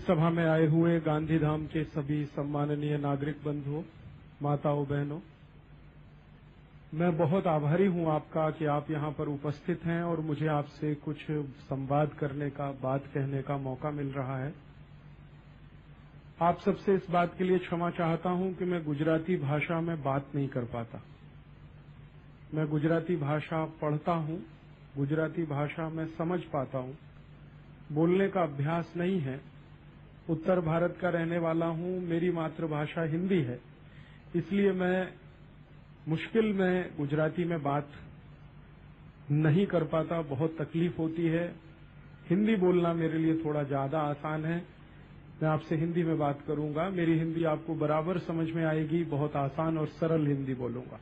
सभा में आए हुए गांधीधाम के सभी सम्माननीय नागरिक बंधुओं माताओं, बहनों, मैं बहुत आभारी हूँ आपका कि आप यहाँ पर उपस्थित हैं और मुझे आपसे कुछ संवाद करने का, बात कहने का मौका मिल रहा है। आप सबसे इस बात के लिए क्षमा चाहता हूँ कि मैं गुजराती भाषा में बात नहीं कर पाता। मैं गुजराती भाषा पढ़ता हूँ, गुजराती भाषा में समझ पाता हूँ। बोलने का अभ्यास नहीं है उत्तर भारत का रहने वाला हूँ, मेरी मातृभाषा हिंदी है। इसलिए मैं मुश्किल में गुजराती में बात नहीं कर पाता, बहुत तकलीफ़ होती है। हिंदी बोलना मेरे लिए थोड़ा ज़्यादा आसान है। मैं आपसे हिंदी में बात करूँगा। मेरी हिंदी आपको बराबर समझ में आएगी, बहुत आसान और सरल हिंदी बोलूँगा।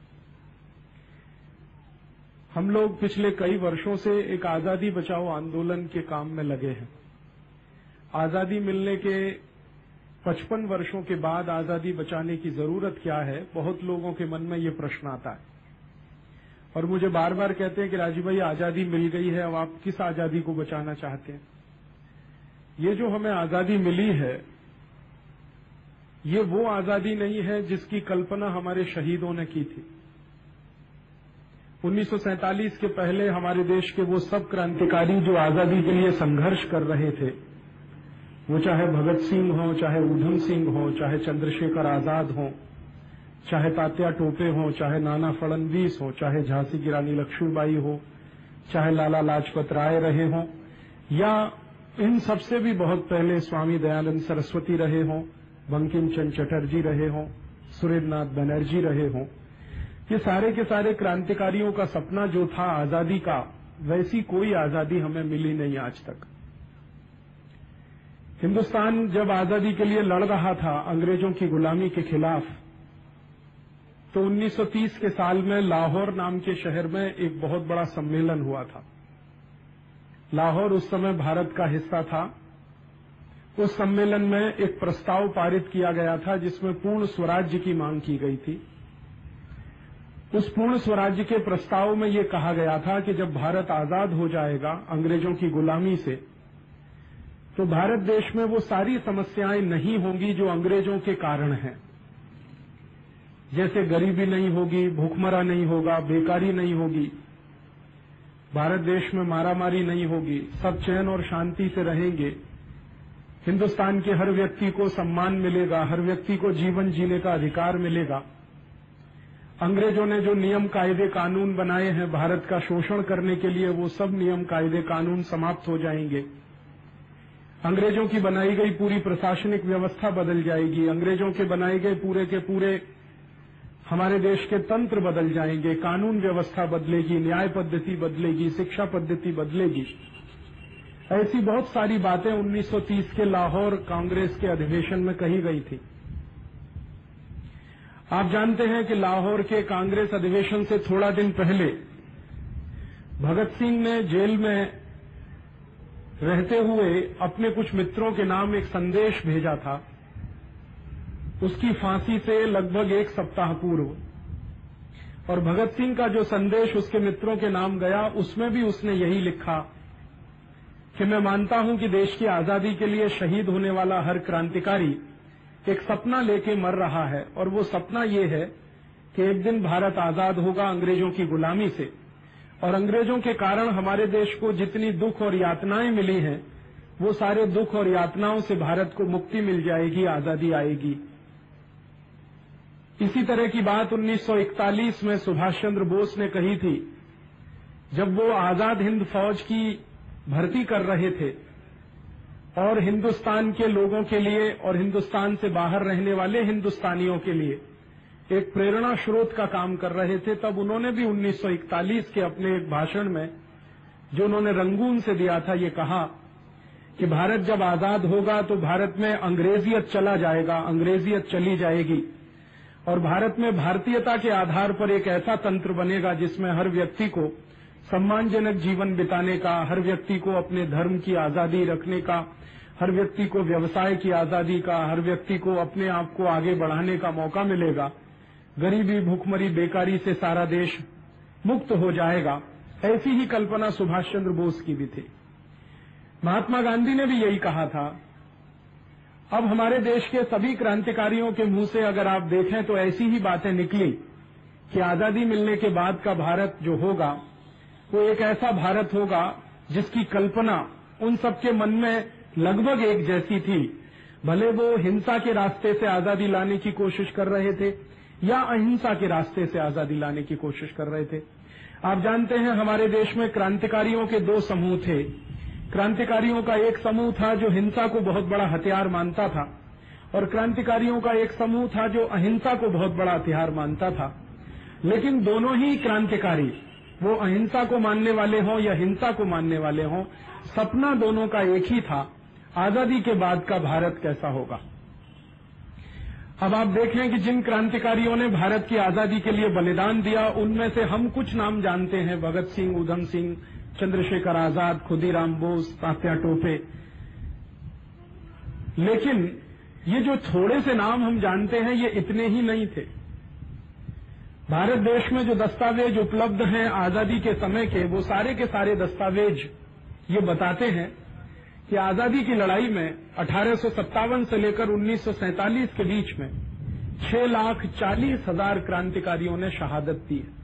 हम लोग पिछले कई वर्षों से एक आज़ादी बचाओ आंदोलन के काम में लगे हैं। आज़ादी मिलने के 55 वर्षों के बाद आज़ादी बचाने की ज़रूरत क्या है? बहुत लोगों के मन में ये प्रश्न आता है। और मुझे बार बार कहते हैं कि राजीव भाई, आज़ादी मिल गई है, अब आप किस आज़ादी को बचाना चाहते हैं? ये जो हमें आज़ादी मिली है, ये वो आज़ादी नहीं है जिसकी कल्पना हमारे शहीदों ने की थी। 1947 के पहले हमारे देश के वो सब क्रांतिकारी जो आज़ादी के लिए संघर्ष कर रहे थे वो चाहे भगत सिंह हो, चाहे ऊधम सिंह हो, चाहे चंद्रशेखर आज़ाद हो, चाहे तात्या टोपे हो, चाहे नाना फडणवीस हो, चाहे झांसी की रानी लक्ष्मीबाई हो, चाहे लाला लाजपत राय रहे हो, या इन सबसे भी बहुत पहले स्वामी दयानंद सरस्वती रहे हों बंकिम चंद चटर्जी रहे हों, सुरेंद्रनाथ बनर्जी रहे हों, ये सारे के सारे क्रांतिकारियों का सपना जो था आज़ादी का, वैसी कोई आज़ादी हमें मिली नहीं आज तक। हिंदुस्तान जब आज़ादी के लिए लड़ रहा था अंग्रेज़ों की गुलामी के खिलाफ तो 1930 के साल में लाहौर नाम के शहर में एक बहुत बड़ा सम्मेलन हुआ था। लाहौर उस समय भारत का हिस्सा था। उस सम्मेलन में एक प्रस्ताव पारित किया गया था, जिसमें पूर्ण स्वराज्य की मांग की गई थी। उस पूर्ण स्वराज्य के प्रस्ताव में यह कहा गया था कि जब भारत आज़ाद हो जाएगा अंग्रेज़ों की गुलामी से तो भारत देश में वो सारी समस्याएँ नहीं होंगी जो अंग्रेज़ों के कारण हैं। जैसे गरीबी नहीं होगी, भूखमरा नहीं होगा, बेकारी नहीं होगी, भारत देश में मारामारी नहीं होगी, सब चैन और शांति से रहेंगे। हिंदुस्तान के हर व्यक्ति को सम्मान मिलेगा, हर व्यक्ति को जीवन जीने का अधिकार मिलेगा। अंग्रेज़ों ने जो नियम कायदे कानून बनाए हैं, भारत का शोषण करने के लिए वो सब नियम कायदे कानून समाप्त हो जाएँगे। अंग्रेज़ों की बनाई गई पूरी प्रशासनिक व्यवस्था बदल जाएगी। अंग्रेज़ों के बनाए गए पूरे के पूरे हमारे देश के तंत्र बदल जाएँगे। कानून व्यवस्था बदलेगी, न्याय पद्धति बदलेगी, शिक्षा पद्धति बदलेगी। ऐसी बहुत सारी बातें 1930 के लाहौर कांग्रेस के अधिवेशन में कही गई थी। आप जानते हैं कि लाहौर के कांग्रेस अधिवेशन से थोड़ा दिन पहले भगत सिंह ने जेल में रहते हुए अपने कुछ मित्रों के नाम एक संदेश भेजा था। उसकी फांसी से लगभग एक सप्ताह पूर्व। और भगत सिंह का जो संदेश उसके मित्रों के नाम गया, उसमें भी उसने यही लिखा कि मैं मानता हूँ कि देश की आज़ादी के लिए शहीद होने वाला हर क्रांतिकारी एक सपना लेके मर रहा है। और वो सपना ये है कि एक दिन भारत आज़ाद होगा अंग्रेज़ों की गुलामी से। और अंग्रेज़ों के कारण हमारे देश को जितनी दुख और यातनाएँ मिली हैं, वो सारे दुख और यातनाओं से भारत को मुक्ति मिल जाएगी, आज़ादी आएगी। इसी तरह की बात 1941 में सुभाष चंद्र बोस ने कही थी, जब वो आज़ाद हिंद फौज की भर्ती कर रहे थे और हिंदुस्तान के लोगों के लिए और हिंदुस्तान से बाहर रहने वाले हिंदुस्तानियों के लिए। एक प्रेरणा स्रोत का काम कर रहे थे, तब उन्होंने भी 1941 के अपने एक भाषण में, जो उन्होंने रंगून से दिया था, ये कहा कि भारत जब आज़ाद होगा तो भारत में अंग्रेजियत चला जाएगा, अंग्रेजियत चली जाएगी। और भारत में भारतीयता के आधार पर एक ऐसा तंत्र बनेगा जिसमें हर व्यक्ति को सम्मानजनक जीवन बिताने का, हर व्यक्ति को अपने धर्म की आज़ादी रखने का, हर व्यक्ति को व्यवसाय की आज़ादी का, हर व्यक्ति को अपने आप को आगे बढ़ाने का मौका मिलेगा। गरीबी, भूखमरी, बेकारी से सारा देश मुक्त हो जाएगा, ऐसी ही कल्पना सुभाष चंद्र बोस की भी थी। महात्मा गांधी ने भी यही कहा था, अब हमारे देश के सभी क्रांतिकारियों के मुँह से अगर आप देखें तो ऐसी ही बातें निकली कि आज़ादी मिलने के बाद का भारत जो होगा, वो एक ऐसा भारत होगा जिसकी कल्पना उन सबके मन में लगभग एक जैसी थी। भले वो हिंसा के रास्ते से आज़ादी लाने की कोशिश कर रहे थे या अहिंसा के रास्ते से आज़ादी लाने की कोशिश कर रहे थे। आप जानते हैं, हमारे देश में क्रांतिकारियों के दो समूह थे। क्रांतिकारियों का एक समूह था जो हिंसा को बहुत बड़ा हथियार मानता था और क्रांतिकारियों का एक समूह था जो अहिंसा को बहुत बड़ा हथियार मानता था। लेकिन दोनों ही क्रांतिकारी, वो अहिंसा को मानने वाले हों या हिंसा को मानने वाले हों, सपना दोनों का एक ही था। आज़ादी के बाद का भारत कैसा होगा? अब आप देखें कि जिन क्रांतिकारियों ने भारत की आज़ादी के लिए बलिदान दिया, उनमें से हम कुछ नाम जानते हैं। भगत सिंह, उधम सिंह, चंद्रशेखर आज़ाद, खुदीराम बोस, तात्या टोपे। लेकिन ये जो थोड़े से नाम हम जानते हैं, ये इतने ही नहीं थे। भारत देश में जो दस्तावेज़ उपलब्ध हैं आज़ादी के समय के, वो सारे के सारे दस्तावेज़ ये बताते हैं कि आज़ादी की लड़ाई में अठारह सौ सत्तावन से लेकर उन्नीस सौ सैंतालीस के बीच में छह लाख चालीस हज़ार क्रांतिकारियों ने शहादत दी है।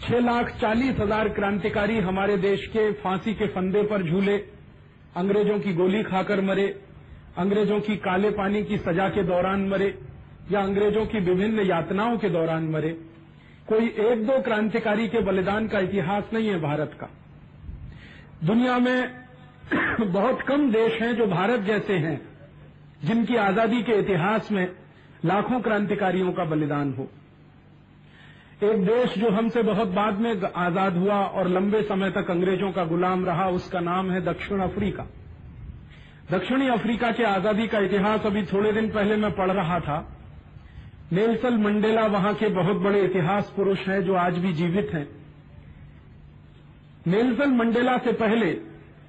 छह लाख चालीस हज़ार क्रांतिकारी हमारे देश के फांसी के फंदे पर झूले, अंग्रेज़ों की गोली खाकर मरे, अंग्रेज़ों की काले पानी की सजा के दौरान मरे या अंग्रेज़ों की विभिन्न यातनाओं के दौरान मरे, कोई एक दो क्रांतिकारी के बलिदान का इतिहास नहीं है भारत का। दुनिया में बहुत कम देश हैं जो भारत जैसे हैं, जिनकी आज़ादी के इतिहास में लाखों क्रांतिकारियों का बलिदान हो। एक देश जो हमसे बहुत बाद में आज़ाद हुआ और लंबे समय तक अंग्रेज़ों का गुलाम रहा, उसका नाम है दक्षिण अफ्रीका। दक्षिणी अफ्रीका के आज़ादी का इतिहास अभी थोड़े दिन पहले मैं पढ़ रहा था। नेल्सन मंडेला वहाँ के बहुत बड़े इतिहास पुरुष हैं जो आज भी जीवित हैं। नेल्सन मंडेला से पहले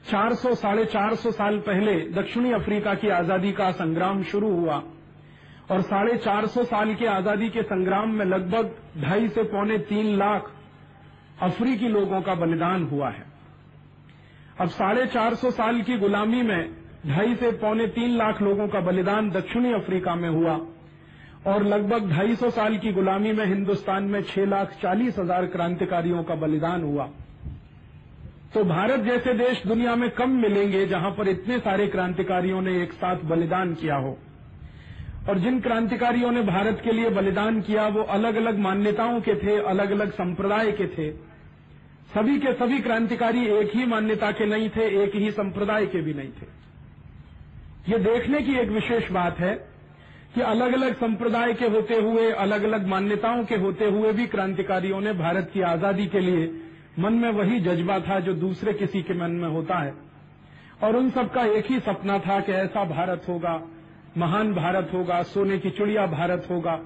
400 साढ़े चार साल पहले दक्षिणी अफ्रीका की आज़ादी का संग्राम शुरू हुआ और साढ़े चार सौ साल की आज़ादी के संग्राम में लगभग ढाई से पौने तीन लाख अफ्रीकी लोगों का बलिदान हुआ है। अब साढ़े चार सौ साल की गुलामी में ढाई से पौने तीन लाख लोगों का बलिदान दक्षिणी अफ्रीका में हुआ और लगभग ढाई सौ साल की गुलामी में हिंदुस्तान में छह लाख चालीस हज़ार क्रांतिकारियों का बलिदान हुआ। तो भारत जैसे देश दुनिया में कम मिलेंगे जहाँ पर इतने सारे क्रांतिकारियों ने एक साथ बलिदान किया हो। और जिन क्रांतिकारियों ने भारत के लिए बलिदान किया, वो अलग अलग मान्यताओं के थे अलग अलग संप्रदाय के थे। सभी के सभी क्रांतिकारी एक ही मान्यता के नहीं थे, एक ही संप्रदाय के भी नहीं थे। ये देखने की एक विशेष बात है कि अलग अलग संप्रदाय के होते हुए अलग अलग मान्यताओं के होते हुए भी क्रांतिकारियों ने भारत की आज़ादी के लिए मन में वही जज्बा था जो दूसरे किसी के मन में होता है। और उन सबका एक ही सपना था कि ऐसा भारत होगा, महान भारत होगा, सोने की चिड़िया भारत होगा,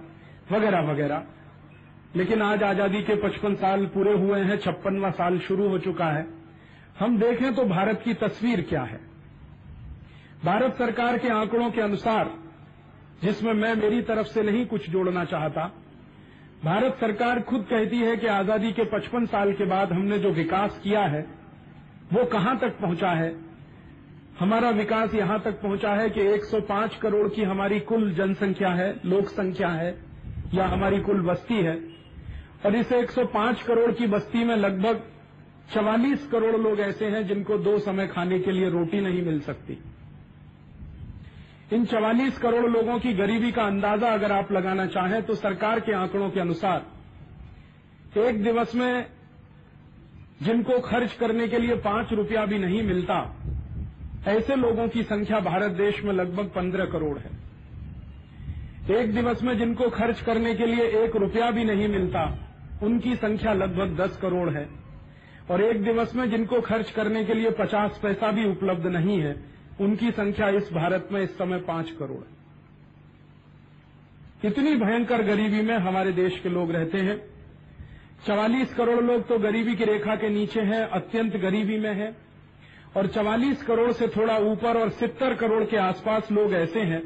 वगैरह वगैरह। लेकिन आज आज़ादी के 55 साल पूरे हुए हैं, छप्पनवा साल शुरू हो चुका है। हम देखें तो भारत की तस्वीर क्या है। भारत सरकार के आंकड़ों के अनुसार, जिसमें मैं मेरी तरफ़ से नहीं कुछ जोड़ना चाहता भारत सरकार खुद कहती है कि आज़ादी के 55 साल के बाद हमने जो विकास किया है, वो कहाँ तक पहुँचा है? हमारा विकास यहाँ तक पहुँचा है कि 105 करोड़ की हमारी कुल जनसंख्या है, लोक संख्या है, या हमारी कुल बस्ती है। और इस 105 करोड़ की बस्ती में लगभग 44 करोड़ लोग ऐसे हैं जिनको दो समय खाने के लिए रोटी नहीं मिल सकती। इन 44 करोड़ लोगों की गरीबी का अंदाज़ा अगर आप लगाना चाहें तो सरकार के आंकड़ों के अनुसार, एक दिवस में जिनको खर्च करने के लिए पाँच रुपया भी नहीं मिलता, ऐसे लोगों की संख्या भारत देश में लगभग पंद्रह करोड़ है। एक दिवस में जिनको खर्च करने के लिए एक रुपया भी नहीं मिलता, उनकी संख्या लगभग दस करोड़ है। और एक दिवस में जिनको खर्च करने के लिए पचास पैसा भी उपलब्ध नहीं है उनकी संख्या इस भारत में इस समय पाँच करोड़ है। इतनी भयंकर गरीबी में हमारे देश के लोग रहते हैं। चवालीस करोड़ लोग तो गरीबी की रेखा के नीचे हैं, अत्यंत गरीबी में हैं। और 44 करोड़ से थोड़ा ऊपर और 70 करोड़ के आसपास लोग ऐसे हैं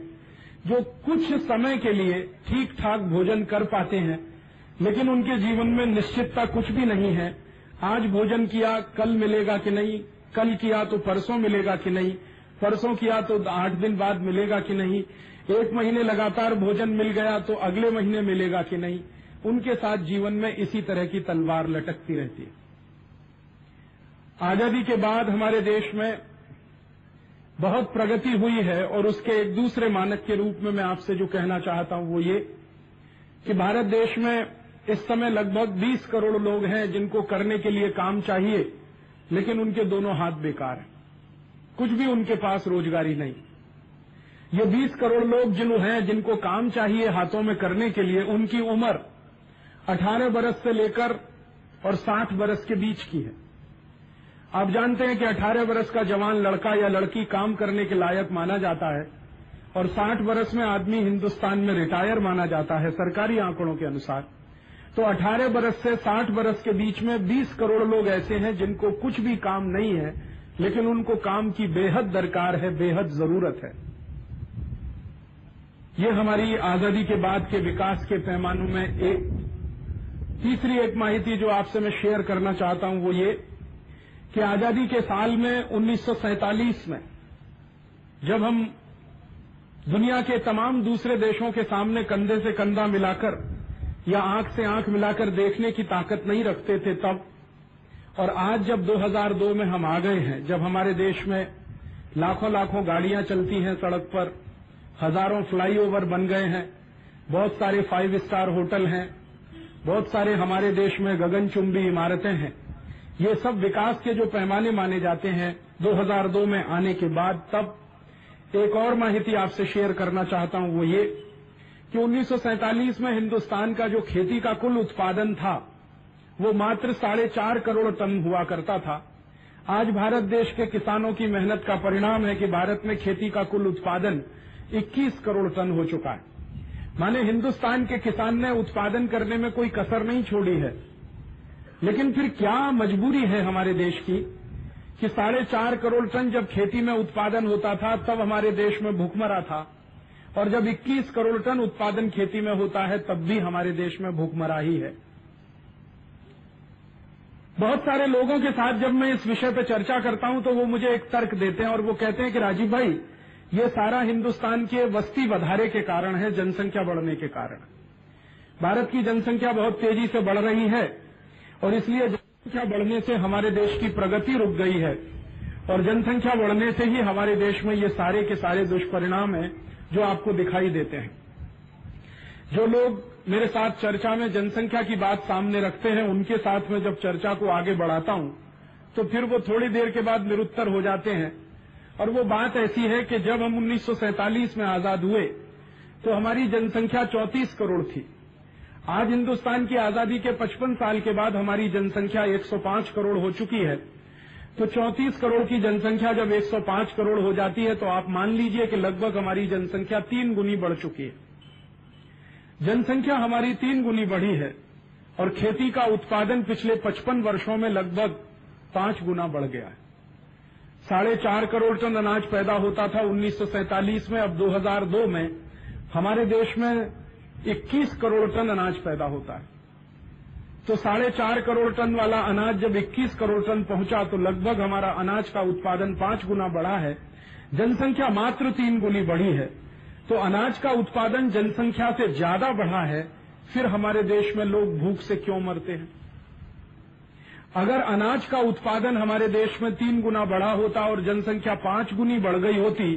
जो कुछ समय के लिए ठीक ठाक भोजन कर पाते हैं, लेकिन उनके जीवन में निश्चितता कुछ भी नहीं है। आज भोजन किया, कल मिलेगा कि नहीं, कल किया तो परसों मिलेगा कि नहीं परसों किया तो आठ दिन बाद मिलेगा कि नहीं? एक महीने लगातार भोजन मिल गया तो अगले महीने मिलेगा कि नहीं? उनके साथ जीवन में इसी तरह की तलवार लटकती रहती है। आज़ादी के बाद हमारे देश में बहुत प्रगति हुई है और उसके एक दूसरे मानक के रूप में मैं आपसे जो कहना चाहता हूँ वो ये कि भारत देश में इस समय लगभग 20 करोड़ लोग हैं जिनको करने के लिए काम चाहिए, लेकिन उनके दोनों हाथ बेकार हैं। कुछ भी उनके पास रोजगारी नहीं। ये 20 करोड़ लोग जिन हैं, जिनको काम चाहिए हाथों में करने के लिए, उनकी उम्र 18 बरस से लेकर और 60 बरस के बीच की है। आप जानते हैं कि 18 बरस का जवान लड़का या लड़की काम करने के लायक माना जाता है और 60 बरस में आदमी हिंदुस्तान में रिटायर माना जाता है सरकारी आंकड़ों के अनुसार। तो 18 बरस से 60 बरस के बीच में 20 करोड़ लोग ऐसे हैं जिनको कुछ भी काम नहीं है लेकिन उनको काम की बेहद दरकार है, बेहद ज़रूरत है। ये हमारी आज़ादी के बाद के विकास के पैमानों में एक तीसरी एक माहिती जो आपसे मैं शेयर करना चाहता हूँ, वो ये कि आज़ादी के साल में 1947 में जब हम दुनिया के तमाम दूसरे देशों के सामने कंधे से कंधा मिलाकर या आँख से आँख मिलाकर देखने की ताकत नहीं रखते थे, तब और आज जब 2002 में हम आ गए हैं, जब हमारे देश में लाखों लाखों गाड़ियाँ चलती हैं सड़क पर, हज़ारों फ्लाईओवर बन गए हैं, बहुत सारे फाइव स्टार होटल हैं, बहुत सारे हमारे देश में गगनचुंबी इमारतें हैं, ये सब विकास के जो पैमाने माने जाते हैं 2002 में आने के बाद तब एक और माहिती आपसे शेयर करना चाहता हूँ वो ये कि उन्नीस सौ सैंतालीस में हिंदुस्तान का जो खेती का कुल उत्पादन था वो मात्र साढ़े चार करोड़ टन हुआ करता था। आज भारत देश के किसानों की मेहनत का परिणाम है कि भारत में खेती का कुल उत्पादन 21 करोड़ टन हो चुका है। माने हिंदुस्तान के किसान ने उत्पादन करने में कोई कसर नहीं छोड़ी है। लेकिन फिर क्या मजबूरी है हमारे देश की कि साढ़े चार करोड़ टन जब खेती में उत्पादन होता था, तब हमारे देश में भूखमरा था। और जब 21 करोड़ टन उत्पादन खेती में होता है, तब भी हमारे देश में भूखमरा ही है। बहुत सारे लोगों के साथ जब मैं इस विषय पर चर्चा करता हूँ तो वो मुझे एक तर्क देते हैं और वो कहते हैं कि राजीव भाई, ये सारा हिंदुस्तान के वस्ती वधारे के कारण है, जनसंख्या बढ़ने के कारण। भारत की जनसंख्या बहुत तेज़ी से बढ़ रही है और इसलिए जनसंख्या बढ़ने से हमारे देश की प्रगति रुक गई है और जनसंख्या बढ़ने से ही हमारे देश में ये सारे के सारे दुष्परिणाम हैं जो आपको दिखाई देते हैं। जो लोग मेरे साथ चर्चा में जनसंख्या की बात सामने रखते हैं, उनके साथ में जब चर्चा को आगे बढ़ाता हूँ तो फिर वो थोड़ी देर के बाद निरुत्तर हो जाते हैं। और वो बात ऐसी है कि जब हम उन्नीस सौ सैंतालीस में आज़ाद हुए तो हमारी जनसंख्या 34 करोड़ थी। आज हिंदुस्तान की आज़ादी के 55 साल के बाद हमारी जनसंख्या 105 करोड़ हो चुकी है। तो 34 करोड़ की जनसंख्या जब 105 करोड़ हो जाती है तो आप मान लीजिए कि लगभग हमारी जनसंख्या तीन गुनी बढ़ चुकी है। जनसंख्या हमारी तीन गुनी बढ़ी है और खेती का उत्पादन पिछले 55 वर्षों में लगभग पाँच गुना बढ़ गया है। साढ़े चार करोड़ टन अनाज पैदा होता था उन्नीस में, अब 2002 में। हमारे देश में 21 करोड़ टन अनाज पैदा होता है। तो साढ़े चार करोड़ टन वाला अनाज जब 21 करोड़ टन पहुँचा तो लगभग हमारा अनाज का उत्पादन पाँच गुना बढ़ा है। जनसंख्या मात्र तीन गुनी बढ़ी है। तो अनाज का उत्पादन जनसंख्या से ज़्यादा बढ़ा है, फिर हमारे देश में लोग भूख से क्यों मरते हैं? अगर अनाज का उत्पादन हमारे देश में तीन गुना बढ़ा होता और जनसंख्या पाँच गुनी बढ़ गई होती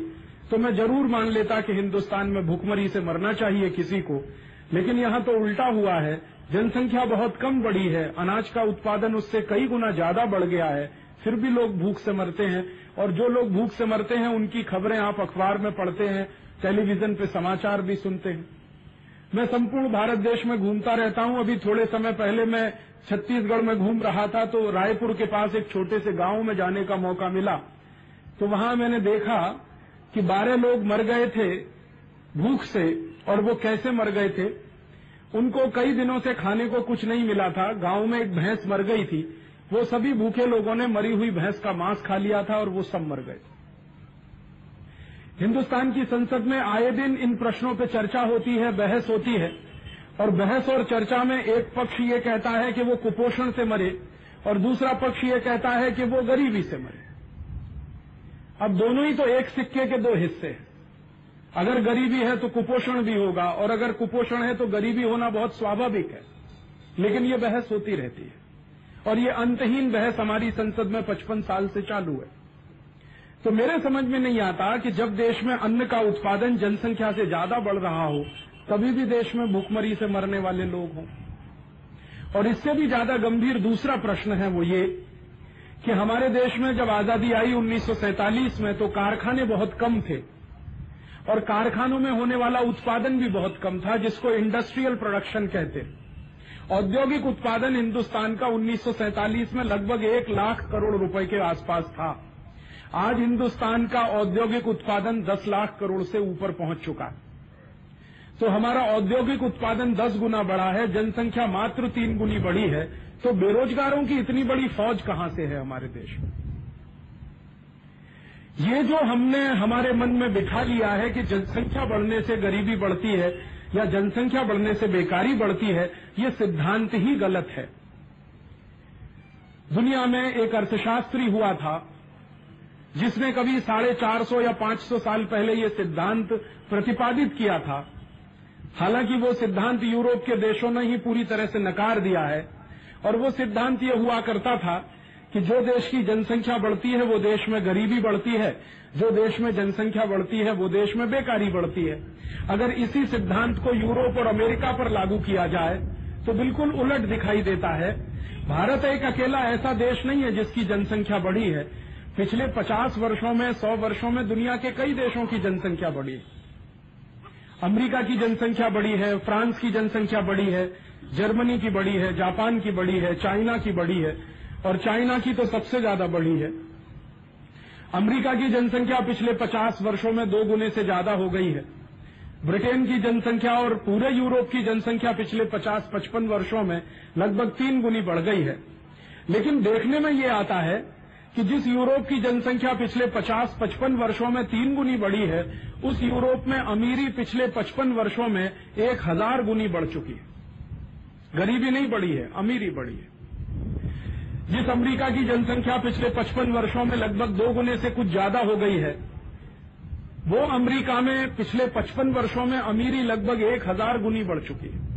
तो मैं ज़रूर मान लेता कि हिंदुस्तान में भूखमरी से मरना चाहिए किसी को। लेकिन यहाँ तो उल्टा हुआ है। जनसंख्या बहुत कम बढ़ी है, अनाज का उत्पादन उससे कई गुना ज़्यादा बढ़ गया है, फिर भी लोग भूख से मरते हैं। और जो लोग भूख से मरते हैं, उनकी खबरें आप अखबार में पढ़ते हैं टेलीविज़न पे समाचार भी सुनते हैं। मैं संपूर्ण भारत देश में घूमता रहता हूँ। अभी थोड़े समय पहले मैं छत्तीसगढ़ में घूम रहा था तो रायपुर के पास एक छोटे से गाँव में जाने का मौका मिला। तो वहाँ मैंने देखा कि बारह लोग मर गए थे भूख से, और वो कैसे मर गए थे। उनको कई दिनों से खाने को कुछ नहीं मिला था। गाँव में एक भैंस मर गई थी। वो सभी भूखे लोगों ने मरी हुई भैंस का मांस खा लिया था, और वो सब मर गए। हिंदुस्तान की संसद में आए दिन इन प्रश्नों पर चर्चा होती है, बहस होती है। और बहस और चर्चा में एक पक्ष ये कहता है कि वो कुपोषण से मरे, और दूसरा पक्ष ये कहता है कि वो गरीबी से मरे। अब दोनों ही तो एक सिक्के के दो हिस्से हैं। अगर गरीबी है तो कुपोषण भी होगा, और अगर कुपोषण है तो गरीबी होना बहुत स्वाभाविक है। लेकिन ये बहस होती रहती है। और ये अंतहीन बहस हमारी संसद में पचपन साल से चालू है। तो मेरे समझ में नहीं आता कि जब देश में अन्न का उत्पादन जनसंख्या से ज़्यादा बढ़ रहा हो, तभी भी देश में भूखमरी से मरने वाले लोग हों। और इससे भी ज़्यादा गंभीर दूसरा प्रश्न है वो ये कि हमारे देश में जब आज़ादी आई 1947 में तो कारखाने बहुत कम थे। और कारखानों में होने वाला उत्पादन भी बहुत कम था, जिसको इंडस्ट्रियल प्रोडक्शन कहते औद्योगिक उत्पादन हिंदुस्तान का 1947 में लगभग एक लाख करोड़ रुपए के आसपास था। आज हिंदुस्तान का औद्योगिक उत्पादन 10 लाख करोड़ से ऊपर पहुँच चुका है। तो हमारा औद्योगिक उत्पादन 10 गुना बढ़ा है, जनसंख्या मात्र तीन गुनी बढ़ी है तो बेरोजगारों की इतनी बड़ी फौज कहाँ से है हमारे देश में? ये जो हमने हमारे मन में बिठा लिया है कि जनसंख्या बढ़ने से गरीबी बढ़ती है या जनसंख्या बढ़ने से बेकारी बढ़ती है, ये सिद्धांत ही गलत है। दुनिया में एक अर्थशास्त्री हुआ था जिसने कभी साढ़े चार सौ या पाँच सौ साल पहले ये सिद्धांत प्रतिपादित किया था। हालाँकि वो सिद्धांत यूरोप के देशों ने ही पूरी तरह से नकार दिया है, और वो सिद्धांत ये हुआ करता था कि जो देश की जनसंख्या बढ़ती है, वो देश में गरीबी बढ़ती है, जो देश में जनसंख्या बढ़ती है, वो देश में बेकारी बढ़ती है। अगर इसी सिद्धांत को यूरोप और अमेरिका पर लागू किया जाए तो बिल्कुल उलट दिखाई देता है। भारत एक अकेला ऐसा देश नहीं है जिसकी जनसंख्या बढ़ी है। पिछले 50 वर्षों में 100 वर्षों में दुनिया के कई देशों की जनसंख्या बढ़ी। अमेरिका की जनसंख्या बढ़ी है, फ्रांस की जनसंख्या बढ़ी है, जर्मनी की बढ़ी है, जापान की बढ़ी है, चाइना की बढ़ी है, और चाइना की तो सबसे ज़्यादा बढ़ी है। अमेरिका की जनसंख्या पिछले 50 वर्षों में दो गुने से ज़्यादा हो गई है। ब्रिटेन की जनसंख्या और पूरे यूरोप की जनसंख्या पिछले 50-55 वर्षों में लगभग तीन गुनी बढ़ गई है। लेकिन देखने में ये आता है कि जिस यूरोप की जनसंख्या पिछले 50-55 वर्षों में तीन गुनी बढ़ी है, उस यूरोप में अमीरी पिछले 55 वर्षों में एक हज़ार गुनी बढ़ चुकी है। गरीबी नहीं बढ़ी है, अमीरी बढ़ी है। जिस अमेरिका की जनसंख्या पिछले 55 वर्षों में लगभग दो गुने से कुछ ज़्यादा हो गई है, वो अमेरिका में पिछले 55 वर्षों में अमीरी लगभग एक हज़ार गुनी बढ़ चुकी है।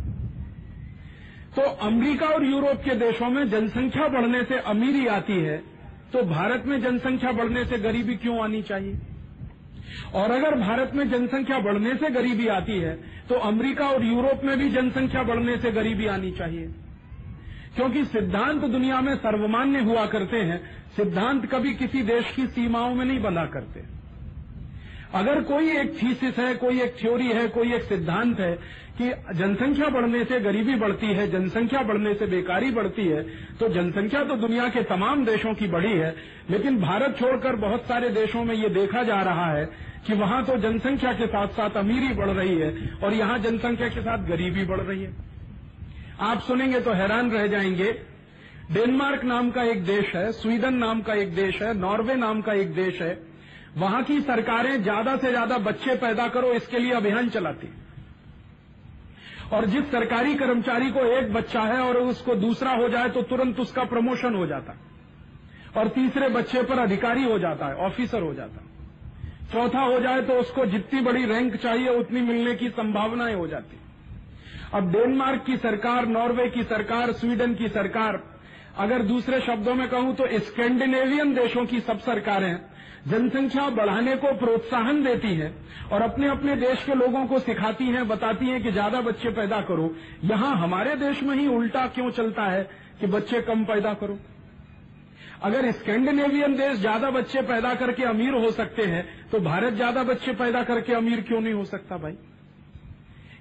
तो अमेरिका और यूरोप के देशों में जनसंख्या बढ़ने से अमीरी आती है तो भारत में जनसंख्या बढ़ने से गरीबी क्यों आनी चाहिए? और अगर भारत में जनसंख्या बढ़ने से गरीबी आती है तो अमेरिका और यूरोप में भी जनसंख्या बढ़ने से गरीबी आनी चाहिए। क्योंकि सिद्धांत दुनिया में सर्वमान्य हुआ करते हैं, सिद्धांत कभी किसी देश की सीमाओं में नहीं बना करते। अगर कोई एक थीसिस है, कोई एक थ्योरी है, कोई एक सिद्धांत है कि जनसंख्या बढ़ने से गरीबी बढ़ती है, जनसंख्या बढ़ने से बेकारी बढ़ती है तो जनसंख्या तो दुनिया के तमाम देशों की बढ़ी है, लेकिन भारत छोड़कर बहुत सारे देशों में ये देखा जा रहा है कि वहाँ तो जनसंख्या के साथ साथ अमीरी बढ़ रही है और यहाँ जनसंख्या के साथ गरीबी बढ़ रही है। आप सुनेंगे तो हैरान रह जाएँगे। डेनमार्क नाम का एक देश है, स्वीडन नाम का एक देश है, नॉर्वे नाम का एक देश है। वहाँ की सरकारें ज़्यादा से ज़्यादा बच्चे पैदा करो, इसके लिए अभियान चलाती और जिस सरकारी कर्मचारी को एक बच्चा है और उसको दूसरा हो जाए तो तुरंत उसका प्रमोशन हो जाता है। और तीसरे बच्चे पर अधिकारी हो जाता है, ऑफिसर हो जाता है। चौथा हो जाए तो उसको जितनी बड़ी रैंक चाहिए, उतनी मिलने की संभावनाएँ हो जाती अब डेनमार्क की सरकार, नॉर्वे की सरकार, स्वीडन की सरकार, अगर दूसरे शब्दों में कहूँ तो स्कैंडिनेवियन देशों की सब सरकारें जनसंख्या बढ़ाने को प्रोत्साहन देती है और अपने अपने देश के लोगों को सिखाती हैं, बताती हैं कि ज़्यादा बच्चे पैदा करो। यहाँ हमारे देश में ही उल्टा क्यों चलता है कि बच्चे कम पैदा करो? अगर स्कैंडिनेवियन देश ज़्यादा बच्चे पैदा करके अमीर हो सकते हैं तो भारत ज़्यादा बच्चे पैदा करके अमीर क्यों नहीं हो सकता भाई?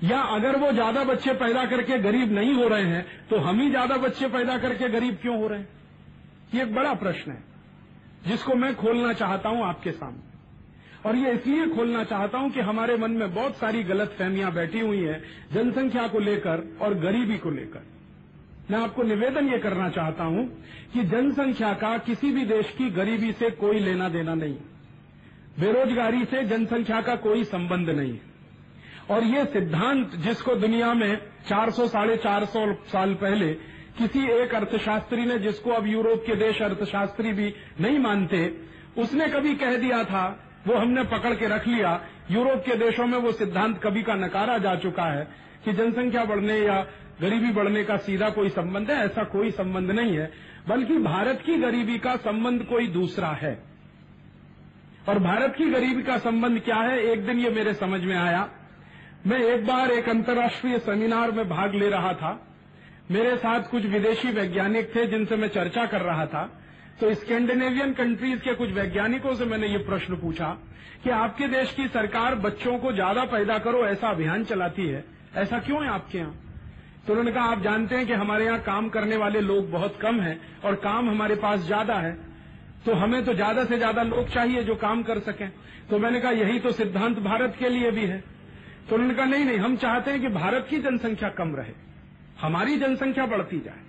या अगर वो ज़्यादा बच्चे पैदा करके गरीब नहीं हो रहे हैं तो हम ही ज़्यादा बच्चे पैदा करके गरीब क्यों हो रहे हैं? ये एक बड़ा प्रश्न है। जिसको मैं खोलना चाहता हूँ आपके सामने। और ये इसलिए खोलना चाहता हूँ कि हमारे मन में बहुत सारी गलत फहमियाँ बैठी हुई हैं, जनसंख्या को लेकर और गरीबी को लेकर। मैं आपको निवेदन ये करना चाहता हूँ कि जनसंख्या का किसी भी देश की गरीबी से कोई लेना देना नहीं। बेरोजगारी से जनसंख्या का कोई संबंध नहीं है। और ये सिद्धांत जिसको दुनिया में 400 साढ़े चार सौ साल पहले किसी एक अर्थशास्त्री ने, जिसको अब यूरोप के देश अर्थशास्त्री भी नहीं मानते, उसने कभी कह दिया था, वो हमने पकड़ के रख लिया, यूरोप के देशों में वो सिद्धांत कभी का नकारा जा चुका है, कि जनसंख्या बढ़ने या गरीबी बढ़ने का सीधा कोई संबंध है, ऐसा कोई संबंध नहीं है, बल्कि भारत की गरीबी का संबंध कोई दूसरा है। और भारत की गरीबी का संबंध क्या है, एक दिन ये मेरे समझ में आया। मैं एक बार एक अंतर्राष्ट्रीय सेमिनार में भाग ले रहा था मेरे साथ कुछ विदेशी वैज्ञानिक थे जिनसे मैं चर्चा कर रहा था। तो स्कैंडिनेवियन कंट्रीज़ के कुछ वैज्ञानिकों से मैंने ये प्रश्न पूछा कि आपके देश की सरकार बच्चों को ज़्यादा पैदा करो, ऐसा अभियान चलाती है? ऐसा क्यों है आपके यहाँ? तो उन्होंने कहा, आप जानते हैं कि हमारे यहाँ काम करने वाले लोग बहुत कम हैं और काम हमारे पास ज़्यादा है। तो हमें तो ज़्यादा से ज़्यादा लोग चाहिए जो काम कर सकें। तो मैंने कहा, यही तो सिद्धांत भारत के लिए भी है। तो उन्होंने कहा, नहीं नहीं, हम चाहते हैं कि भारत की जनसंख्या कम रहे। हमारी जनसंख्या बढ़ती जाए।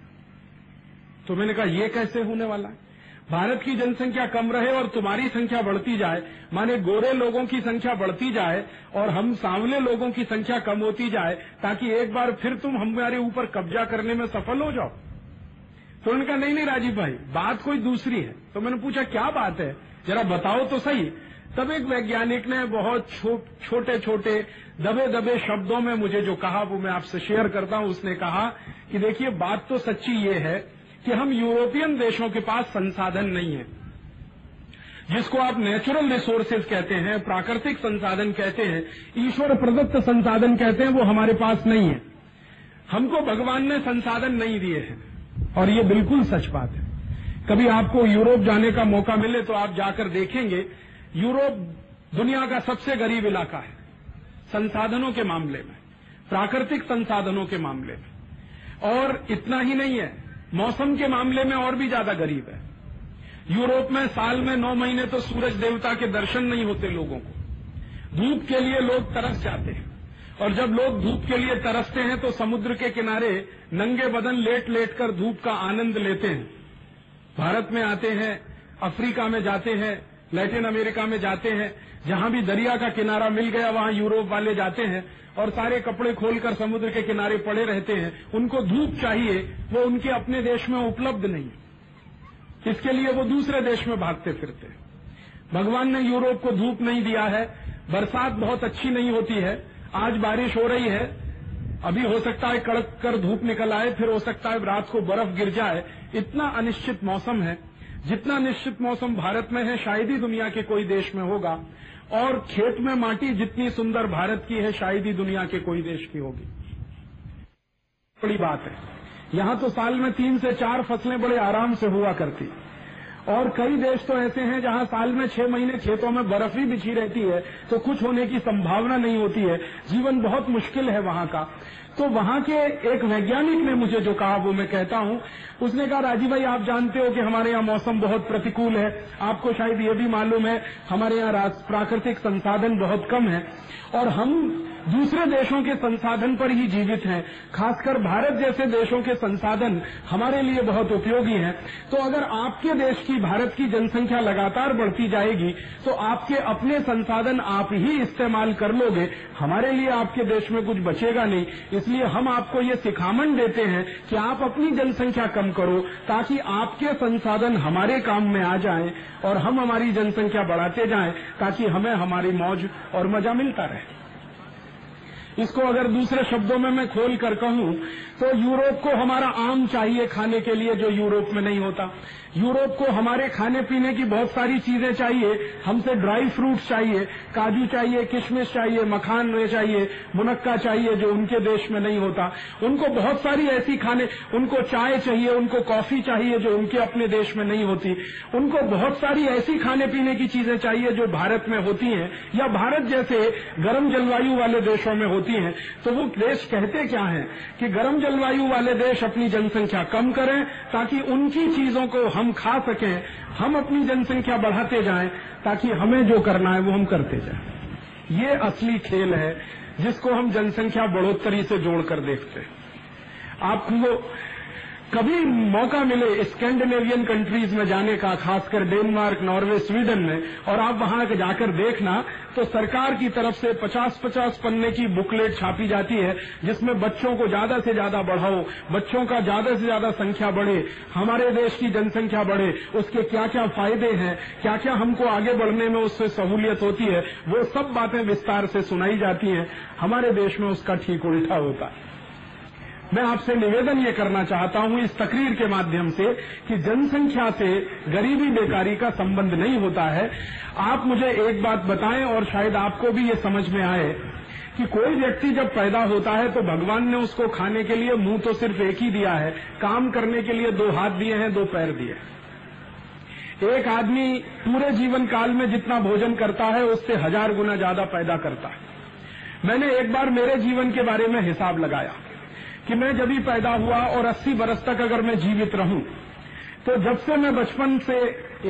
तो मैंने कहा यह कैसे होने वाला है? भारत की जनसंख्या कम रहे और तुम्हारी संख्या बढ़ती जाए माने गोरे लोगों की संख्या बढ़ती जाए और हम सांवले लोगों की संख्या कम होती जाए ताकि एक बार फिर तुम हमारे ऊपर कब्जा करने में सफल हो जाओ। तो उन्होंने कहा नहीं नहीं राजीव भाई बात कोई दूसरी है। तो मैंने पूछा क्या बात है? जरा बताओ तो सही। तब एक वैज्ञानिक ने बहुत छो, छोटे छोटे दबे दबे शब्दों में मुझे जो कहा, वो मैं आपसे शेयर करता हूँ। उसने कहा कि देखिए, बात तो सच्ची ये है कि हम यूरोपियन देशों के पास संसाधन नहीं है। जिसको आप नेचुरल रिसोर्सेज कहते हैं, प्राकृतिक संसाधन कहते हैं, ईश्वर प्रदत्त संसाधन कहते हैं, वो हमारे पास नहीं है। हमको भगवान ने संसाधन नहीं दिए हैं। और ये बिल्कुल सच बात है। कभी आपको यूरोप जाने का मौका मिले तो आप जाकर देखेंगे, यूरोप दुनिया का सबसे गरीब इलाका है। संसाधनों के मामले में, प्राकृतिक संसाधनों के मामले में। और इतना ही नहीं है, मौसम के मामले में और भी ज़्यादा गरीब है। यूरोप में साल में नौ महीने तो सूरज देवता के दर्शन नहीं होते लोगों को। धूप के लिए लोग तरस जाते हैं। और जब लोग धूप के लिए तरसते हैं तो समुद्र के किनारे नंगे बदन लेट लेट कर धूप का आनंद लेते हैं। भारत में आते हैं, अफ्रीका में जाते हैं लैटिन अमेरिका में जाते हैं, जहाँ भी दरिया का किनारा मिल गया, वहाँ यूरोप वाले जाते हैं और सारे कपड़े खोलकर समुद्र के किनारे पड़े रहते हैं। उनको धूप चाहिए, वो उनके अपने देश में उपलब्ध नहीं इसके लिए वो दूसरे देश में भागते फिरते हैं। भगवान ने यूरोप को धूप नहीं दिया है, बरसात बहुत अच्छी नहीं होती है, आज बारिश हो रही है, अभी हो सकता है कड़क कर धूप निकल आए, फिर हो सकता है रात को बर्फ़ गिर जाए, इतना अनिश्चित मौसम है। जितना निश्चित मौसम भारत में है, शायद ही दुनिया के कोई देश में होगा। और खेत में माटी जितनी सुंदर भारत की है, शायद ही दुनिया के कोई देश की होगी। बड़ी बात है। यहाँ तो साल में तीन से चार फ़सलें बड़े आराम से हुआ करती। और कई देश तो ऐसे हैं जहाँ साल में छह महीने खेतों में बर्फ़ ही बिछी रहती है तो कुछ होने की संभावना नहीं होती है। जीवन बहुत मुश्किल है वहाँ का। तो वहाँ के एक वैज्ञानिक ने मुझे जो कहा, वो मैं कहता हूँ। उसने कहा राजीव भाई, आप जानते हो कि हमारे यहाँ मौसम बहुत प्रतिकूल है। आपको शायद ये भी मालूम है, हमारे यहाँ प्राकृतिक संसाधन बहुत कम है। और हम दूसरे देशों के संसाधन पर ही जीवित हैं। खासकर भारत जैसे देशों के संसाधन हमारे लिए बहुत उपयोगी हैं। तो अगर आपके देश की भारत की जनसंख्या लगातार बढ़ती जाएगी तो आपके अपने संसाधन आप ही इस्तेमाल कर लोगे। हमारे लिए आपके देश में कुछ बचेगा नहीं। इसलिए हम आपको ये सिखामन देते हैं कि आप अपनी जनसंख्या कम करो, ताकि आपके संसाधन हमारे काम में आ जाएँ और हम हमारी जनसंख्या बढ़ाते जाएँ, ताकि हमें हमारी मौज और मज़ा मिलता रहे। इसको अगर दूसरे शब्दों में मैं खोल कर कहूँ तो यूरोप को हमारा आम चाहिए खाने के लिए जो यूरोप में नहीं होता। यूरोप को हमारे खाने पीने की बहुत सारी चीज़ें चाहिए, हमसे ड्राई फ्रूट्स चाहिए, काजू चाहिए, किशमिश चाहिए, मखान चाहिए, मुनक्का चाहिए जो उनके देश में नहीं होता। उनको बहुत सारी ऐसी खाने, उनको चाय चाहिए, उनको कॉफ़ी चाहिए जो उनके अपने देश में नहीं होती। उनको बहुत सारी ऐसी खाने पीने की चीज़ें चाहिए जो भारत में होती हैं, या भारत जैसे गर्म जलवायु वाले देशों में होती हैं तो वो देश कहते क्या हैं कि गर्म जलवायु वाले देश अपनी जनसंख्या कम करें, ताकि उनकी चीज़ों को हम खा सकें, हम अपनी जनसंख्या बढ़ाते जाएँ, ताकि हमें जो करना है वो हम करते जाएँ। ये असली खेल है, जिसको हम जनसंख्या बढ़ोतरी से जोड़कर देखते हैं। आपको कभी मौका मिले स्कैंडिनेवियन कंट्रीज़ में जाने का, खासकर डेनमार्क, नॉर्वे, स्वीडन में, और आप वहाँ जाकर देखना तो सरकार की तरफ़ से 50-50 पन्ने की बुकलेट छापी जाती है, जिसमें बच्चों को ज़्यादा से ज़्यादा बढ़ाओ, बच्चों का ज़्यादा से ज़्यादा संख्या बढ़े, हमारे देश की जनसंख्या बढ़े, उसके क्या क्या फ़ायदे हैं क्या क्या हमको आगे बढ़ने में उससे सहूलियत होती है, वो सब बातें विस्तार से सुनाई जाती हैं, हमारे देश में उसका ठीक उल्टा होता है। मैं आपसे निवेदन ये करना चाहता हूँ इस तकरीर के माध्यम से कि जनसंख्या से गरीबी बेकारी का संबंध नहीं होता है। आप मुझे एक बात बताएँ और शायद आपको भी ये समझ में आए कि कोई व्यक्ति जब पैदा होता है तो भगवान ने उसको खाने के लिए मुँह तो सिर्फ़ एक ही दिया है, काम करने के लिए दो हाथ दिए हैं, दो पैर दिए हैं। एक आदमी पूरे जीवन काल में जितना भोजन करता है, उससे हज़ार गुना ज़्यादा पैदा करता है। मैंने एक बार मेरे जीवन के बारे में हिसाब लगाया। कि मैं जब ही पैदा हुआ और 80 बरस तक अगर मैं जीवित रहूँ तो जब से मैं बचपन से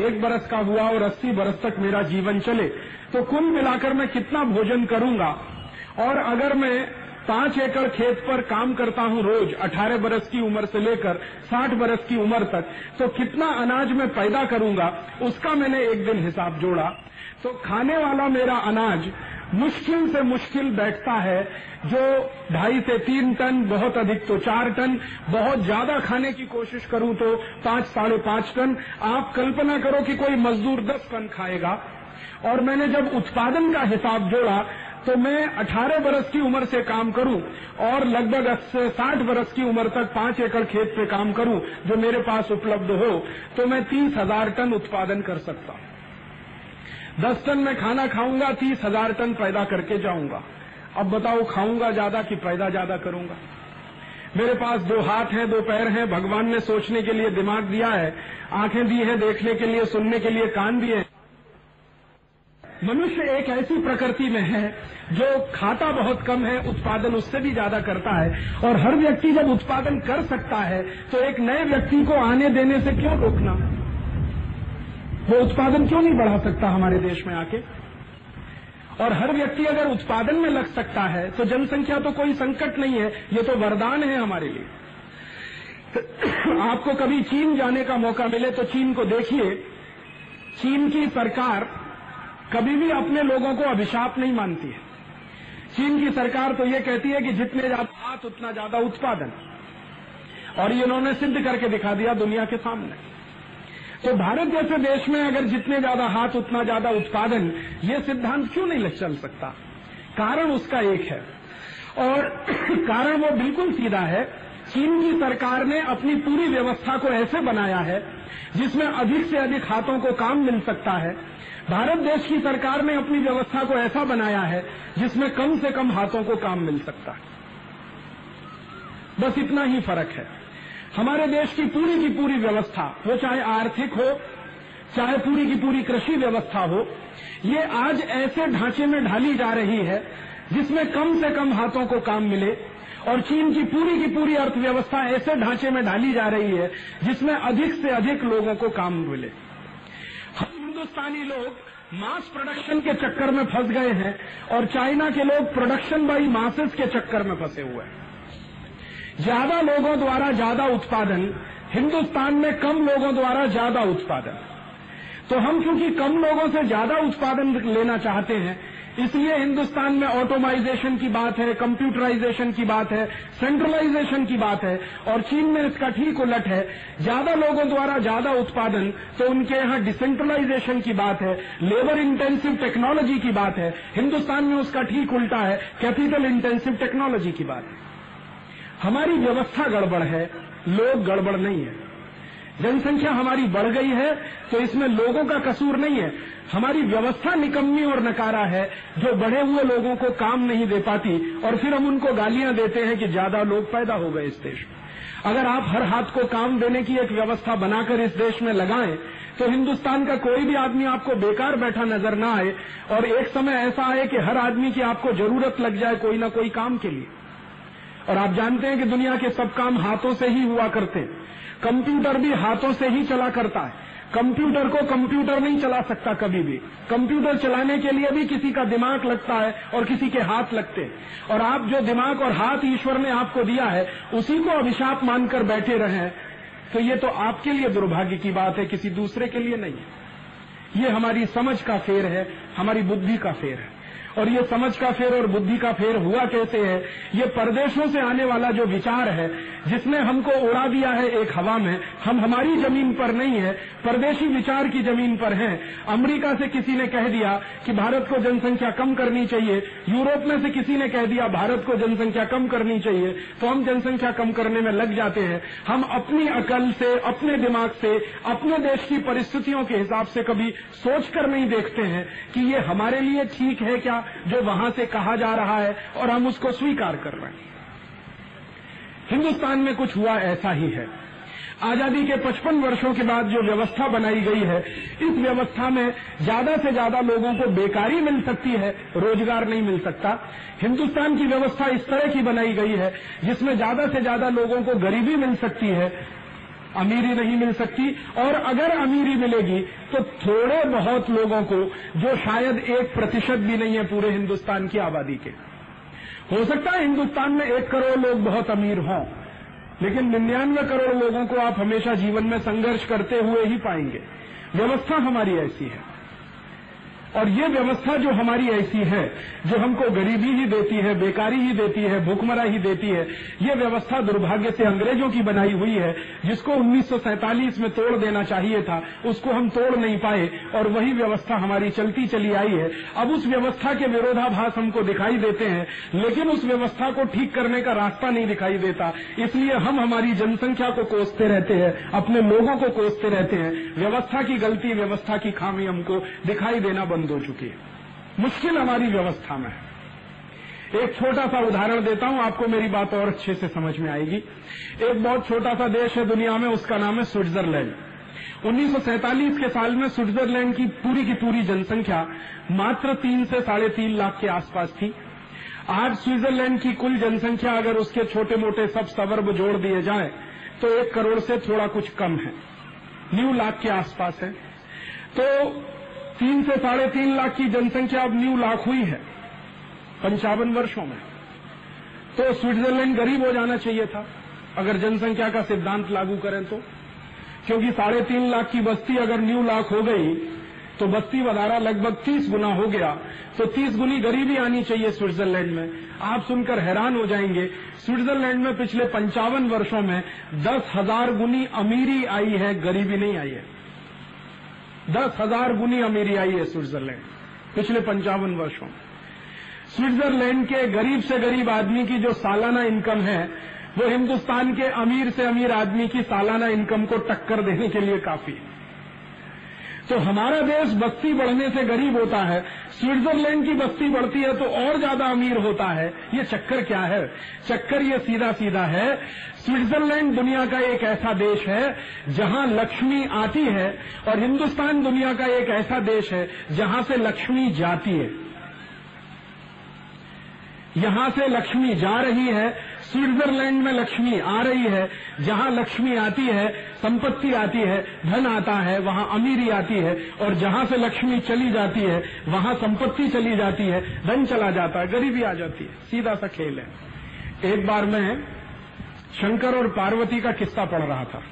एक बरस का हुआ और 80 बरस तक मेरा जीवन चले तो कुल मिलाकर मैं कितना भोजन करूँगा? और अगर मैं पाँच एकड़ खेत पर काम करता हूँ रोज 18 बरस की उम्र से लेकर 60 बरस की उम्र तक तो कितना अनाज मैं पैदा करूँगा? उसका मैंने एक दिन हिसाब जोड़ा। तो खाने वाला मेरा अनाज मुश्किल से मुश्किल बैठता है, जो ढाई से तीन टन, बहुत अधिक तो चार टन, बहुत ज़्यादा खाने की कोशिश करूँ तो पाँच, साढ़े पाँच टन। आप कल्पना करो कि कोई मजदूर दस टन खाएगा। और मैंने जब उत्पादन का हिसाब जोड़ा तो मैं 18 बरस की उम्र से काम करूँ और लगभग साठ बरस की उम्र तक पाँच एकड़ खेत पे काम करूँ, जो मेरे पास उपलब्ध हो तो मैं तीस हज़ार टन उत्पादन कर सकता हूँ। दस टन में खाना खाऊँगा, तीस हज़ार टन पैदा करके जाऊँगा। अब बताओ, खाऊँगा ज़्यादा कि पैदा ज़्यादा करूँगा? मेरे पास दो हाथ हैं, दो पैर हैं, भगवान ने सोचने के लिए दिमाग दिया है, आँखें दी हैं, देखने के लिए, सुनने के लिए, कान दिए मनुष्य एक ऐसी प्रकृति में है, जो खाता बहुत कम है, उत्पादन उससे भी ज़्यादा करता है, और हर व्यक्ति जब उत्पादन कर सकता है तो एक नए व्यक्ति को आने देने से क्यों रोकना? वो उत्पादन क्यों नहीं बढ़ा सकता हमारे देश में आके? और हर व्यक्ति अगर उत्पादन में लग सकता है तो जनसंख्या तो कोई संकट नहीं है, ये तो वरदान है हमारे लिए। तो आपको कभी चीन जाने का मौका मिले तो चीन को देखिए। चीन की सरकार कभी भी अपने लोगों को अभिशाप नहीं मानती है। चीन की सरकार तो ये कहती है कि जितने ज़्यादा हाथ, उतना ज़्यादा उत्पादन। और ये उन्होंने सिद्ध करके दिखा दिया दुनिया के सामने। तो भारत जैसे देश में अगर जितने ज़्यादा हाथ, उतना ज़्यादा उत्पादन, ये सिद्धांत क्यों नहीं चल सकता? कारण उसका एक है। और कारण वो बिल्कुल सीधा है। चीन की सरकार ने अपनी पूरी व्यवस्था को ऐसे बनाया है, जिसमें अधिक से अधिक हाथों को काम मिल सकता है। भारत देश की सरकार ने अपनी व्यवस्था को ऐसा बनाया है, जिसमें कम से कम हाथों को काम मिल सकता है। बस इतना ही फ़र्क है। हमारे देश की पूरी की पूरी व्यवस्था वो चाहे आर्थिक हो, चाहे पूरी की पूरी कृषि व्यवस्था हो, ये आज ऐसे ढांचे में ढाली जा रही है, जिसमें कम से कम हाथों को काम मिले और चीन की पूरी की पूरी अर्थव्यवस्था ऐसे ढांचे में ढाली जा रही है, जिसमें अधिक से अधिक लोगों को काम मिले। हम हिंदुस्तानी लोग मास प्रोडक्शन के चक्कर में फंस गए हैं और चाइना के लोग प्रोडक्शन बाई मासेस के चक्कर में फंसे हुए हैं। ज़्यादा लोगों द्वारा ज़्यादा उत्पादन, हिंदुस्तान में कम लोगों द्वारा ज़्यादा उत्पादन। तो हम क्योंकि कम लोगों से ज़्यादा उत्पादन लेना चाहते हैं, इसलिए हिंदुस्तान में ऑटोमाइजेशन की बात है, कंप्यूटराइजेशन की बात है, सेंट्रलाइजेशन की बात है, और चीन में इसका ठीक उलट है, ज़्यादा लोगों द्वारा ज़्यादा उत्पादन तो उनके यहाँ डिसेंट्रलाइजेशन की बात है, लेबर इंटेंसिव टेक्नोलॉजी की बात है, हिंदुस्तान में उसका ठीक उल्टा है, कैपिटल इंटेंसिव टेक्नोलॉजी की बात है। हमारी व्यवस्था गड़बड़ है, लोग गड़बड़ नहीं है। जनसंख्या हमारी बढ़ गई है तो इसमें लोगों का कसूर नहीं है। हमारी व्यवस्था निकम्मी और नकारा है, जो बढ़े हुए लोगों को काम नहीं दे पाती, और फिर हम उनको गालियाँ देते हैं कि ज़्यादा लोग पैदा हो गए इस देश में। अगर आप हर हाथ को काम देने की एक व्यवस्था बनाकर इस देश में लगाएँ तो हिंदुस्तान का कोई भी आदमी आपको बेकार बैठा नज़र ना आए, और एक समय ऐसा आए कि हर आदमी की आपको ज़रूरत लग जाए कोई ना कोई काम के लिए। और आप जानते हैं कि दुनिया के सब काम हाथों से ही हुआ करते हैं। कंप्यूटर भी हाथों से ही चला करता है। कंप्यूटर को कंप्यूटर नहीं चला सकता कभी भी। कंप्यूटर चलाने के लिए भी किसी का दिमाग लगता है और किसी के हाथ लगते हैं। और आप जो दिमाग और हाथ ईश्वर ने आपको दिया है, उसी को अभिशाप मानकर बैठे रहे। तो ये तो आपके लिए दुर्भाग्य की बात है, किसी दूसरे के लिए नहीं है। ये हमारी समझ का फेर है, हमारी बुद्धि का फेर है। और ये समझ का फेर और बुद्धि का फेर हुआ कैसे है? ये परदेशों से आने वाला जो विचार है, जिसने हमको उड़ा दिया है एक हवा में, हम हमारी ज़मीन पर नहीं है, परदेशी विचार की ज़मीन पर हैं। अमेरिका से किसी ने कह दिया कि भारत को जनसंख्या कम करनी चाहिए, यूरोप में से किसी ने कह दिया भारत को जनसंख्या कम करनी चाहिए तो हम जनसंख्या कम करने में लग जाते हैं। हम अपनी अकल से, अपने दिमाग से, अपने देश की परिस्थितियों के हिसाब से कभी सोचकर नहीं देखते हैं कि ये हमारे लिए ठीक है क्या? जो वहाँ से कहा जा रहा है और हम उसको स्वीकार कर रहे हैं। हिंदुस्तान में कुछ हुआ ऐसा ही है। आज़ादी के 55 वर्षों के बाद जो व्यवस्था बनाई गई है, इस व्यवस्था में ज़्यादा से ज़्यादा लोगों को बेकारी मिल सकती है, रोज़गार नहीं मिल सकता। हिंदुस्तान की व्यवस्था इस तरह की बनाई गई है, जिसमें ज़्यादा से ज़्यादा लोगों को गरीबी मिल सकती है अमीरी नहीं मिल सकती। और अगर अमीरी मिलेगी तो थोड़े बहुत लोगों को, जो शायद एक प्रतिशत भी नहीं है पूरे हिंदुस्तान की आबादी के। हो सकता है हिंदुस्तान में एक करोड़ लोग बहुत अमीर हों, लेकिन निन्यानवे करोड़ लोगों को आप हमेशा जीवन में संघर्ष करते हुए ही पाएँगे। व्यवस्था हमारी ऐसी है। और ये व्यवस्था जो हमारी ऐसी है, जो हमको गरीबी ही देती है, बेकारी ही देती है, भूखमरा ही देती है, ये व्यवस्था दुर्भाग्य से अंग्रेज़ों की बनाई हुई है, जिसको उन्नीस सौ सैंतालीस में तोड़ देना चाहिए था, उसको हम तोड़ नहीं पाए, और वही व्यवस्था हमारी चलती चली आई है। अब उस व्यवस्था के विरोधाभास हमको दिखाई देते हैं, लेकिन उस व्यवस्था को ठीक करने का रास्ता नहीं दिखाई देता। इसलिए हम हमारी जनसंख्या को कोसते रहते हैं, अपने लोगों को कोसते रहते हैं। व्यवस्था की गलती, व्यवस्था की खामी हमको दिखाई देना बंद हो चुकी है। मुश्किल हमारी व्यवस्था में है। एक छोटा सा उदाहरण देता हूँ, आपको मेरी बात और अच्छे से समझ में आएगी। एक बहुत छोटा सा देश है दुनिया में, उसका नाम है स्विट्जरलैंड। उन्नीस सौ सैंतालीस के साल में स्विट्जरलैंड की पूरी की पूरी जनसंख्या मात्र तीन से साढ़े तीन लाख के आसपास थी। आज स्विट्जरलैंड की कुल जनसंख्या अगर उसके छोटे मोटे सब सवर्ब जोड़ दिए जाए तो एक करोड़ से थोड़ा कुछ कम है। न्यू लाख के आसपास है। तो तीन से साढ़े तीन लाख की जनसंख्या अब न्यू लाख हुई है, पंचावन वर्षों में। तो स्विट्जरलैंड गरीब हो जाना चाहिए था, अगर जनसंख्या का सिद्धांत लागू करें तो। क्योंकि साढ़े तीन लाख की बस्ती अगर न्यू लाख हो गई तो बस्ती वधारा लगभग तीस गुना हो गया। तो तीस गुनी गरीबी आनी चाहिए स्विट्जरलैंड में। आप सुनकर हैरान हो जाएँगे, स्विट्जरलैंड में पिछले पंचावन वर्षों में दस हज़ार गुनी अमीरी आई है, गरीबी नहीं आई है। दस हज़ार गुनी अमीरी आई है स्विट्जरलैंड, पिछले पंचावन वर्षों। में स्विट्जरलैंड के गरीब से गरीब आदमी की जो सालाना इनकम है, वो हिंदुस्तान के अमीर से अमीर आदमी की सालाना इनकम को टक्कर देने के लिए काफ़ी है। तो हमारा देश बस्ती बढ़ने से गरीब होता है। स्विट्जरलैंड की बस्ती बढ़ती है तो और ज़्यादा अमीर होता है। ये चक्कर क्या है? चक्कर ये सीधा सीधा है। स्विट्जरलैंड दुनिया का एक ऐसा देश है जहाँ लक्ष्मी आती है और हिंदुस्तान दुनिया का एक ऐसा देश है जहाँ से लक्ष्मी जाती है। यहाँ से लक्ष्मी जा रही है, स्विट्जरलैंड में लक्ष्मी आ रही है, जहाँ लक्ष्मी आती है, संपत्ति आती है, धन आता है, वहाँ अमीरी आती है, और जहाँ से लक्ष्मी चली जाती है, वहाँ संपत्ति चली जाती है, धन चला जाता है, गरीबी आ जाती है, सीधा सा खेल है। एक बार मैं शंकर और पार्वती का किस्सा पढ़ रहा था।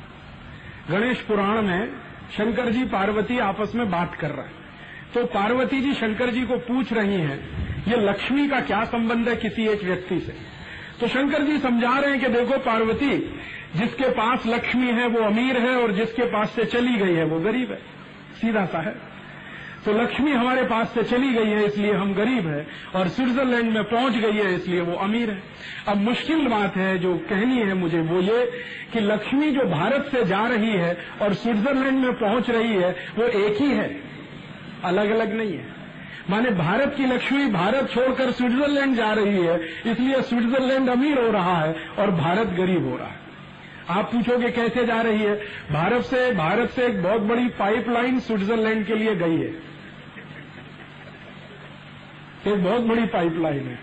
गणेश पुराण में शंकर जी पार्वती आपस में बात कर रहे हैं। तो पार्वती जी शंकर जी को पूछ रही हैं, ये लक्ष्मी का क्या संबंध है किसी एक व्यक्ति से? तो शंकर जी समझा रहे हैं कि देखो पार्वती, जिसके पास लक्ष्मी है, वो अमीर है, और जिसके पास से चली गई है, वो गरीब है। सीधा सा है। तो लक्ष्मी हमारे पास से चली गई है, इसलिए हम गरीब है, और स्विट्जरलैंड में पहुँच गई है, इसलिए वो अमीर है। अब मुश्किल बात है, जो कहनी है मुझे, वो ये कि लक्ष्मी जो भारत से जा रही है, और स्विट्जरलैंड में पहुँच रही है, वो एक ही है। अलग अलग नहीं है। माने भारत की लक्ष्मी भारत छोड़कर स्विट्जरलैंड जा रही है, इसलिए स्विट्जरलैंड अमीर हो रहा है और भारत गरीब हो रहा है। आप पूछोगे कैसे जा रही है? भारत से भारत से एक बहुत बड़ी पाइपलाइन स्विट्जरलैंड के लिए गई है। एक बहुत बड़ी पाइपलाइन है।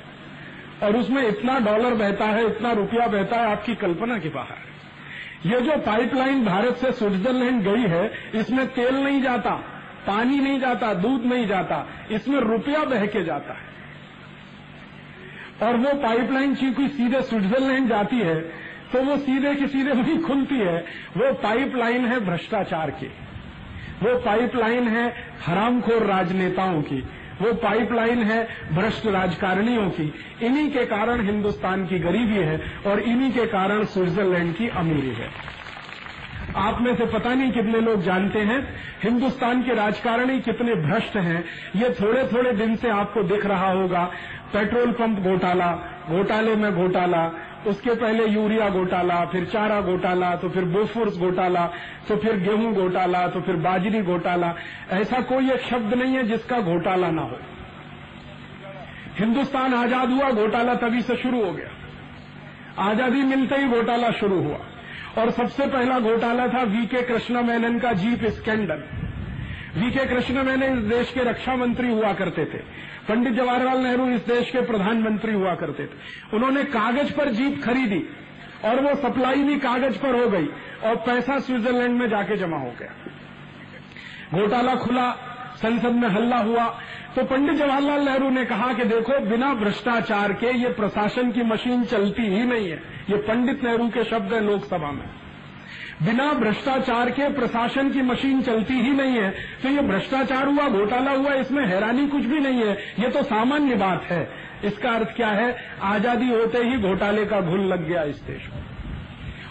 और उसमें इतना डॉलर बहता है, इतना रुपया बहता है आपकी कल्पना के बाहर। ये जो पाइपलाइन भारत से स्विट्जरलैंड गई है, इसमें तेल नहीं जाता। पानी नहीं जाता, दूध नहीं जाता, इसमें रुपया बह के जाता है। और वो पाइपलाइन चूँकि सीधे स्विट्जरलैंड जाती है तो वो सीधे की सीधे वही खुलती है। वो पाइपलाइन है भ्रष्टाचार की। वो पाइपलाइन है हरामखोर राजनेताओं की। वो पाइपलाइन है भ्रष्ट राजकारणियों की। इन्हीं के कारण हिंदुस्तान की गरीबी है और इन्हीं के कारण स्विट्जरलैंड की अमीरी है। आप में से पता नहीं कितने लोग जानते हैं, हिंदुस्तान के राजकारणी कितने भ्रष्ट हैं, ये थोड़े थोड़े दिन से आपको दिख रहा होगा। पेट्रोल पंप घोटाला, घोटाले में घोटाला, उसके पहले यूरिया घोटाला, फिर चारा घोटाला तो फिर बोफोर्स घोटाला तो फिर गेहूँ घोटाला तो फिर बाजरी घोटाला। ऐसा कोई एक शब्द नहीं है जिसका घोटाला ना हो। हिंदुस्तान आज़ाद हुआ, घोटाला तभी से शुरू हो गया। आज़ादी मिलते ही घोटाला शुरू हुआ। और सबसे पहला घोटाला था वीके कृष्ण मेनन का jeep scandal. VK Krishna Menon इस देश के रक्षा मंत्री हुआ करते थे। पंडित जवाहरलाल नेहरू इस देश के प्रधानमंत्री हुआ करते थे। उन्होंने कागज़ पर जीप खरीदी और वो सप्लाई भी कागज़ पर हो गई और पैसा स्विट्जरलैंड में जाके जमा हो गया। घोटाला खुला, संसद में हल्ला हुआ तो पंडित जवाहरलाल नेहरू ने कहा कि देखो, बिना भ्रष्टाचार के ये प्रशासन की मशीन चलती ही नहीं है। ये पंडित नेहरू के शब्द है लोकसभा में। बिना भ्रष्टाचार के प्रशासन की मशीन चलती ही नहीं है तो ये भ्रष्टाचार हुआ, घोटाला हुआ, इसमें हैरानी कुछ भी नहीं है। ये तो सामान्य बात है। इसका अर्थ क्या है? आज़ादी होते ही घोटाले का घुल लग गया इस देश में।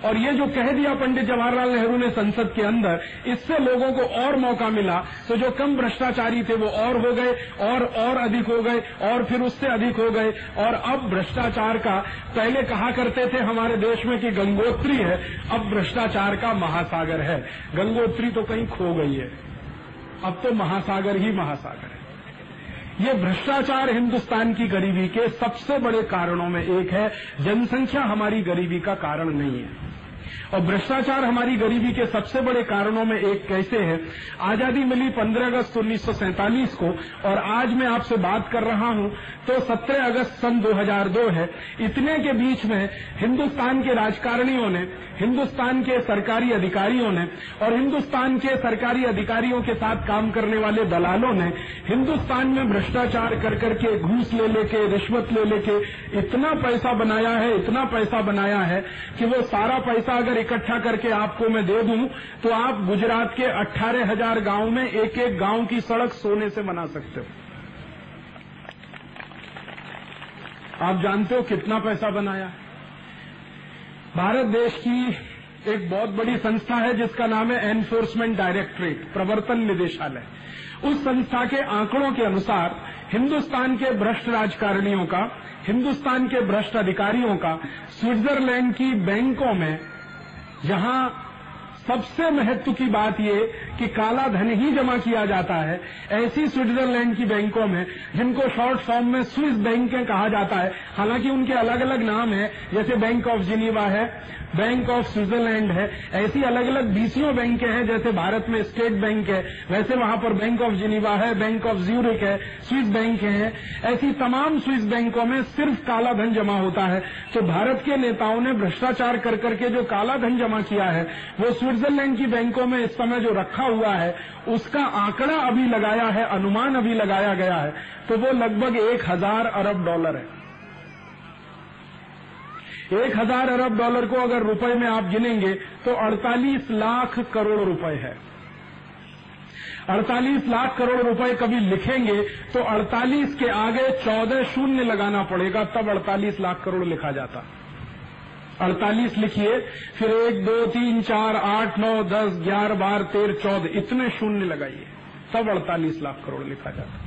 और ये जो कह दिया पंडित जवाहरलाल नेहरू ने संसद के अंदर, इससे लोगों को और मौका मिला। तो जो कम भ्रष्टाचारी थे, वो और हो गए, और और अधिक हो गए, और फिर उससे अधिक हो गए। और अब भ्रष्टाचार का, पहले कहा करते थे हमारे देश में कि गंगोत्री है, अब भ्रष्टाचार का महासागर है। गंगोत्री तो कहीं खो गई है। अब तो महासागर ही महासागर है। ये भ्रष्टाचार हिंदुस्तान की गरीबी के सबसे बड़े कारणों में एक है। जनसंख्या हमारी गरीबी का कारण नहीं है। और भ्रष्टाचार हमारी गरीबी के सबसे बड़े कारणों में एक कैसे है, आज़ादी मिली 15 अगस्त उन्नीस को, और आज मैं आपसे बात कर रहा हूँ तो 17 अगस्त सन 2002 है। इतने के बीच में हिंदुस्तान के राजकारणियों ने हिंदुस्तान के सरकारी अधिकारियों ने और हिंदुस्तान के सरकारी अधिकारियों के साथ काम करने वाले दलालों ने हिंदुस्तान में भ्रष्टाचार कर करके घूस ले लेके, रिश्वत ले लेके इतना पैसा बनाया है, इतना पैसा बनाया है कि वो सारा पैसा अगर इकट्ठा करके आपको मैं दे दूँ तो आप गुजरात के अट्ठारह हज़ार गाँव में एक एक गाँव की सड़क सोने से बना सकते हो। आप जानते हो कितना पैसा बनाया है? भारत देश की एक बहुत बड़ी संस्था है, जिसका नाम है एनफोर्समेंट डायरेक्टरेट प्रवर्तन निदेशालय। उस संस्था के आंकड़ों के अनुसार, हिंदुस्तान के भ्रष्ट राजकारणियों का, हिंदुस्तान के भ्रष्ट अधिकारियों का, स्विट्जरलैंड की बैंकों में, जहाँ सबसे महत्व की बात ये कि काला धन ही जमा किया जाता है। ऐसी स्विट्जरलैंड की बैंकों में, जिनको शॉर्ट फॉर्म में स्विस बैंकें कहा जाता है, हालाँकि उनके अलग अलग नाम है, जैसे बैंक ऑफ़ जिनीवा है बैंक ऑफ़ स्विट्जरलैंड है। ऐसी अलग अलग बीसियों बैंकें हैं, जैसे भारत में स्टेट बैंक है, वैसे वहाँ पर बैंक ऑफ़ जिनीवा है, बैंक ऑफ़ ज्यूरिक है, स्विस बैंक है। ऐसी तमाम स्विस बैंकों में सिर्फ़ काला धन जमा होता है। तो भारत के नेताओं ने भ्रष्टाचार कर करके जो काला धन जमा किया है, वो स्विट्जरलैंड की बैंकों में इस समय जो रखा हुआ है, उसका आंकड़ा अभी लगाया है, अनुमान अभी लगाया गया है। तो वो लगभग एक हज़ार अरब डॉलर है। एक हज़ार अरब डॉलर को अगर रुपए में आप गिनेंगे तो 48 लाख करोड़ रुपए है। 48 लाख करोड़ रुपए कभी लिखेंगे तो 48 के आगे 14 शून्य लगाना पड़ेगा, तब 48 लाख करोड़ लिखा जाता। 48 लिखिए, फिर एक, दो, तीन, चार, आठ, नौ, दस, ग्यारह, बारह, तेरह, चौदह, इतने शून्य लगाइए, तब 48 लाख करोड़ लिखा जाता।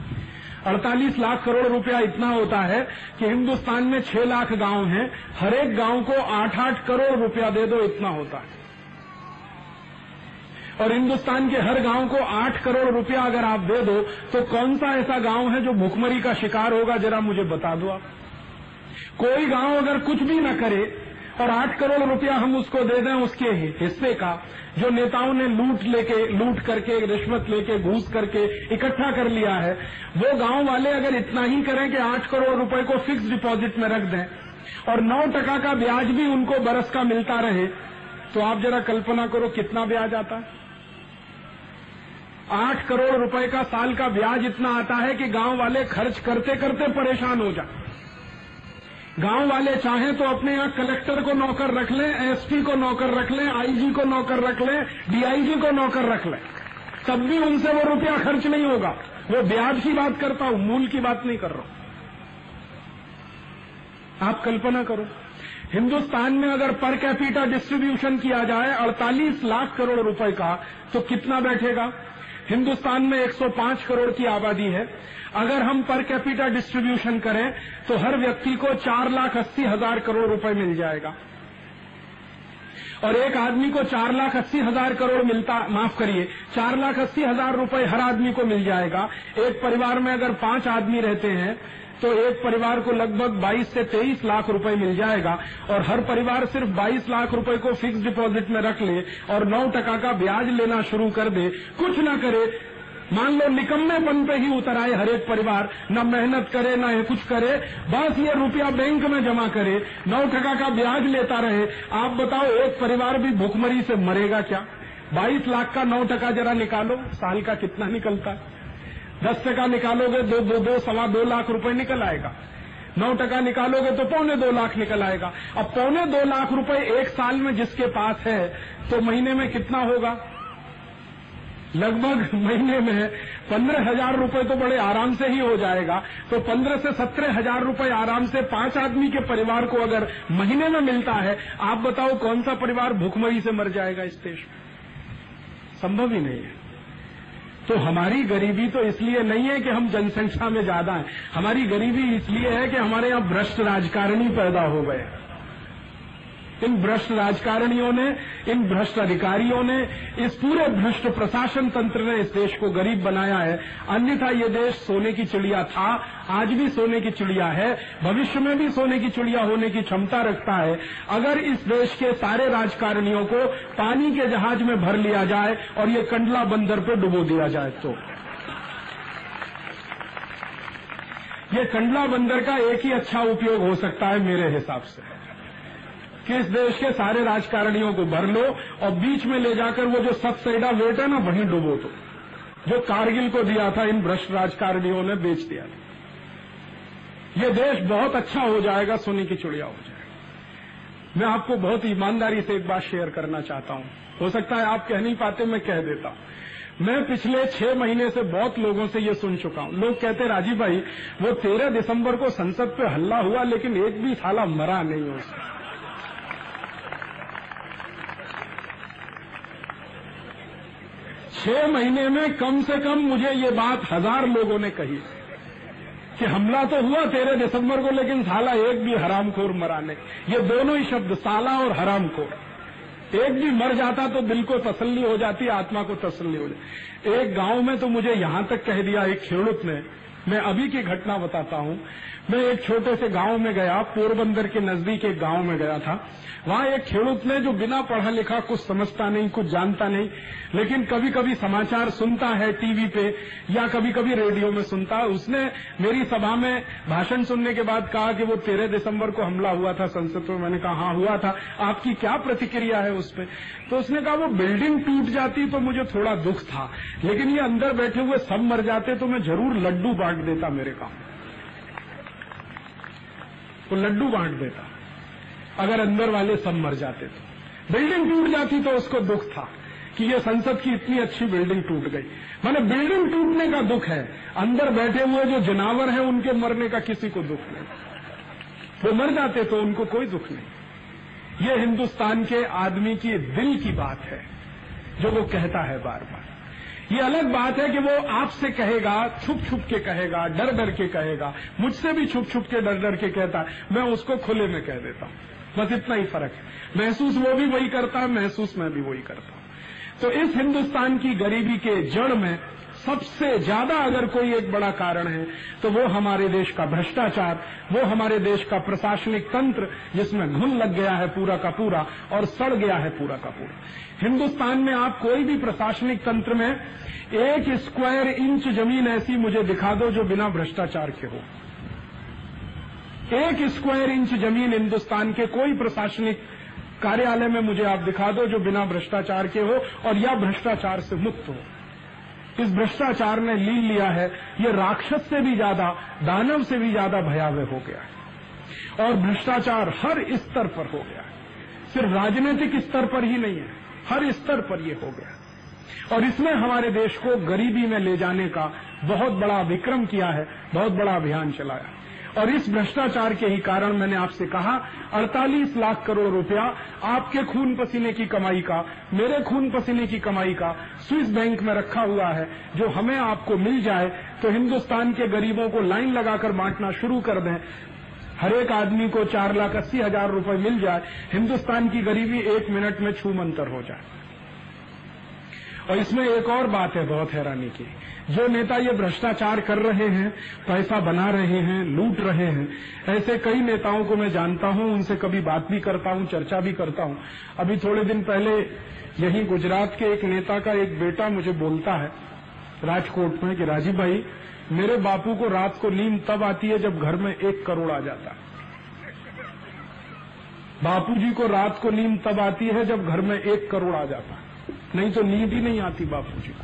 48 लाख करोड़ रुपया इतना होता है कि हिंदुस्तान में 6 लाख गाँव हैं, हर एक गाँव को 8-8 करोड़ रुपया दे दो इतना होता है। और हिंदुस्तान के हर गाँव को 8 करोड़ रुपया अगर आप दे दो तो कौन सा ऐसा गाँव है जो भुखमरी का शिकार होगा, जरा मुझे बता दो आप। कोई गाँव अगर कुछ भी न करे और आठ करोड़ रुपया हम उसको दे दें उसके हिस्से का, जो नेताओं ने लूट लेके, लूट करके, रिश्वत लेके, घूस करके इकट्ठा कर लिया है, वो गाँव वाले अगर इतना ही करें कि आठ करोड़ रुपए को फिक्स डिपॉजिट में रख दें, और नौ टका का ब्याज भी उनको बरस का मिलता रहे तो आप जरा कल्पना करो कितना ब्याज आता है। आठ करोड़ रुपए का साल का ब्याज इतना आता है कि गाँव वाले खर्च करते करते परेशान हो जाए गाँव वाले चाहें तो अपने यहाँ कलेक्टर को नौकर रख लें एसपी को नौकर रख लें आईजी को नौकर रख लें डीआईजी को नौकर रख लें। तब भी उनसे वो रुपया खर्च नहीं होगा। वो ब्याज की बात करता हूँ, मूल की बात नहीं कर रहा हूँ। आप कल्पना करो, हिंदुस्तान में अगर पर कैपिटा डिस्ट्रीब्यूशन किया जाए 48 लाख करोड़ रुपए का तो कितना बैठेगा? हिंदुस्तान में 105 करोड़ की आबादी है। अगर हम पर कैपिटा डिस्ट्रीब्यूशन करें तो हर व्यक्ति को चार लाख अस्सी हज़ार करोड़ रुपए मिल जाएगा। और एक आदमी को चार लाख अस्सी हज़ार करोड़ मिलता, माफ़ करिए, चार लाख अस्सी हज़ार रुपए हर आदमी को मिल जाएगा। एक परिवार में अगर पाँच आदमी रहते हैं तो एक परिवार को लगभग 22 से 23 लाख रुपए मिल जाएगा और हर परिवार सिर्फ़ 22 लाख रुपए को फिक्स डिपॉजिट में रख ले और 9 टका का ब्याज लेना शुरू कर दे। कुछ ना करे, मान लो निकम्मेपन पे ही उतर आए हरेक परिवार, न मेहनत करे, न कुछ करे, बस ये रुपया बैंक में जमा करे, नौ टका का ब्याज लेता रहे। आप बताओ, एक परिवार भी भूखमरी से मरेगा क्या? बाईस लाख का नौ टका जरा निकालो, साल का कितना निकलता? है दस टका निकालोगे, दो दो दो सवा दो लाख रुपए निकल आएगा। नौ टका निकालोगे तो पौने दो लाख निकल आएगा। अब पौने दो लाख रुपए एक साल में जिसके पास है तो महीने में कितना होगा? लगभग महीने में पंद्रह हज़ार रुपये तो बड़े आराम से ही हो जाएगा। तो पंद्रह से सत्रह हज़ार रुपये आराम से पाँच आदमी के परिवार को अगर महीने में मिलता है, आप बताओ कौन सा परिवार भूखमरी से मर जाएगा इस देश में? संभव ही नहीं है। तो हमारी गरीबी तो इसलिए नहीं है कि हम जनसंख्या में ज़्यादा हैं। हमारी गरीबी इसलिए है कि हमारे यहाँ भ्रष्ट राजकारणी पैदा हो गए इन भ्रष्ट राजकारणियों ने, इन भ्रष्ट अधिकारियों ने, इस पूरे भ्रष्ट प्रशासन तंत्र ने इस देश को गरीब बनाया है। अन्यथा ये देश सोने की चिड़िया था, आज भी सोने की चिड़िया है, भविष्य में भी सोने की चिड़िया होने की क्षमता रखता है। अगर इस देश के सारे राजकारणियों को पानी के जहाज़ में भर लिया जाए और ये कंडला बंदर पर डुबो दिया जाए तो। ये कंडला बंदर का एक ही अच्छा उपयोग हो सकता है मेरे हिसाब से। कि इस देश के सारे राजकारणियों को भर लो और बीच में ले जाकर वो जो सबसेडा वेट है ना, वहीं डुबो तो। जो कारगिल को दिया था, इन भ्रष्ट राजकारणियों ने बेच दिया था। ये देश बहुत अच्छा हो जाएगा, सोने की चुड़िया हो जाएगा। मैं आपको बहुत ईमानदारी से एक बात शेयर करना चाहता हूँ। हो सकता है आप कह नहीं पाते, मैं कह देता हूँ। मैं पिछले छह महीने से बहुत लोगों से ये सुन चुका हूँ। लोग कहते राजीव भाई, वो तेरह दिसंबर को संसद पे हल्ला हुआ, लेकिन एक भी साला मरा नहीं उसका। छह महीने में कम से कम मुझे ये बात हज़ार लोगों ने कही कि हमला तो हुआ तेरह दिसंबर को, लेकिन साला एक भी हरामखोर मरा नहीं। ये दोनों ही शब्द, साला और हरामखोर। एक भी मर जाता तो दिल को तसल्ली हो जाती, आत्मा को तसल्ली हो जाती। एक गाँव में तो मुझे यहाँ तक कह दिया, एक खेड़ूत ने मैं अभी की घटना बताता हूँ। मैं एक छोटे से गाँव में गया, पोरबंदर के नज़दीक एक गाँव में गया था। वहाँ एक खेडूत ने जो बिना पढ़ा लिखा कुछ समझता नहीं, कुछ जानता नहीं, लेकिन कभी कभी समाचार सुनता है टीवी पे या कभी कभी रेडियो में सुनता। है उसने मेरी सभा में भाषण सुनने के बाद कहा कि वो तेरह दिसंबर को हमला हुआ था संसद में। मैंने कहा हाँ हुआ था। आपकी क्या प्रतिक्रिया है उस पर तो उसने कहा, वो बिल्डिंग टूट जाती तो मुझे थोड़ा दुख था, लेकिन ये अंदर बैठे हुए सब मर जाते तो मैं ज़रूर लड्डू बांट देता मेरे काम। तो लड्डू बांट देता। अगर अंदर वाले सब मर जाते तो। बिल्डिंग टूट जाती तो उसको दुख था कि ये संसद की इतनी अच्छी बिल्डिंग टूट गई। मैंने बिल्डिंग टूटने का दुख है। अंदर बैठे हुए जो जनावर हैं, उनके मरने का किसी को दुख नहीं। वो मर जाते तो उनको कोई दुख नहीं। ये हिंदुस्तान के आदमी की दिल की बात है, जो वो कहता है बार बार ये अलग बात है कि वो आपसे कहेगा छुप छुप के कहेगा डर डर के कहेगा। मुझसे भी छुप छुप के डर डर के कहता है मैं उसको खुले में कह देता हूँ। बस इतना ही फ़र्क है। महसूस वो भी वही करता है महसूस मैं भी वही करता हूँ। तो इस हिंदुस्तान की गरीबी के जड़ में सबसे ज़्यादा अगर कोई एक बड़ा कारण है तो वो हमारे देश का भ्रष्टाचार, वो हमारे देश का प्रशासनिक तंत्र, जिसमें घुन लग गया है पूरा का पूरा और सड़ गया है पूरा का पूरा। हिंदुस्तान में आप कोई भी प्रशासनिक तंत्र में एक स्क्वायर इंच ज़मीन ऐसी मुझे दिखा दो जो बिना भ्रष्टाचार के हो। एक स्क्वायर इंच ज़मीन हिंदुस्तान के कोई प्रशासनिक कार्यालय में मुझे आप दिखा दो जो बिना भ्रष्टाचार के हो और या भ्रष्टाचार से मुक्त हो। इस भ्रष्टाचार ने लीन लिया है, ये राक्षस से भी ज़्यादा, दानव से भी ज़्यादा भयावह हो गया है। और भ्रष्टाचार हर स्तर पर हो गया है। सिर्फ़ राजनीतिक स्तर पर ही नहीं है, हर स्तर पर यह हो गया और इसमें हमारे देश को गरीबी में ले जाने का बहुत बड़ा विक्रम किया है, बहुत बड़ा अभियान चलाया और इस भ्रष्टाचार के ही कारण मैंने आपसे कहा 48 लाख करोड़ रुपया आपके खून पसीने की कमाई का, मेरे खून पसीने की कमाई का स्विस बैंक में रखा हुआ है, जो हमें आपको मिल जाए तो हिंदुस्तान के गरीबों को लाइन लगाकर बांटना शुरू कर दें। हर एक आदमी को चार लाख अस्सी हज़ार रुपये मिल जाए, हिंदुस्तान की गरीबी एक मिनट में छू मंतर हो जाए। और इसमें एक और बात है बहुत हैरानी की। जो नेता ये भ्रष्टाचार कर रहे हैं, पैसा बना रहे हैं, लूट रहे हैं, ऐसे कई नेताओं को मैं जानता हूँ, उनसे कभी बात भी करता हूँ, चर्चा भी करता हूँ। अभी थोड़े दिन पहले यहीं गुजरात के एक नेता का एक बेटा मुझे बोलता है, राजकोट में, कि राजीव भाई, मेरे बापू को रात को नींद तब आती है जब घर में एक करोड़ आ जाता। है बापू जी को रात को नींद तब आती है जब घर में एक करोड़ आ जाता। नहीं तो नींद ही नहीं आती बापू जी। को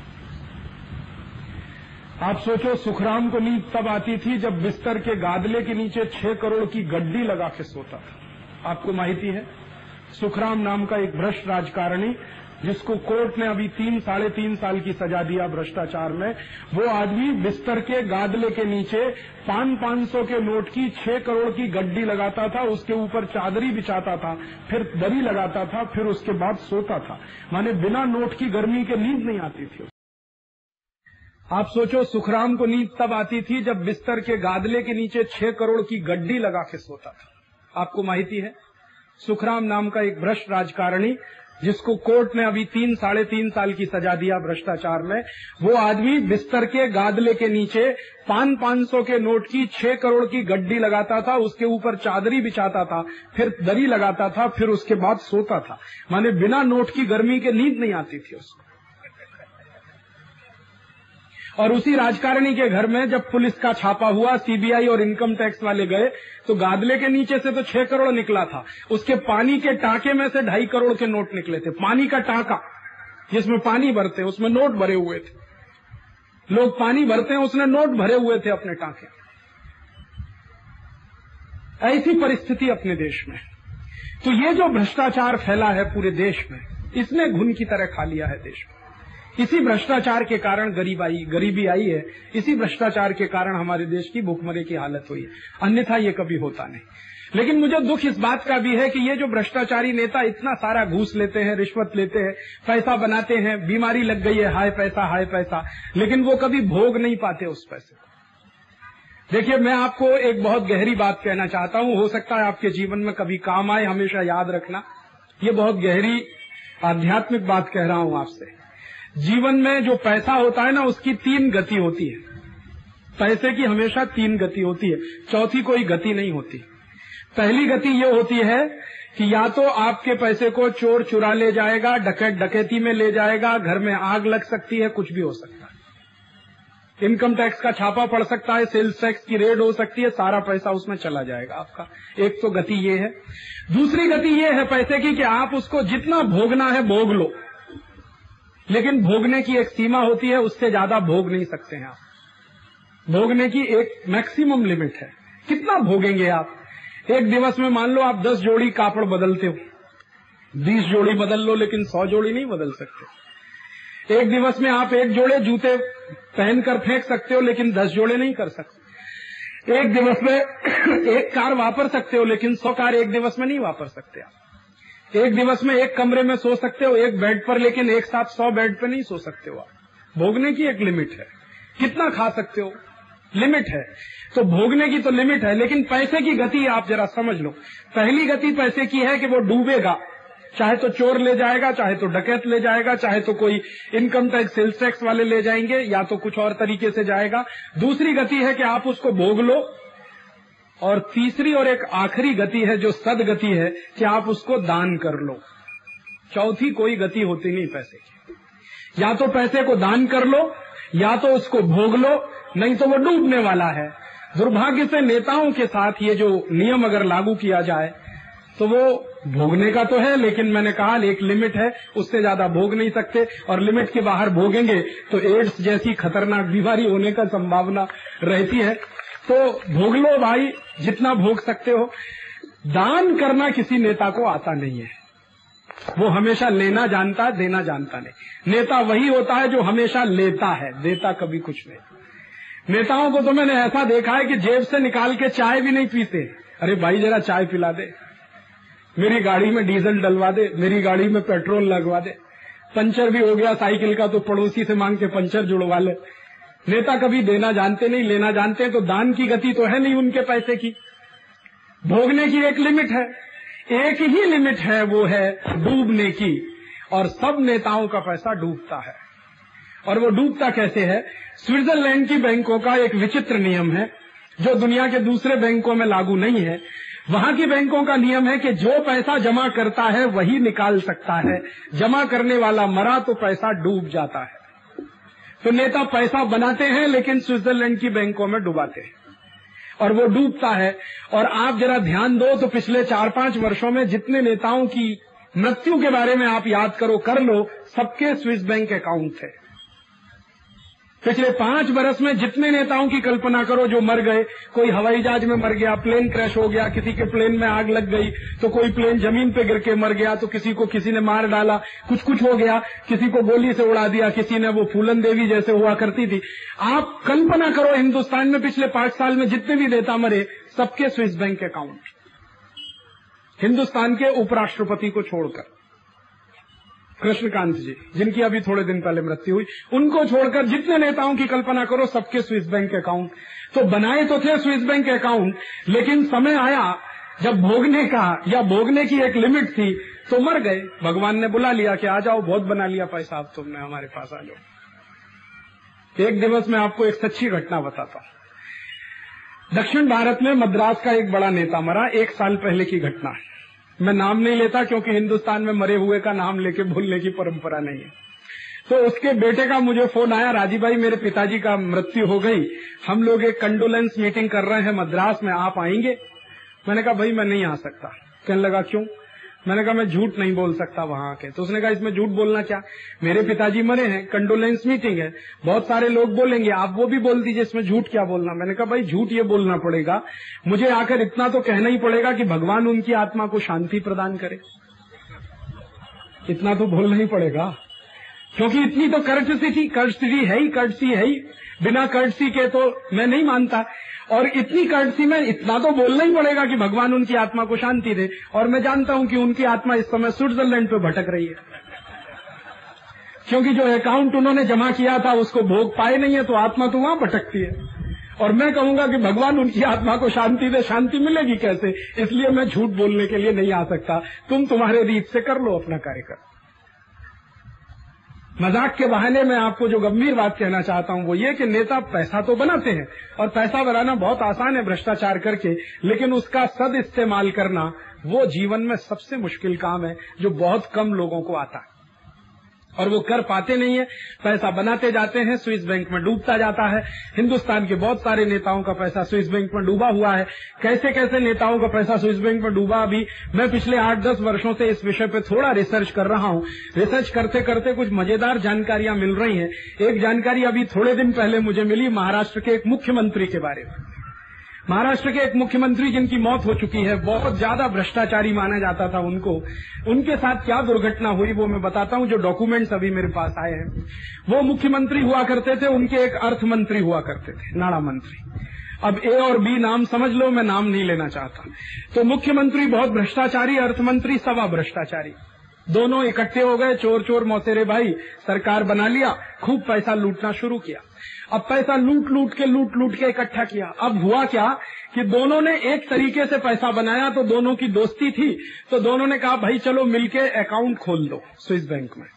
आप सोचो, सुखराम को नींद तब आती थी जब बिस्तर के गादले के नीचे छह करोड़ की गड्डी लगा के सोता था। आपको माहिती है? सुखराम नाम का एक भ्रष्ट राजकारणी जिसको कोर्ट ने अभी तीन, साढ़े तीन साल की सजा दिया भ्रष्टाचार में, वो आदमी बिस्तर के गादले के नीचे पाँच पाँच सौ के नोट की छह करोड़ की गड्डी लगाता था, उसके ऊपर चादरी बिछाता था, फिर दरी लगाता था, फिर उसके बाद सोता था। माने बिना नोट की गर्मी के नींद नहीं आती थी। आप सोचो, सुखराम को नींद तब आती थी जब बिस्तर के गादले के नीचे छह करोड़ की गड्डी लगा के सोता था। आपको माहिती है? सुखराम नाम का एक भ्रष्ट राजकारणी जिसको कोर्ट ने अभी तीन, साढ़े तीन साल की सजा दिया भ्रष्टाचार में, वो आदमी बिस्तर के गादले के नीचे पान पाँच सौ के नोट की छह करोड़ की गड्डी लगाता था, उसके ऊपर चादरी बिछाता था, फिर दरी लगाता था, फिर उसके बाद सोता था। माने बिना नोट की गर्मी के नींद नहीं आती थी उसको। और उसी राजकारणी के घर में जब पुलिस का छापा हुआ सीबीआई और इनकम टैक्स वाले गए तो गादले के नीचे से तो छह करोड़ निकला था। उसके पानी के टाके में से ढाई करोड़ के नोट निकले थे। पानी का टाका, जिसमें पानी भरते, उसमें नोट भरे हुए थे। लोग पानी भरते हैं, उसने नोट भरे हुए थे अपने टाके। ऐसी परिस्थिति अपने देश में। तो ये जो भ्रष्टाचार फैला है पूरे देश में, इसने घुन की तरह खा लिया है देश में। इसी भ्रष्टाचार के कारण गरीब आई, गरीबी आई है। इसी भ्रष्टाचार के कारण हमारे देश की भूखमरे की हालत हुई है। अन्यथा ये कभी होता नहीं। लेकिन मुझे दुख इस बात का भी है कि ये जो भ्रष्टाचारी नेता इतना सारा घूस लेते हैं, रिश्वत लेते हैं, पैसा बनाते हैं, बीमारी लग गई है, हाय पैसा हाय पैसा, लेकिन वो कभी भोग नहीं पाते उस पैसे को। देखिए, मैं आपको एक बहुत गहरी बात कहना चाहता हूँ। हो सकता है आपके जीवन में कभी काम आए, हमेशा याद रखना। ये बहुत गहरी आध्यात्मिक बात कह रहा हूँ आपसे। जीवन में जो पैसा होता है ना, उसकी तीन गति होती है। पैसे की हमेशा तीन गति होती है। चौथी कोई गति नहीं होती। पहली गति ये होती है कि या तो आपके पैसे को चोर चुरा ले जाएगा, डकैत डकैती में ले जाएगा, घर में आग लग सकती है, कुछ भी हो सकता है। इनकम टैक्स का छापा पड़ सकता है, सेल्स टैक्स की रेड हो सकती है, सारा पैसा उसमें चला जाएगा आपका। एक तो गति ये है। दूसरी गति ये है पैसे की कि आप उसको जितना भोगना है, भोग लो। लेकिन भोगने की एक सीमा होती है, उससे ज़्यादा भोग नहीं सकते हैं आप। भोगने की एक मैक्सिमम लिमिट है। कितना भोगेंगे आप? एक दिवस में मान लो आप दस जोड़ी कापड़ बदलते हो। बीस जोड़ी बदल लो, लेकिन सौ जोड़ी नहीं बदल सकते। एक दिवस में आप एक जोड़े जूते पहनकर फेंक सकते हो, लेकिन दस जोड़े नहीं कर सकते। एक दिवस में एक कार वापर सकते हो, लेकिन सौ कार एक दिवस में नहीं वापर सकते आप। एक दिवस में एक कमरे में सो सकते हो, एक बेड पर, लेकिन एक साथ सौ बेड पर नहीं सो सकते हो आप। भोगने की एक लिमिट है। कितना खा सकते हो? लिमिट है। तो भोगने की तो लिमिट है, लेकिन पैसे की गति आप जरा समझ लो। पहली गति पैसे की है कि वो डूबेगा। चाहे तो चोर ले जाएगा, चाहे तो डकैत ले जाएगा, चाहे तो कोई इनकम टैक्स सेल्स टैक्स वाले ले जाएँगे, या तो कुछ और तरीके से जाएगा। दूसरी गति है कि आप उसको भोग लो और तीसरी और एक आखिरी गति है जो सद गति है कि आप उसको दान कर लो। चौथी कोई गति होती नहीं पैसे की। या तो पैसे को दान कर लो, या तो उसको भोग लो, नहीं तो वो डूबने वाला है। दुर्भाग्य से नेताओं के साथ ये जो नियम अगर लागू किया जाए तो वो भोगने का तो है, लेकिन मैंने कहा एक लिमिट है, उससे ज़्यादा भोग नहीं सकते, और लिमिट के बाहर भोगेंगे तो एड्स जैसी खतरनाक बीमारी होने का संभावना रहती है। तो भोग लो भाई, जितना भोग सकते हो। दान करना किसी नेता को आता नहीं है। वो हमेशा लेना जानता है देना जानता नहीं। नेता वही होता है जो हमेशा लेता है, देता कभी कुछ नहीं। नेताओं को तो मैंने ऐसा देखा है कि जेब से निकाल के चाय भी नहीं पीते। अरे भाई, जरा चाय पिला दे। मेरी गाड़ी में डीजल डलवा दे, मेरी गाड़ी में पेट्रोल लगवा दे। पंचर भी हो गया, साइकिल का तो पड़ोसी से मांग के पंचर जुड़वा ले। नेता कभी देना जानते नहीं, लेना जानते तो दान की गति तो है नहीं उनके पैसे की। भोगने की एक लिमिट है, एक ही लिमिट है, वो है डूबने की। और सब नेताओं का पैसा डूबता है। और वो डूबता कैसे है? स्विट्जरलैंड की बैंकों का एक विचित्र नियम है, जो दुनिया के दूसरे बैंकों में लागू नहीं है। वहाँ की बैंकों का नियम है कि जो पैसा जमा करता है, वही निकाल सकता है। जमा करने वाला मरा तो पैसा डूब जाता है। तो नेता पैसा बनाते हैं, लेकिन स्विट्जरलैंड की बैंकों में डुबाते हैं। और वो डूबता है। और आप जरा ध्यान दो तो पिछले चार पाँच वर्षों में जितने नेताओं की मृत्यु के बारे में आप याद करो, कर लो, सबके स्विस बैंक अकाउंट थे पिछले पाँच बरस में जितने नेताओं की कल्पना करो जो मर गए, कोई हवाई जहाज़ में मर गया, प्लेन क्रैश हो गया, किसी के प्लेन में आग लग गई तो कोई प्लेन ज़मीन पे गिर के मर गया तो किसी को किसी ने मार डाला कुछ कुछ हो गया, किसी को गोली से उड़ा दिया, किसी ने वो फूलन देवी जैसे हुआ करती थी। आप कल्पना करो हिंदुस्तान में पिछले पाँच साल में जितने भी नेता मरे, सबके स्विस बैंक अकाउंट। हिंदुस्तान के उपराष्ट्रपति को छोड़कर। कृष्णकांत जी, जिनकी अभी थोड़े दिन पहले मृत्यु हुई, उनको छोड़कर जितने नेताओं की कल्पना करो, सबके स्विस बैंक अकाउंट। तो बनाए तो थे स्विस बैंक अकाउंट, लेकिन समय आया, जब भोगने का, या भोगने की एक लिमिट थी तो मर गए। भगवान ने बुला लिया कि आ जाओ, बहुत बना लिया पैसा आप तुमने हमारे पास आ जाओ। एक दिवस में आपको एक सच्ची घटना बताता हूँ। दक्षिण भारत में मद्रास का एक बड़ा नेता मरा, एक साल पहले की घटना है। मैं नाम नहीं लेता क्योंकि हिंदुस्तान में मरे हुए का नाम लेके भूलने की परंपरा नहीं है। तो उसके बेटे का मुझे फ़ोन आया राजीव भाई, मेरे पिताजी का मृत्यु हो गई। हम लोग एक कंडोलेंस मीटिंग कर रहे हैं, मद्रास में आप आएँगे। मैंने कहा, भाई, मैं नहीं आ सकता। कहने लगा, क्यों? मैंने कहा, मैं झूठ नहीं बोल सकता वहाँ आके। तो उसने कहा, इसमें झूठ बोलना क्या? मेरे पिताजी मरे हैं कंडोलेंस मीटिंग है। बहुत सारे लोग बोलेंगे, आप वो भी बोल दीजिए इसमें झूठ क्या बोलना? मैंने कहा, भाई, झूठ ये बोलना पड़ेगा। मुझे आकर इतना तो कहना ही पड़ेगा कि भगवान उनकी आत्मा को शांति प्रदान करे। इतना तो बोलना ही पड़ेगा। क्योंकि इतनी तो कर्टसी थी कर्टसी है ही कर्टसी है ही। बिना कर्टसी के तो मैं नहीं मानता। और इतनी कर्टसी में इतना तो बोलना ही पड़ेगा कि भगवान उनकी आत्मा को शांति दे। और मैं जानता हूँ कि उनकी आत्मा इस समय स्विट्जरलैंड पे भटक रही है। क्योंकि जो अकाउंट उन्होंने जमा किया था, उसको भोग पाए नहीं है तो आत्मा तो वहाँ भटकती है। और मैं कहूँगा कि भगवान उनकी आत्मा को शांति दे, शांति मिलेगी कैसे? इसलिए मैं झूठ बोलने के लिए नहीं आ सकता। तुम तुम्हारे रीत से कर लो अपना कार्यक्रम मज़ाक के बहाने में आपको जो गंभीर बात कहना चाहता हूँ वो ये कि नेता पैसा तो बनाते हैं और पैसा बनाना बहुत आसान है भ्रष्टाचार करके, लेकिन उसका सद इस्तेमाल करना वो जीवन में सबसे मुश्किल काम है जो बहुत कम लोगों को आता है। और वो कर पाते नहीं है, पैसा बनाते जाते हैं, स्विस बैंक में डूबता जाता है। हिंदुस्तान के बहुत सारे नेताओं का पैसा स्विस बैंक में डूबा हुआ है। कैसे कैसे नेताओं का पैसा स्विस बैंक में डूबा, अभी मैं पिछले आठ दस वर्षों से इस विषय पर थोड़ा रिसर्च कर रहा हूँ। रिसर्च करते करते कुछ मज़ेदार जानकारियाँ मिल रही हैं। एक जानकारी अभी थोड़े दिन पहले मुझे मिली महाराष्ट्र के एक मुख्यमंत्री के बारे में। महाराष्ट्र के एक मुख्यमंत्री जिनकी मौत हो चुकी है, बहुत ज़्यादा भ्रष्टाचारी माना जाता था उनको। उनके साथ क्या दुर्घटना हुई वो मैं बताता हूँ, जो डॉक्यूमेंट्स अभी मेरे पास आए हैं। वो मुख्यमंत्री हुआ करते थे, उनके एक अर्थ मंत्री हुआ करते थे नाणा मंत्री। अब ए और बी नाम समझ लो, मैं नाम नहीं लेना चाहता। तो मुख्यमंत्री बहुत भ्रष्टाचारी अर्थमंत्री सवा भ्रष्टाचारी। दोनों इकट्ठे हो गए चोर चोर मौतेरे भाई, सरकार बना लिया, खूब पैसा लूटना शुरू किया। अब पैसा लूट लूट के लूट लूट के इकट्ठा किया। अब हुआ क्या कि दोनों ने एक तरीके से पैसा बनाया तो दोनों की दोस्ती थी तो दोनों ने कहा, भाई चलो मिलके अकाउंट खोल दो स्विस बैंक में।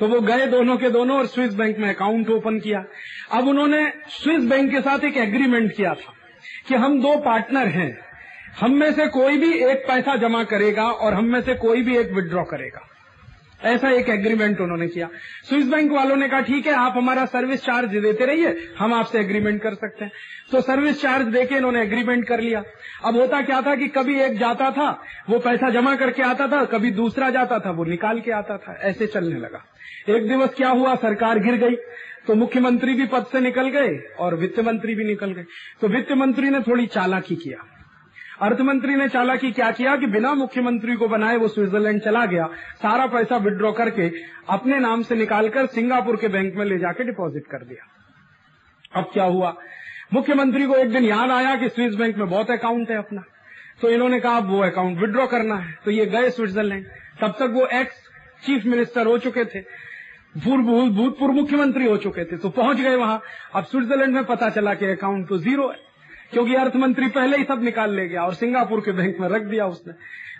तो वो गए दोनों के दोनों और स्विस बैंक में अकाउंट ओपन किया। अब उन्होंने स्विस बैंक के साथ एक एग्रीमेंट किया था कि हम दो पार्टनर हैं, हम में से कोई भी एक पैसा जमा करेगा और हम में से कोई भी एक विड्रॉ करेगा। ऐसा एक एग्रीमेंट उन्होंने किया। स्विस बैंक वालों ने कहा, ठीक है, आप हमारा सर्विस चार्ज देते रहिए, हम आपसे एग्रीमेंट कर सकते हैं। तो सर्विस चार्ज देके इन्होंने एग्रीमेंट कर लिया। अब होता क्या था कि कभी एक जाता था, वो पैसा जमा करके आता था, कभी दूसरा जाता था, वो निकाल के आता था, ऐसे चलने लगा। एक दिवस क्या हुआ, सरकार गिर गई तो मुख्यमंत्री भी पद से निकल गए और वित्त मंत्री भी निकल गए। तो वित्त मंत्री ने थोड़ी चालाकी किया। अर्थमंत्री ने चाला चालाकी क्या किया कि बिना मुख्यमंत्री को बनाए वो स्विट्जरलैंड चला गया। सारा पैसा विड्रॉ करके अपने नाम से निकालकर सिंगापुर के बैंक में ले जाके डिपॉजिट कर दिया। अब क्या हुआ? मुख्यमंत्री को एक दिन याद आया कि स्विस बैंक में बहुत अकाउंट है अपना। तो इन्होंने कहा वो अकाउंट विड्रॉ करना है। तो ये गए स्विट्जरलैंड। तब तक वो एक्स चीफ मिनिस्टर हो चुके थे। भूतपूर्व मुख्यमंत्री हो चुके थे। तो पहुँच गए वहाँ। अब स्विट्जरलैंड में पता चला कि अकाउंट तो ज़ीरो है। क्योंकि अर्थमंत्री पहले ही सब निकाल ले गया और सिंगापुर के बैंक में रख दिया उसने।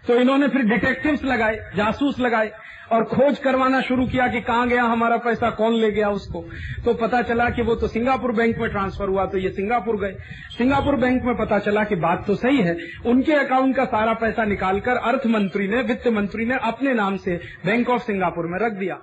तो इन्होंने फिर डिटेक्टिव्स लगाए, जासूस लगाए और खोज करवाना शुरू किया कि कहाँ गया, हमारा पैसा कौन ले गया उसको। तो पता चला कि वो तो सिंगापुर बैंक में ट्रांसफ़र हुआ तो ये सिंगापुर गए। सिंगापुर बैंक में पता चला कि बात तो सही है, उनके अकाउंट का सारा पैसा निकालकर अर्थ मंत्री ने, वित्त मंत्री ने अपने नाम से बैंक ऑफ़ सिंगापुर में रख दिया।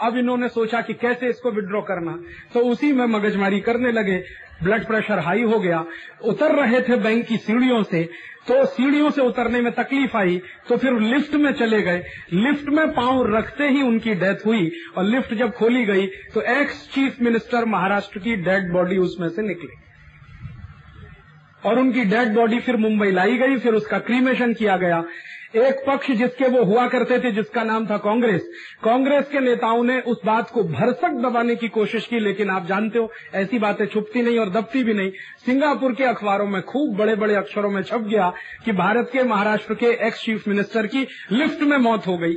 अब इन्होंने सोचा कि कैसे इसको विड्रॉ करना। तो उसी में मगजमारी करने लगे। ब्लड प्रेशर हाई हो गया। उतर रहे थे बैंक की सीढ़ियों से। तो सीढ़ियों से उतरने में तकलीफ़ आई। तो फिर लिफ्ट में चले गए। लिफ्ट में पाँव रखते ही उनकी डेथ हुई और लिफ्ट जब खोली गई तो एक्स चीफ मिनिस्टर महाराष्ट्र की डेड बॉडी उसमें से निकली। और उनकी डेड बॉडी फिर मुंबई लाई गई, फिर उसका क्रीमेशन किया गया। एक पक्ष जिसके वो हुआ करते थे, जिसका नाम था कांग्रेस। कांग्रेस के नेताओं ने उस बात को भरसक दबाने की कोशिश की, लेकिन आप जानते हो, ऐसी बातें छुपती नहीं और दबती भी नहीं। सिंगापुर के अखबारों में खूब बड़े बड़े अक्षरों में छप गया कि भारत के महाराष्ट्र के एक्स चीफ मिनिस्टर की लिफ्ट में मौत हो गई।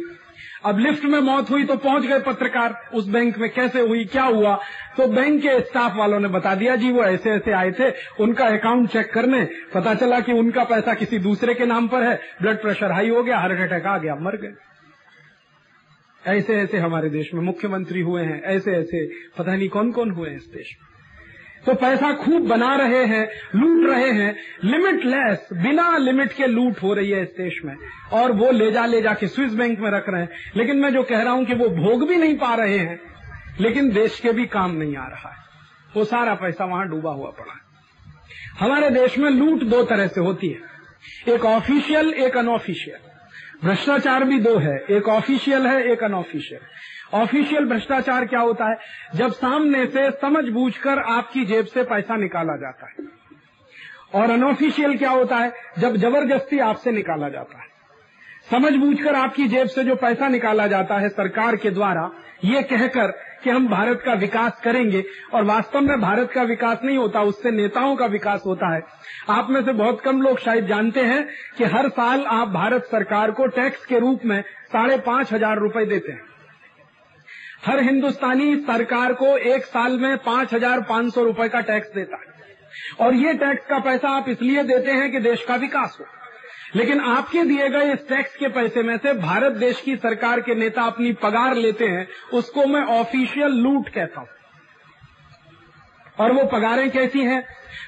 अब लिफ्ट में मौत हुई तो पहुँच गए पत्रकार। उस बैंक में कैसे हुई, क्या हुआ? तो बैंक के स्टाफ वालों ने बता दिया, जी, वो ऐसे ऐसे आए थे। उनका अकाउंट चेक करने। पता चला कि उनका पैसा किसी दूसरे के नाम पर है। ब्लड प्रेशर हाई हो गया, हार्ट अटैक आ गया, मर गए। ऐसे ऐसे हमारे देश में मुख्यमंत्री हुए हैं, ऐसे ऐसे। पता नहीं कौन कौन हुए हैं इस देश में। तो पैसा खूब बना रहे हैं, लूट रहे हैं। लिमिटलेस बिना लिमिट के लूट हो रही है इस देश में। और वो ले जा ले जाके स्विस बैंक में रख रहे हैं। लेकिन मैं जो कह रहा हूँ कि वो भोग भी नहीं पा रहे हैं, लेकिन देश के भी काम नहीं आ रहा है। वो सारा पैसा वहाँ डूबा हुआ पड़ा है। हमारे देश में लूट दो तरह से होती है। एक ऑफिशियल एक अनऑफिशियल भ्रष्टाचार भी दो है। एक ऑफिशियल है, एक अनऑफिशियल ऑफिशियल भ्रष्टाचार क्या होता है? जब सामने से समझ बूझकर आपकी जेब से पैसा निकाला जाता है। और अनऑफिशियल क्या होता है? जब ज़बरदस्ती आपसे निकाला जाता है। समझ बूझकर आपकी जेब से जो पैसा निकाला जाता है सरकार के द्वारा, ये कहकर कि हम भारत का विकास करेंगे, और वास्तव में भारत का विकास नहीं होता, उससे नेताओं का विकास होता है। आप में से बहुत कम लोग शायद जानते हैं कि हर साल आप भारत सरकार को टैक्स के रूप में साढ़े पाँच हज़ार रुपये देते हैं। हर हिंदुस्तानी सरकार को एक साल में पाँच हज़ार पाँच सौ रुपये का टैक्स देता है। और ये टैक्स का पैसा आप इसलिए देते हैं कि देश का विकास हो। लेकिन आपके दिए गए इस टैक्स के पैसे में से भारत देश की सरकार के नेता अपनी पगार लेते हैं, उसको मैं ऑफिशियल लूट कहता हूँ। और वो पगारें कैसी हैं?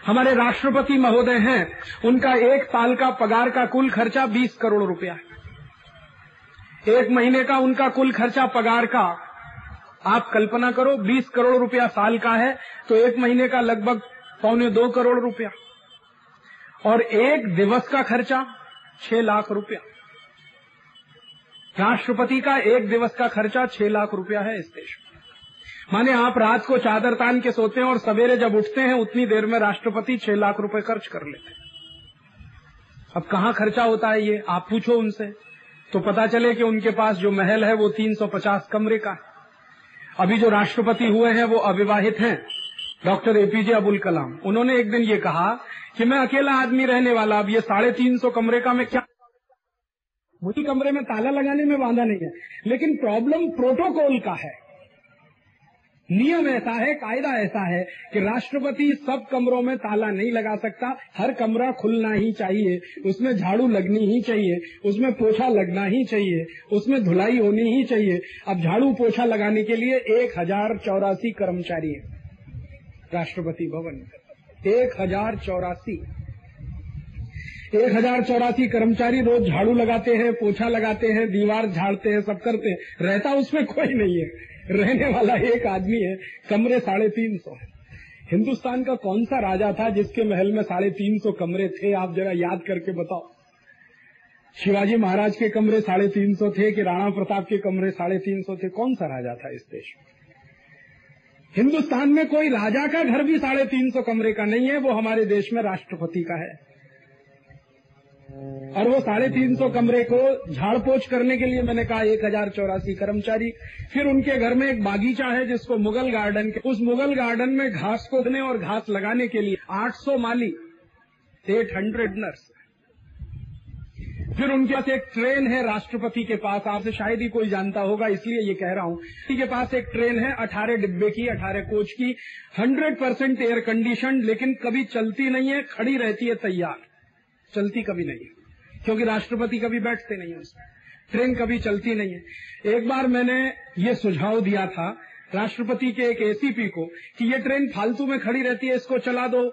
हमारे राष्ट्रपति महोदय हैं, उनका एक साल का पगार का कुल खर्चा बीस करोड़ रुपया है। एक महीने का उनका कुल खर्चा पगार का आप कल्पना करो 20 करोड़ रुपया साल का है तो एक महीने का लगभग पौने दो करोड़ रुपया। और एक दिवस का खर्चा छह लाख रुपया। राष्ट्रपति का एक दिवस का खर्चा छह लाख रुपया है इस देश में। माने आप रात को चादर तान के सोते हैं और सवेरे जब उठते हैं, उतनी देर में राष्ट्रपति छह लाख रुपए खर्च कर लेते हैं। अब कहाँ खर्चा होता है ये? आप पूछो उनसे। तो पता चले कि उनके पास जो महल है, वो 350 कमरे का है। अभी जो राष्ट्रपति हुए हैं, वो अविवाहित हैं। Doctor APJ Abul Kalam. उन्होंने एक दिन ये कहा कि मैं अकेला आदमी रहने वाला, अब ये साढ़े तीन सौ कमरे का मैं क्या मुझे कमरे में ताला लगाने में बांधा नहीं है। लेकिन प्रॉब्लम प्रोटोकॉल का है। नियम ऐसा है, कायदा ऐसा है कि राष्ट्रपति सब कमरों में ताला नहीं लगा सकता, हर कमरा खुलना ही चाहिए, उसमें झाड़ू लगनी ही चाहिए, उसमें पोछा लगना ही चाहिए, उसमें धुलाई होनी ही चाहिए। अब झाड़ू पोछा लगाने के लिए एक हज़ार चौरासी कर्मचारी है, राष्ट्रपति भवन एक हज़ार चौरासी। एक हज़ार चौरासी कर्मचारी रोज झाड़ू लगाते हैं, पोछा लगाते हैं, दीवार झाड़ते हैं, सब करते हैं। रहता उसमें कोई नहीं है। रहने वाला एक आदमी है, कमरे साढ़े तीन सौ हिंदुस्तान का कौन सा राजा था जिसके महल में साढ़े तीन सौ कमरे थे? आप जरा याद करके बताओ। शिवाजी महाराज के कमरे साढ़े तीन सौ थे कि राणा प्रताप के कमरे साढ़े तीन सौ थे? कौन सा राजा था इस देश में? हिंदुस्तान में कोई राजा का घर भी साढ़े तीन सौ कमरे का नहीं है, वो हमारे देश में राष्ट्रपति का है। और वो साढ़े तीन सौ कमरे को झाड़ पोछ करने के लिए मैंने कहा, एक हज़ार चौरासी कर्मचारी। फिर उनके घर में एक बागीचा है जिसको मुगल गार्डन के उस मुगल गार्डन में घास खोदने और घास लगाने के लिए 800 माली एट हंड्रेड नर्स फिर उनके पास एक ट्रेन है राष्ट्रपति के पास। आपसे शायद ही कोई जानता होगा, इसलिए ये कह रहा हूँ। के पास एक ट्रेन है अठारह डिब्बे की, अठारह कोच की। हंड्रेड परसेंट एयर कंडीशन लेकिन कभी चलती नहीं है, खड़ी रहती है तैयार। चलती कभी नहीं है। क्योंकि राष्ट्रपति कभी बैठते नहीं है उसमें ट्रेन कभी चलती नहीं है। एक बार मैंने ये सुझाव दिया था राष्ट्रपति के एक एसीपी को कि ये ट्रेन फालतू में खड़ी रहती है, इसको चला दो।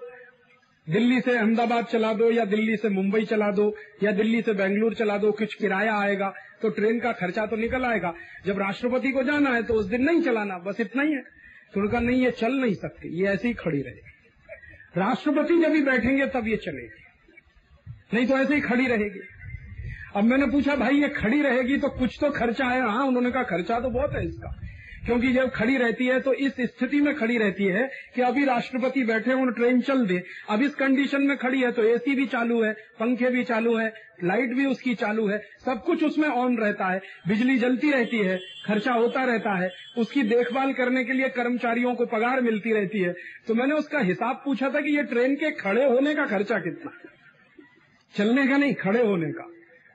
दिल्ली से अहमदाबाद चला दो या दिल्ली से मुंबई चला दो या दिल्ली से बेंगलुरु चला दो, कुछ किराया आएगा तो ट्रेन का खर्चा तो निकल आएगा। जब राष्ट्रपति को जाना है तो उस दिन नहीं चलाना, बस इतना ही है। तो उनका नहीं, ये चल नहीं सकती, ये ऐसे ही खड़ी रहेगी राष्ट्रपति जब भी बैठेंगे तब ये चलेगी। नहीं तो ऐसे ही खड़ी रहेगी। अब मैंने पूछा, भाई, ये खड़ी रहेगी तो कुछ तो खर्चा है। हाँ उन्होंने कहा, खर्चा तो बहुत है इसका। क्योंकि जब खड़ी रहती है तो इस स्थिति में खड़ी रहती है कि अभी राष्ट्रपति बैठे उन ट्रेन चल दे। अब इस कंडीशन में खड़ी है तो एसी भी चालू है, पंखे भी चालू है, लाइट भी उसकी चालू है, सब कुछ उसमें ऑन रहता है। बिजली जलती रहती है, खर्चा होता रहता है। उसकी देखभाल करने के लिए कर्मचारियों को पगार मिलती रहती है। तो मैंने उसका हिसाब पूछा था कि ये ट्रेन के खड़े होने का खर्चा कितना चलने का नहीं, खड़े होने का।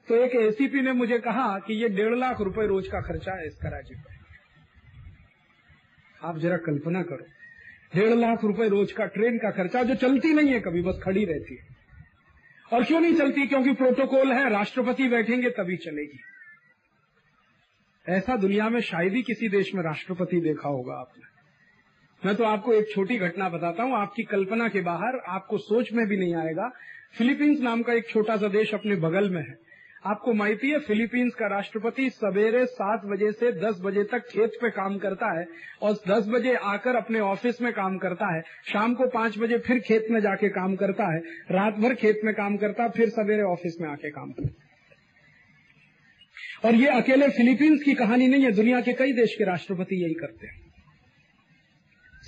तो एक एसीपी ने मुझे कहा कि ये डेढ़ लाख रुपए रोज का खर्चा है इसका राज्य पर। आप जरा कल्पना करो, डेढ़ लाख रुपए रोज का ट्रेन का खर्चा जो चलती नहीं है कभी, बस खड़ी रहती है। और क्यों नहीं चलती? क्योंकि प्रोटोकॉल है, राष्ट्रपति बैठेंगे तभी चलेगी। ऐसा दुनिया में शायद ही किसी देश में राष्ट्रपति देखा होगा आपने। मैं तो आपको एक छोटी घटना बताता हूँ, आपकी कल्पना के बाहर आपको सोच में भी नहीं आएगा फिलीपींस नाम का एक छोटा सा देश अपने बगल में है। आपको माहिती है फिलीपींस का राष्ट्रपति सवेरे सात बजे से दस बजे तक खेत पे काम करता है और दस बजे आकर अपने ऑफ़िस में काम करता है। शाम को पाँच बजे फिर खेत में जाके काम करता है। रात भर खेत में काम करता है फिर सवेरे ऑफ़िस में आके काम करता है। और ये अकेले फिलीपींस की कहानी नहीं है, दुनिया के कई देश के राष्ट्रपति यही करते हैं।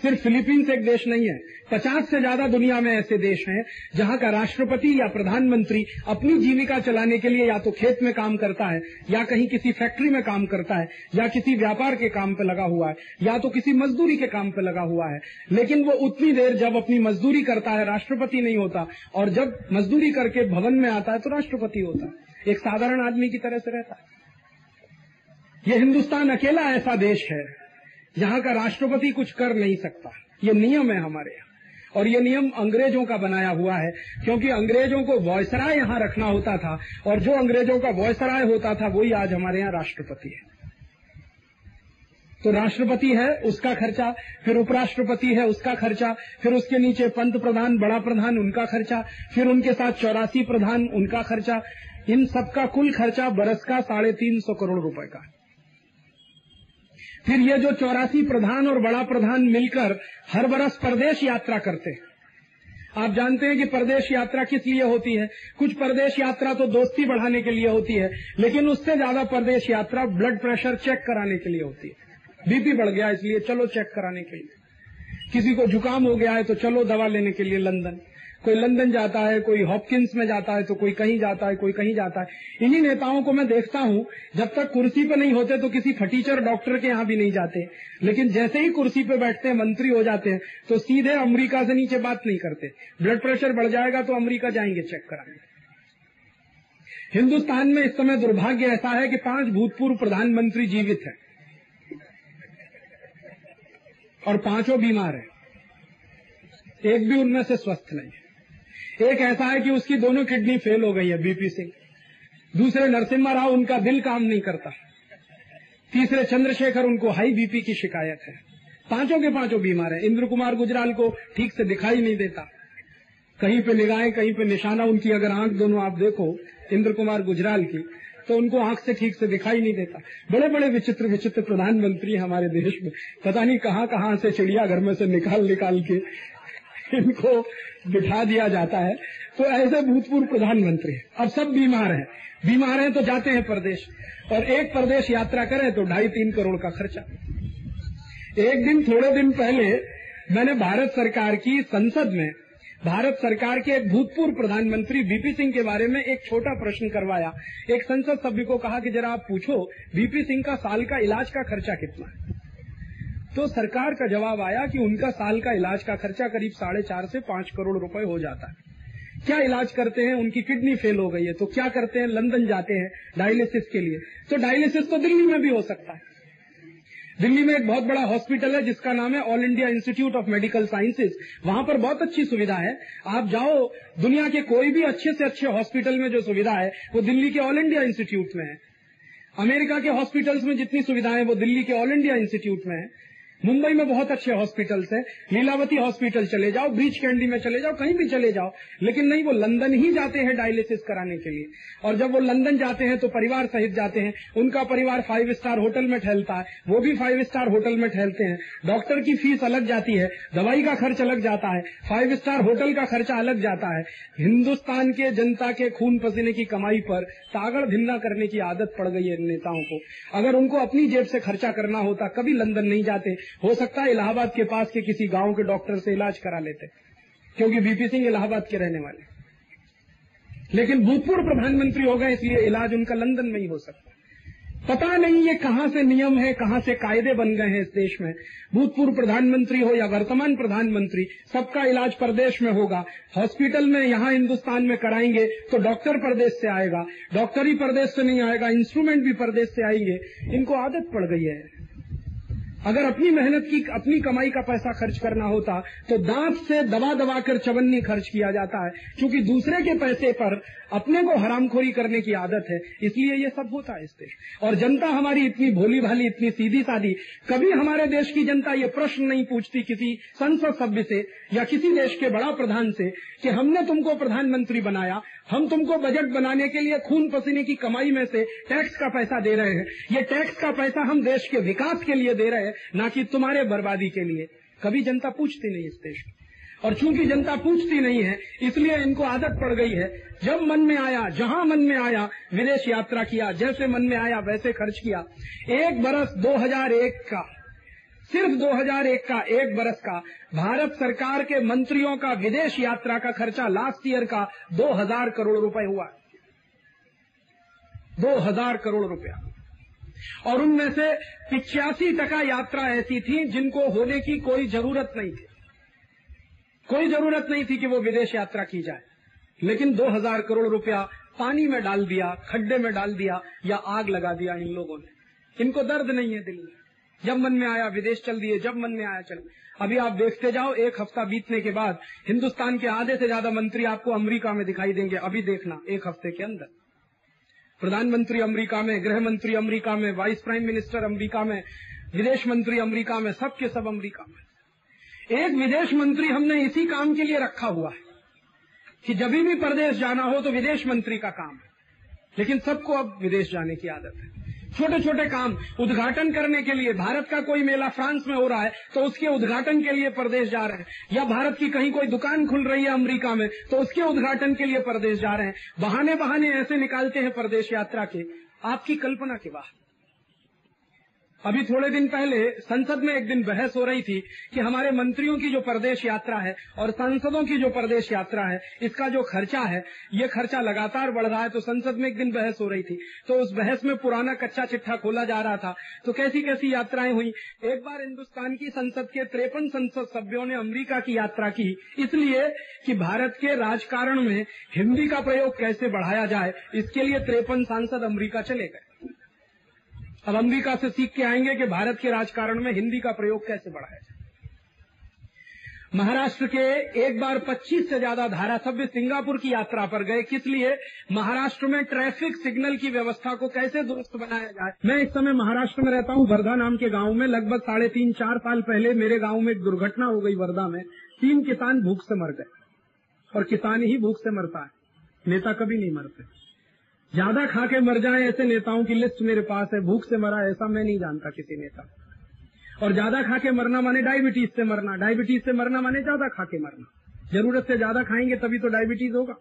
सिर्फ़ फिलीपींस एक देश नहीं है, पचास से ज़्यादा दुनिया में ऐसे देश हैं, जहाँ का राष्ट्रपति या प्रधानमंत्री अपनी जीविका चलाने के लिए या तो खेत में काम करता है, या कहीं किसी फैक्ट्री में काम करता है, या किसी व्यापार के काम पे लगा हुआ है, या तो किसी मजदूरी के काम पे लगा हुआ है। लेकिन वो उतनी देर जब अपनी मजदूरी करता है, राष्ट्रपति नहीं होता, और जब मजदूरी करके भवन में आता है तो राष्ट्रपति होता है। एक साधारण आदमी की तरह से रहता है। ये हिंदुस्तान अकेला ऐसा देश है जहाँ का राष्ट्रपति कुछ कर नहीं सकता। ये नियम है हमारे यहाँ। और ये नियम अंग्रेज़ों का बनाया हुआ है, क्योंकि अंग्रेज़ों को वॉयसराय यहाँ रखना होता था, और जो अंग्रेज़ों का वॉयसराय होता था, वही आज हमारे यहाँ राष्ट्रपति है। तो राष्ट्रपति है, उसका खर्चा, फिर उपराष्ट्रपति है, उसका खर्चा, फिर उसके नीचे पंत प्रधान, बड़ा प्रधान, उनका खर्चा, फिर उनके साथ चौरासी प्रधान, उनका खर्चा। इन सबका कुल खर्चा बरस का साढ़े तीन सौ करोड़ रुपए का है। फिर ये जो चौरासी प्रधान और बड़ा प्रधान मिलकर हर बरस प्रदेश यात्रा करते हैं। आप जानते हैं कि प्रदेश यात्रा किस लिए होती है? कुछ प्रदेश यात्रा तो दोस्ती बढ़ाने के लिए होती है, लेकिन उससे ज़्यादा प्रदेश यात्रा ब्लड प्रेशर चेक कराने के लिए होती है। बीपी बढ़ गया, इसलिए चलो चेक कराने के लिए। किसी को जुकाम हो गया है तो चलो दवा लेने के लिए लंदन। कोई लंदन जाता है, कोई हॉपकिंस में जाता है तो कोई कहीं जाता है, कोई कहीं जाता है। इन्हीं नेताओं को मैं देखता हूँ, जब तक कुर्सी पर नहीं होते तो किसी फटीचर डॉक्टर के यहाँ भी नहीं जाते। लेकिन जैसे ही कुर्सी पर बैठते हैं, मंत्री हो जाते हैं तो सीधे अमरीका से नीचे बात नहीं करते। ब्लड प्रेशर बढ़ जाएगा तो अमरीका जाएँगे चेक कराने। हिंदुस्तान में इस समय दुर्भाग्य ऐसा है कि पाँच भूतपूर्व प्रधानमंत्री जीवित हैं। और पाँचों बीमार हैं। एक भी उनमें से स्वस्थ नहीं है। एक ऐसा है कि उसकी दोनों किडनी फेल हो गई है बीपी से। दूसरे नरसिम्हा राव उनका दिल काम नहीं करता। तीसरे चंद्रशेखर उनको हाई बीपी की शिकायत है। पाँचों के पाँचों बीमार है। इंद्र कुमार गुजराल को ठीक से दिखाई नहीं देता। कहीं पे निगाहें, कहीं पे निशाना, उनकी अगर आँख दोनों आप देखो इंद्र कुमार गुजराल की तो उनको आँख से ठीक से दिखाई नहीं देता। बड़े बड़े विचित्र विचित्र प्रधानमंत्री हमारे देश में, पता नहीं कहाँ कहाँ से चिड़ियाघर में से निकाल निकाल के इनको बिठा दिया जाता है। तो ऐसे भूतपूर्व प्रधानमंत्री अब सब बीमार हैं। बीमार हैं तो जाते हैं प्रदेश। और एक प्रदेश यात्रा करें तो ढाई तीन करोड़ का खर्चा। एक दिन, थोड़े दिन पहले मैंने भारत सरकार की संसद में, भारत सरकार के एक भूतपूर्व प्रधानमंत्री बीपी सिंह के बारे में एक छोटा प्रश्न करवाया। एक संसद सभ्य को कहा कि जरा आप पूछो, बीपी सिंह का साल का इलाज का खर्चा कितना है? तो सरकार का जवाब आया कि उनका साल का इलाज का खर्चा करीब साढ़े चार से पाँच करोड़ रुपए हो जाता है। क्या इलाज करते हैं? उनकी किडनी फेल हो गई है। तो क्या करते हैं? लंदन जाते हैं डायलिसिस के लिए। तो डायलिसिस तो दिल्ली में भी हो सकता है। दिल्ली में एक बहुत बड़ा हॉस्पिटल है, जिसका नाम है all India institute of medical sciences वहाँ पर बहुत अच्छी सुविधा है। आप जाओ, दुनिया के कोई भी अच्छे से अच्छे हॉस्पिटल में जो सुविधा है, वो दिल्ली के ऑल इंडिया इंस्टीट्यूट में है। अमेरिका के हॉस्पिटल्स में जितनी सुविधाएँ वो दिल्ली के ऑल इंडिया इंस्टीट्यूट में है। मुंबई में बहुत अच्छे हॉस्पिटल्स हैं। लीलावती हॉस्पिटल चले जाओ ब्रिज कैंडी में चले जाओ, कहीं भी चले जाओ। लेकिन नहीं, वो लंदन ही जाते हैं डायलिसिस कराने के लिए। और जब वो लंदन जाते हैं तो परिवार सहित जाते हैं। उनका परिवार फाइव स्टार होटल में ठहलता है। वो भी फाइव स्टार होटल में ठहलते हैं। डॉक्टर की फ़ीस अलग जाती है। दवाई का खर्च अलग जाता है। फाइव स्टार होटल का खर्चा अलग जाता है। हिंदुस्तान के जनता के खून पसीने की कमाई पर तागड़ धिन्ना करने की आदत पड़ गई है नेताओं को। अगर उनको अपनी जेब से खर्चा करना होता, कभी लंदन नहीं जाते। हो सकता है इलाहाबाद के पास के किसी गाँव के डॉक्टर से इलाज करा लेते, क्योंकि बीपी सिंह इलाहाबाद के रहने वाले लेकिन भूतपूर्व प्रधानमंत्री हो गए, इसलिए इलाज उनका लंदन में ही हो सकता पता नहीं ये कहाँ से नियम है, कहाँ से कायदे बन गए हैं इस देश में। भूतपूर्व प्रधानमंत्री हो या वर्तमान प्रधानमंत्री, सबका इलाज प्रदेश में होगा। हॉस्पिटल में यहाँ हिंदुस्तान में कराएँगे तो डॉक्टर प्रदेश से आएगा। डॉक्टर ही प्रदेश से नहीं आएगा, इंस्ट्रूमेंट भी प्रदेश से आएँगे। इनको आदत पड़ गई है। अगर अपनी मेहनत की, अपनी कमाई का पैसा खर्च करना होता तो दांत से दबा दबा कर चवन्नी खर्च किया जाता है। क्योंकि दूसरे के पैसे पर अपने को हरामखोरी करने की आदत है, इसलिए ये सब होता है इस देश। और जनता हमारी इतनी भोली भाली इतनी सीधी सादी कभी हमारे देश की जनता ये प्रश्न नहीं पूछती किसी संसद सभ्य से या किसी देश के बड़ा प्रधान से कि हमने तुमको प्रधानमंत्री बनाया, हम तुमको बजट बनाने के लिए खून पसीने की कमाई में से टैक्स का पैसा दे रहे हैं। ये टैक्स का पैसा हम देश के विकास के लिए दे रहे हैं। न कि तुम्हारे बर्बादी के लिए। कभी जनता पूछती नहीं इस देश की। और चूँकि जनता पूछती नहीं है, इसलिए इनको आदत पड़ गई है, जब मन में आया, जहाँ मन में आया, विदेश यात्रा किया, जैसे मन में आया, वैसे खर्च किया। एक बरस 2001 का, सिर्फ़ 2001 का, एक बरस का, भारत सरकार के मंत्रियों का विदेश यात्रा का खर्चा लास्ट ईयर का 2000 करोड़ रुपए हुआ। 2000 करोड़ रुपया। और उनमें से पिचासी टका यात्रा ऐसी थी जिनको होने की कोई ज़रूरत नहीं थी। कोई ज़रूरत नहीं थी कि वो विदेश यात्रा की जाए। लेकिन 2000 करोड़ रुपया पानी में डाल दिया, खड्डे में डाल दिया या आग लगा दिया इन लोगों ने। इनको दर्द नहीं है दिल में। जब मन में आया विदेश चल दिए, जब मन में आया चल अभी आप देखते जाओ, एक हफ़्ता बीतने के बाद हिंदुस्तान के आधे से ज़्यादा मंत्री आपको अमेरिका में दिखाई देंगे। अभी देखना, एक हफ़्ते के अंदर। प्रधानमंत्री अमेरिका में, गृह मंत्री अमेरिका में, वाइस प्राइम मिनिस्टर अमेरिका में, विदेश मंत्री अमेरिका में, सबके सब अमेरिका में। एक विदेश मंत्री हमने इसी काम के लिए रखा हुआ है कि जब भी परदेश जाना हो तो विदेश मंत्री का काम है। लेकिन सबको अब विदेश जाने की आदत है। छोटे छोटे काम उद्घाटन करने के लिए, भारत का कोई मेला फ्रांस में हो रहा है तो उसके उद्घाटन के लिए प्रदेश जा रहे हैं। या भारत की कहीं कोई दुकान खुल रही है अमरीका में तो उसके उद्घाटन के लिए प्रदेश जा रहे हैं। बहाने बहाने ऐसे निकालते हैं प्रदेश यात्रा के। आपकी कल्पना के बाहर। अभी थोड़े दिन पहले संसद में एक दिन बहस हो रही थी कि हमारे मंत्रियों की जो प्रदेश यात्रा है और सांसदों की जो प्रदेश यात्रा है, इसका जो खर्चा है, ये खर्चा लगातार बढ़ रहा है। तो संसद में एक दिन बहस हो रही थी। तो उस बहस में पुराना कच्चा चिट्ठा खोला जा रहा था। तो कैसी कैसी यात्राएँ हुई? एक बार हिंदुस्तान की संसद के त्रेपन संसद सभ्यों ने अमरीका की यात्रा की। इसलिए कि भारत के राजकारण में हिंदी का प्रयोग कैसे बढ़ाया जाए, इसके लिए त्रेपन सांसद अमरीका चले गए। अब अमरीका से सीख के आएँगे कि भारत के राजकारण में हिंदी का प्रयोग कैसे बढ़ाया जाए। महाराष्ट्र के एक बार 25 से ज़्यादा धारासभ्य सिंगापुर की यात्रा पर गए, किस लिए? महाराष्ट्र में ट्रैफ़िक सिग्नल की व्यवस्था को कैसे दुरुस्त बनाया जाए? मैं इस समय महाराष्ट्र में रहता हूँ, वर्धा नाम के गाँव में। लगभग साढ़े तीन, चार साल पहले मेरे गाँव में एक दुर्घटना हो गई वर्धा में। तीन किसान भूख से मर गए। और किसान ही भूख से मरता है। नेता कभी नहीं मरते। ज़्यादा खा के मर जाए ऐसे नेताओं की लिस्ट मेरे पास है। भूख से मरा ऐसा मैं नहीं जानता किसी नेता। और ज़्यादा खा के मरना माने डायबिटीज़ से मरना। डायबिटीज़ से मरना माने ज़्यादा खा के मरना। ज़रूरत से ज़्यादा खाएँगे तभी तो डायबिटीज़ होगा।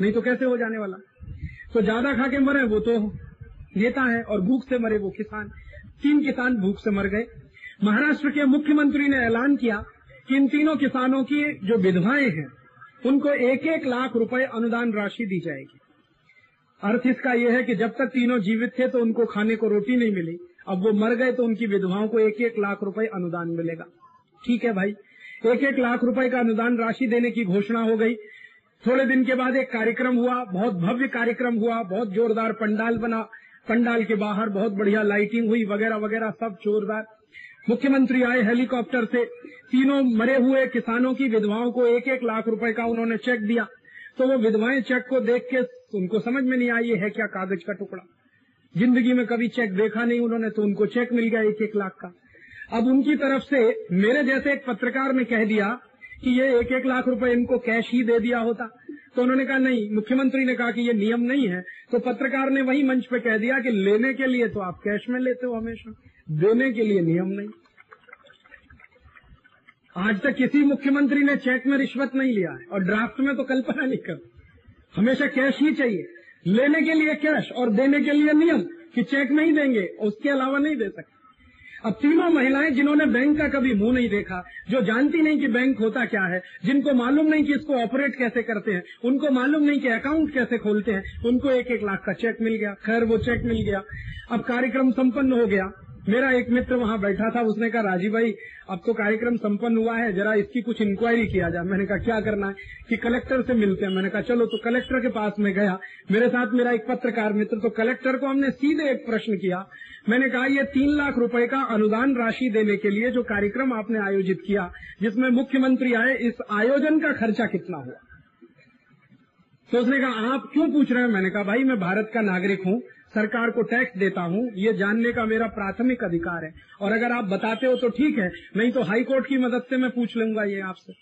नहीं तो कैसे हो जाने वाला? तो ज़्यादा खा के मरे वो तो नेता है और भूख से मरे वो किसान। तीन किसान भूख से मर गए। महाराष्ट्र के मुख्यमंत्री ने ऐलान किया कि इन तीनों किसानों की जो विधवाएँ हैं, उनको एक एक लाख रुपए अनुदान राशि दी जाएगी। अर्थ इसका यह है कि जब तक तीनों जीवित थे तो उनको खाने को रोटी नहीं मिली। अब वो मर गए तो उनकी विधवाओं को एक एक लाख रुपए अनुदान मिलेगा। ठीक है भाई? एक एक लाख रुपए का अनुदान राशि देने की घोषणा हो गई। थोड़े दिन के बाद एक कार्यक्रम हुआ, बहुत भव्य कार्यक्रम हुआ, बहुत जोरदार पंडाल बना। पंडाल के बाहर बहुत बढ़िया लाइटिंग हुई, वगैरह वगैरह, सब जोरदार। मुख्यमंत्री आए हेलीकॉप्टर से। तीनों मरे हुए किसानों की विधवाओं को एक एक लाख रुपए का उन्होंने चेक दिया। तो वो विधवाएँ चेक को देख के उनको समझ में नहीं आई है क्या कागज़ का टुकड़ा। ज़िंदगी में कभी चेक देखा नहीं उन्होंने तो उनको चेक मिल गया एक एक लाख का। अब उनकी तरफ़ से मेरे जैसे एक पत्रकार ने कह दिया कि ये एक एक लाख रुपए इनको कैश ही दे दिया होता। तो उन्होंने कहा, नहीं, मुख्यमंत्री ने कहा कि ये नियम नहीं है। तो पत्रकार ने वही मंच पे कह दिया कि लेने के लिए तो आप कैश में लेते हो हमेशा, देने के लिए नियम नहीं। आज तक किसी मुख्यमंत्री ने चेक में रिश्वत नहीं लिया है और ड्राफ्ट में तो कल्पना नहीं कर हमेशा कैश ही चाहिए। लेने के लिए कैश और देने के लिए नियम कि चेक नहीं देंगे, उसके अलावा नहीं दे सकते। अब तीनों महिलाएँ जिन्होंने बैंक का कभी मुँह नहीं देखा, जो जानती नहीं कि बैंक होता क्या है, जिनको मालूम नहीं कि इसको ऑपरेट कैसे करते हैं, उनको मालूम नहीं कि अकाउंट कैसे खोलते हैं, उनको एक एक लाख का चेक मिल गया। खैर, वो चेक मिल गया। अब कार्यक्रम संपन्न हो गया। मेरा एक मित्र वहाँ बैठा था, उसने कहा, राजीव भाई, अब तो कार्यक्रम संपन्न हुआ है, जरा इसकी कुछ इंक्वायरी किया जाए। मैंने कहा, क्या करना है? कि कलेक्टर से मिलते हैं। मैंने कहा, चलो तो कलेक्टर के पास में गया। मेरे साथ मेरा एक पत्रकार मित्र तो कलेक्टर को हमने सीधे एक प्रश्न किया। मैंने कहा, ये तीन लाख रुपए का अनुदान राशि देने के लिए जो कार्यक्रम आपने आयोजित किया, जिसमें मुख्यमंत्री आए, इस आयोजन का खर्चा कितना हुआ? तो उसने कहा, आप क्यों पूछ रहे हैं? मैंने कहा, भाई, मैं भारत का नागरिक हूँ सरकार को टैक्स देता हूँ, ये जानने का मेरा प्राथमिक अधिकार है। और अगर आप बताते हो तो ठीक है, नहीं तो हाई कोर्ट की मदद से मैं पूछ लूँगा ये आपसे।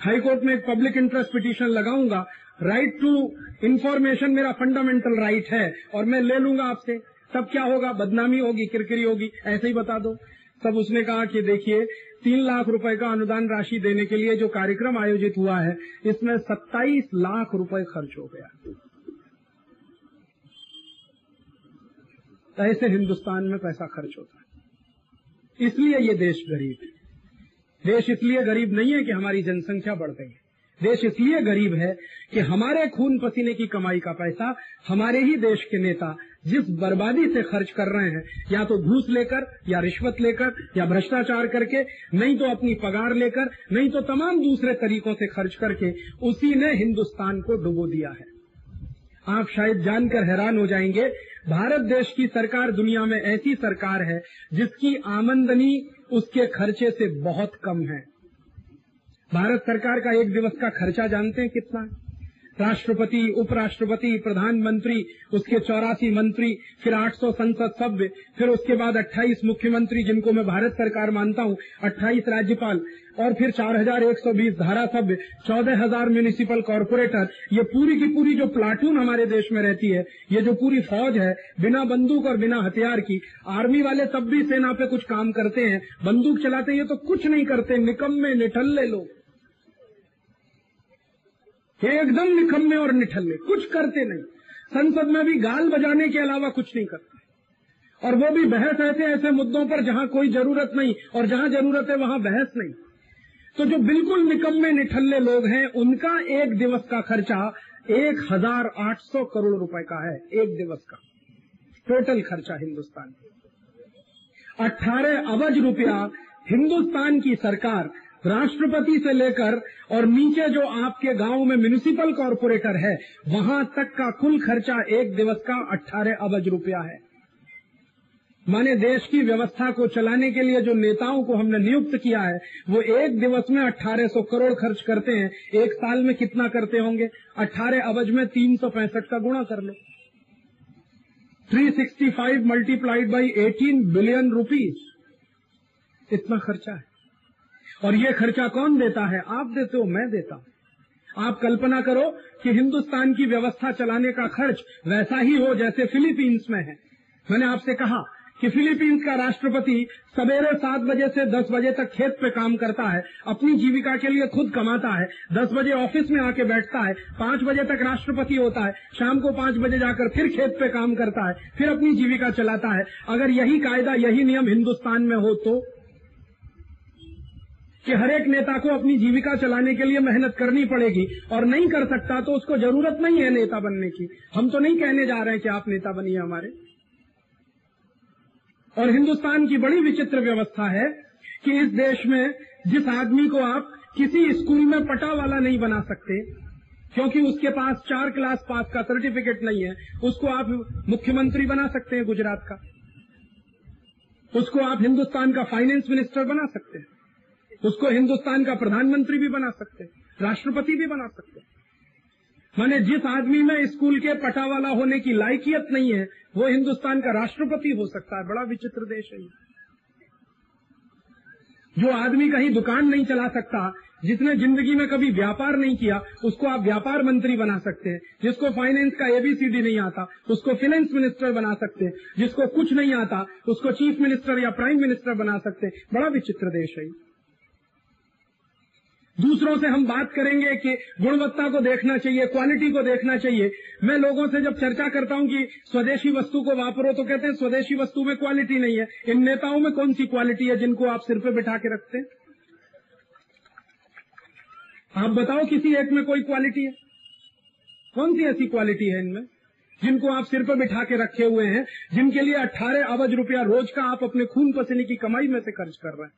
हाई कोर्ट में एक पब्लिक इंटरेस्ट पिटीशन लगाऊँगा। राइट टू इंफॉर्मेशन मेरा फंडामेंटल राइट है, और मैं ले लूँगा आपसे। तब क्या होगा? बदनामी होगी, किरकिरी होगी, ऐसे ही बता दो। तब उसने कहा कि देखिए, तीन लाख रुपए का अनुदान राशि देने के लिए जो कार्यक्रम आयोजित हुआ है, इसमें सत्ताईस लाख रुपए खर्च हो गया। ऐसे हिंदुस्तान में पैसा खर्च होता है। इसलिए ये देश गरीब है। देश इसलिए गरीब नहीं है कि हमारी जनसंख्या बढ़ गई है। देश इसलिए गरीब है कि हमारे खून पसीने की कमाई का पैसा हमारे ही देश के नेता जिस बर्बादी से खर्च कर रहे हैं, या तो घूस लेकर, या रिश्वत लेकर, या भ्रष्टाचार करके, नहीं तो अपनी पगार लेकर, नहीं तो तमाम दूसरे तरीकों से खर्च करके, उसी ने हिंदुस्तान को डुबो दिया है। आप शायद जानकर हैरान हो जाएँगे, भारत देश की सरकार दुनिया में ऐसी सरकार है, जिसकी आमंदनी उसके खर्चे से बहुत कम है। भारत सरकार का एक दिवस का खर्चा जानते हैं कितना? है राष्ट्रपति, उपराष्ट्रपति, प्रधानमंत्री, उसके चौरासी मंत्री, फिर 800 संसद सभ्य, फिर उसके बाद 28 मुख्यमंत्री जिनको मैं भारत सरकार मानता हूँ 28 राज्यपाल, और फिर 4120 धारा सभ्य, चौदह हज़ार म्यूनिसिपल कॉरपोरेटर ये पूरी की पूरी जो प्लाटून हमारे देश में रहती है, ये जो पूरी फौज है, बिना बंदूक और बिना हथियार की आर्मी वाले तब भी सेना पे कुछ काम करते हैं, बंदूक चलाते हैं तो कुछ नहीं करते, निकम्मे, निठल्ले लोग। एकदम निकम्मे और निठल्ले कुछ करते नहीं। संसद में भी गाल बजाने के अलावा कुछ नहीं करते। और वो भी बहस ऐसे ऐसे मुद्दों पर जहाँ कोई ज़रूरत नहीं और जहाँ ज़रूरत है वहाँ बहस नहीं। तो जो बिल्कुल निकम्मे निठल्ले लोग हैं, उनका एक दिवस का खर्चा एक हज़ार आठ सौ करोड़ रुपए का है, एक दिवस का। टोटल खर्चा हिंदुस्तान। अठारह अबज रुपया हिंदुस्तान की सरकार राष्ट्रपति से लेकर और नीचे जो आपके गाँव में म्यूनिसिपल कॉरपोरेटर है, वहाँ तक का कुल खर्चा एक दिवस का अट्ठारह अबज रुपया है। माने देश की व्यवस्था को चलाने के लिए जो नेताओं को हमने नियुक्त किया है, वो एक दिवस में 1800 करोड़ खर्च करते हैं। एक साल में कितना करते होंगे? 18 अबज में तीन सौ पैंसठ का गुणा कर लो। 365 मल्टीप्लाइड बाई 18 बिलियन रुपीस इतना खर्चा है। और ये खर्चा कौन देता है? आप देते हो, मैं देता हूँ। आप कल्पना करो कि हिंदुस्तान की व्यवस्था चलाने का खर्च वैसा ही हो जैसे फिलीपींस में है। मैंने आपसे कहा कि फिलीपींस का राष्ट्रपति सवेरे सात बजे से दस बजे तक खेत पे काम करता है, अपनी जीविका के लिए खुद कमाता है, दस बजे ऑफ़िस में आके बैठता है, पाँच बजे तक राष्ट्रपति होता है, शाम को पाँच बजे जाकर फिर खेत पे काम करता है, फिर अपनी जीविका चलाता है। अगर यही कायदा, यही नियम हिंदुस्तान में हो तो? कि हर एक नेता को अपनी जीविका चलाने के लिए मेहनत करनी पड़ेगी और नहीं कर सकता तो उसको ज़रूरत नहीं है नेता बनने की। हम तो नहीं कहने जा रहे कि आप नेता बनिए हमारे। और हिंदुस्तान की बड़ी विचित्र व्यवस्था है कि इस देश में जिस आदमी को आप किसी स्कूल में पटा वाला नहीं बना सकते, क्योंकि उसके पास चार क्लास पास का सर्टिफिकेट नहीं है, उसको आप मुख्यमंत्री बना सकते हैं गुजरात का। उसको आप हिंदुस्तान का फाइनेंस मिनिस्टर बना सकते हैं। उसको हिंदुस्तान का प्रधानमंत्री भी बना सकते राष्ट्रपति भी बना सकते माने जिस आदमी में स्कूल के पटावाला होने की लायकियत नहीं है, वो हिंदुस्तान का राष्ट्रपति हो सकता है। बड़ा विचित्र देश है जो आदमी कहीं दुकान नहीं चला सकता, जिसने ज़िंदगी में कभी व्यापार नहीं किया, उसको आप व्यापार मंत्री बना सकते हैं। जिसको फाइनेंस का एबीसीडी नहीं आता, उसको फाइनेंस मिनिस्टर बना सकते हैं। जिसको कुछ नहीं आता, उसको चीफ मिनिस्टर या प्राइम मिनिस्टर बना सकते हैं। बड़ा विचित्र देश है दूसरों से हम बात करेंगे कि गुणवत्ता को देखना चाहिए क्वालिटी को देखना चाहिए। मैं लोगों से जब चर्चा करता हूँ कि स्वदेशी वस्तु को वापरो तो कहते हैं, स्वदेशी वस्तु में क्वालिटी नहीं है। इन नेताओं में कौन सी क्वालिटी है जिनको आप सिर पे बिठा के रखते हैं? आप बताओ, किसी एक में कोई क्वालिटी है? कौन सी ऐसी क्वालिटी है इनमें, जिनको आप सिर पर बिठा के रखे हुए हैं, जिनके लिए अट्ठारह अबज रुपया रोज का आप अपने खून पसीने की कमाई में से खर्च कर रहे हैं?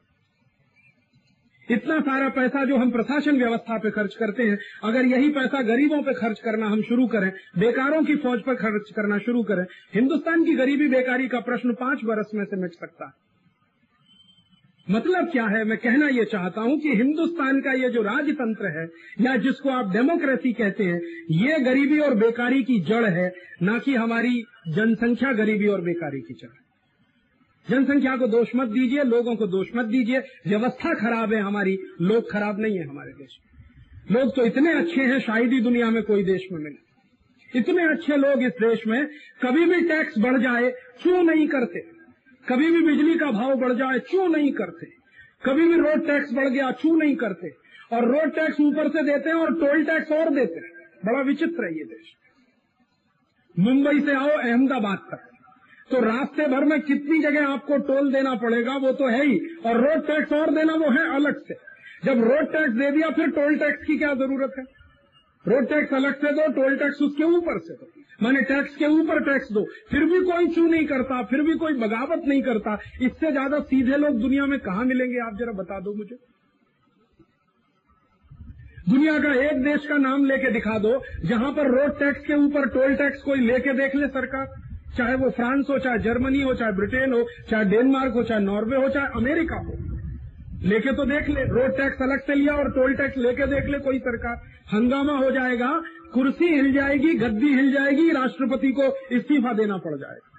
इतना सारा पैसा जो हम प्रशासन व्यवस्था पे खर्च करते हैं, अगर यही पैसा गरीबों पे खर्च करना हम शुरू करें, बेकारों की फौज पर खर्च करना शुरू करें, हिंदुस्तान की गरीबी बेकारी का प्रश्न पाँच बरस में से मिट सकता है। मतलब क्या है? मैं कहना यह चाहता हूँ कि हिंदुस्तान का ये जो राजतंत्र है, या जिसको आप डेमोक्रेसी कहते हैं, ये गरीबी और बेकारी की जड़ है, न कि हमारी जनसंख्या गरीबी और बेकारी की जड़ जनसंख्या को दोष मत दीजिए, लोगों को दोष मत दीजिए। व्यवस्था खराब है हमारी, लोग खराब नहीं है हमारे देश में। लोग तो इतने अच्छे हैं, शायद ही दुनिया में कोई देश में मिले। इतने अच्छे लोग इस देश में, कभी भी टैक्स बढ़ जाए क्यों नहीं करते। कभी भी बिजली का भाव बढ़ जाए क्यों नहीं करते। कभी भी रोड टैक्स बढ़ गया क्यों नहीं करते। और रोड टैक्स ऊपर से देते हैं और टोल टैक्स और देते हैं। बड़ा विचित्र है ये देश। मुंबई से आओ, अहमदाबाद तक। तो रास्ते भर में कितनी जगह आपको टोल देना पड़ेगा, वो तो है ही। और रोड टैक्स और देना, वो है अलग से। जब रोड टैक्स दे दिया, फिर टोल टैक्स की क्या ज़रूरत है? रोड टैक्स अलग से दो टोल टैक्स उसके ऊपर से दो। मैंने टैक्स के ऊपर टैक्स दो। फिर भी कोई चू नहीं करता, फिर भी कोई बगावत नहीं करता। इससे ज़्यादा सीधे लोग दुनिया में कहा मिलेंगे, आप जरा बता दो मुझे। दुनिया का एक देश का नाम लेके दिखा दो, जहाँ पर रोड टैक्स के ऊपर टोल टैक्स कोई लेके देख ले सरकार। चाहे वो फ्रांस हो, चाहे जर्मनी हो, चाहे ब्रिटेन हो, चाहे डेनमार्क हो, चाहे नॉर्वे हो, चाहे अमेरिका हो। लेके तो देख ले, रोड टैक्स अलग से लिया और टोल टैक्स लेके देख ले, कोई सरकार। हंगामा हो जाएगा, कुर्सी हिल जाएगी, गद्दी हिल जाएगी, राष्ट्रपति को इस्तीफा देना पड़ जाएगा।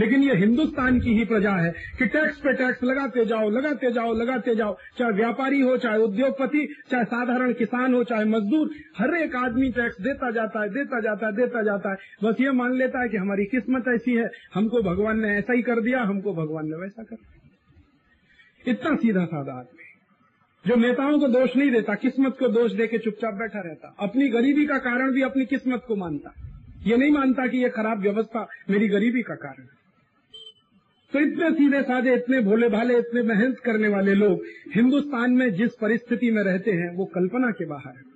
लेकिन ये हिंदुस्तान की ही प्रजा है कि टैक्स पे टैक्स लगाते जाओ लगाते जाओ लगाते जाओ, चाहे व्यापारी हो, चाहे उद्योगपति, चाहे साधारण किसान हो, चाहे मजदूर, हर एक आदमी टैक्स देता जाता है, देता जाता है, देता जाता है। बस ये मान लेता है कि हमारी किस्मत ऐसी है, हमको भगवान ने ऐसा ही कर दिया, हमको भगवान ने वैसा कर दिया। इतना सीधा साधा आदमी। जो नेताओं को दोष नहीं देता, किस्मत को दोष देके चुपचाप बैठा रहता। अपनी गरीबी का कारण भी अपनी किस्मत को मानता। ये नहीं मानता कि ये खराब व्यवस्था मेरी गरीबी का कारण है। तो इतने सीधे साधे, इतने भोले भाले, इतने मेहनत करने वाले लोग हिंदुस्तान में जिस परिस्थिति में रहते हैं, वो कल्पना के बाहर है।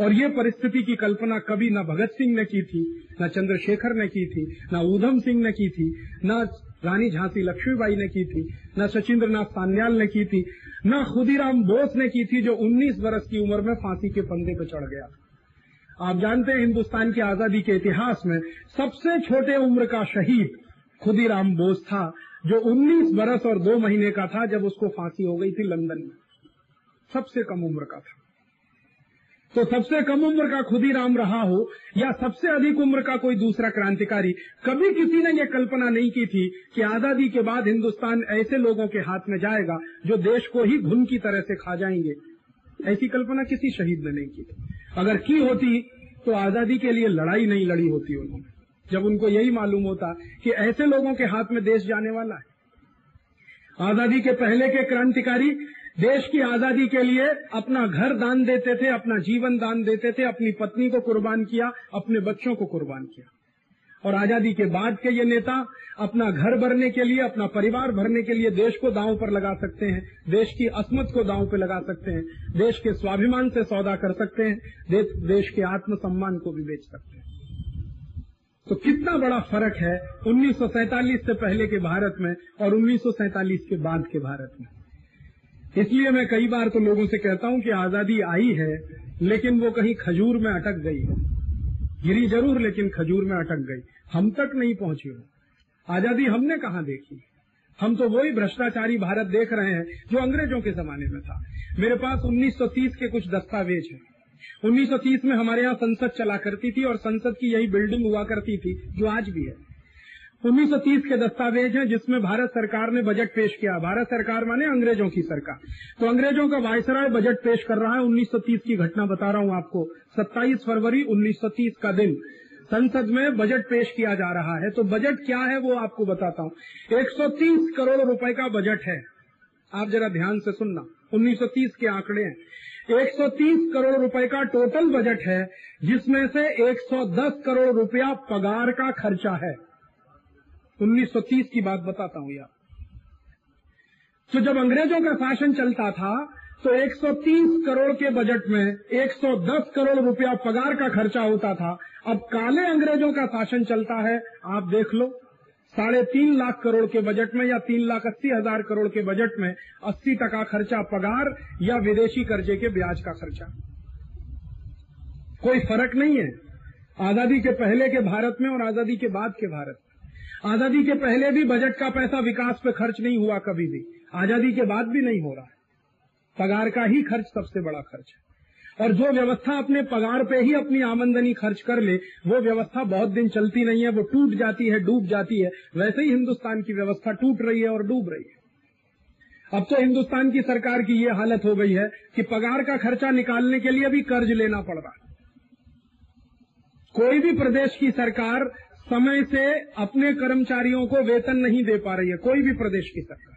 और ये परिस्थिति की कल्पना कभी न भगत सिंह ने की थी, न चंद्रशेखर ने की थी, न ऊधम सिंह ने की थी, न रानी झांसी लक्ष्मीबाई ने की थी, न सचिंद्र नाथ सान्याल ने की थी, न खुदीराम बोस ने की थी जो 19 वर्ष की उम्र में फांसी के पंदे पर चढ़ गया। आप जानते हैं, हिंदुस्तान की आज़ादी के इतिहास में सबसे छोटे उम्र का शहीद खुदीराम बोस था, जो 19 बरस और दो महीने का था जब उसको फांसी हो गई थी लंदन में। सबसे कम उम्र का था। तो सबसे कम उम्र का खुदीराम रहा हो, या सबसे अधिक उम्र का कोई दूसरा क्रांतिकारी? कभी किसी ने यह कल्पना नहीं की थी कि आज़ादी के बाद हिंदुस्तान ऐसे लोगों के हाथ में जाएगा जो देश को ही घुन की तरह से खा जाएँगे। ऐसी कल्पना किसी शहीद ने नहीं की थी। अगर की होती तो आज़ादी के लिए लड़ाई नहीं लड़ी होती उन्होंने। जब उनको यही मालूम होता कि ऐसे लोगों के हाथ में देश जाने वाला है। आज़ादी के पहले के क्रांतिकारी देश की आज़ादी के लिए अपना घर दान देते थे अपना जीवन दान देते थे अपनी पत्नी को कुर्बान किया अपने बच्चों को कुर्बान किया। और आज़ादी के बाद के ये नेता अपना घर भरने के लिए अपना परिवार भरने के लिए देश को दांव पर लगा सकते हैं देश की असमत को दांव पर लगा सकते हैं देश के स्वाभिमान से सौदा कर सकते हैं देश, के आत्मसम्मान को भी बेच सकते हैं। तो कितना बड़ा फ़र्क है उन्नीस से पहले के भारत में और उन्नीस सौ सैंतालीस के बाद के भारत में? इसलिए मैं कई बार तो लोगों से कहता हूँ कि आज़ादी आई है, लेकिन वो कहीं खजूर में अटक गई है। गिरी ज़रूर, लेकिन खजूर में अटक गई। हम तक नहीं पहुँची हो। आज़ादी हमने कहा देखी? हम तो वही भ्रष्टाचारी भारत देख रहे हैं जो अंग्रेज़ों के जमाने में था। मेरे पास 1930 के कुछ दस्तावेज़ हैं। 1930 में हमारे यहाँ संसद चला करती थी और संसद की यही बिल्डिंग हुआ करती थी, जो आज भी है। 1930 के दस्तावेज़ हैं, जिसमें भारत सरकार ने बजट पेश किया। भारत सरकार माने अंग्रेज़ों की सरकार। तो अंग्रेज़ों का वायसराय बजट पेश कर रहा है 1930 की घटना बता रहा हूँ आपको। 27 फरवरी 1930 का दिन संसद में बजट पेश किया जा रहा है। तो बजट क्या है वो आपको बताता हूँ। 130 करोड़ रुपए का बजट है। आप जरा ध्यान से सुनना। 1930 के आंकड़े हैं। 130 करोड़ रुपए का टोटल बजट है, जिसमें से 110 करोड़ रुपया पगार का खर्चा है। 1930 की बात बताता हूँ यार तो जब अंग्रेज़ों का शासन चलता था तो 130 करोड़ के बजट में 110 करोड़ रुपया पगार का खर्चा होता था। अब काले अंग्रेज़ों का शासन चलता है, आप देख लो। साढ़े तीन लाख करोड़ के बजट में या तीन लाख अस्सी हज़ार करोड़ के बजट में अस्सी टका खर्चा पगार या विदेशी कर्जे के ब्याज का खर्चा। कोई फ़र्क नहीं है। आज़ादी के पहले के भारत में और आज़ादी के बाद के भारत में। आज़ादी के पहले भी बजट का पैसा विकास पे खर्च नहीं हुआ कभी भी। आज़ादी के बाद भी नहीं हो रहा है। पगार का ही खर्च सबसे बड़ा खर्च है। और जो व्यवस्था अपने पगार पे ही अपनी आमंदनी खर्च कर ले, वो व्यवस्था बहुत दिन चलती नहीं है, वो टूट जाती है, डूब जाती है। वैसे ही हिंदुस्तान की व्यवस्था टूट रही है और डूब रही है। अब तो हिंदुस्तान की सरकार की ये हालत हो गई है कि पगार का खर्चा निकालने के लिए भी कर्ज लेना पड़ रहा है। कोई भी प्रदेश की सरकार समय से अपने कर्मचारियों को वेतन नहीं दे पा रही है, कोई भी प्रदेश की सरकार।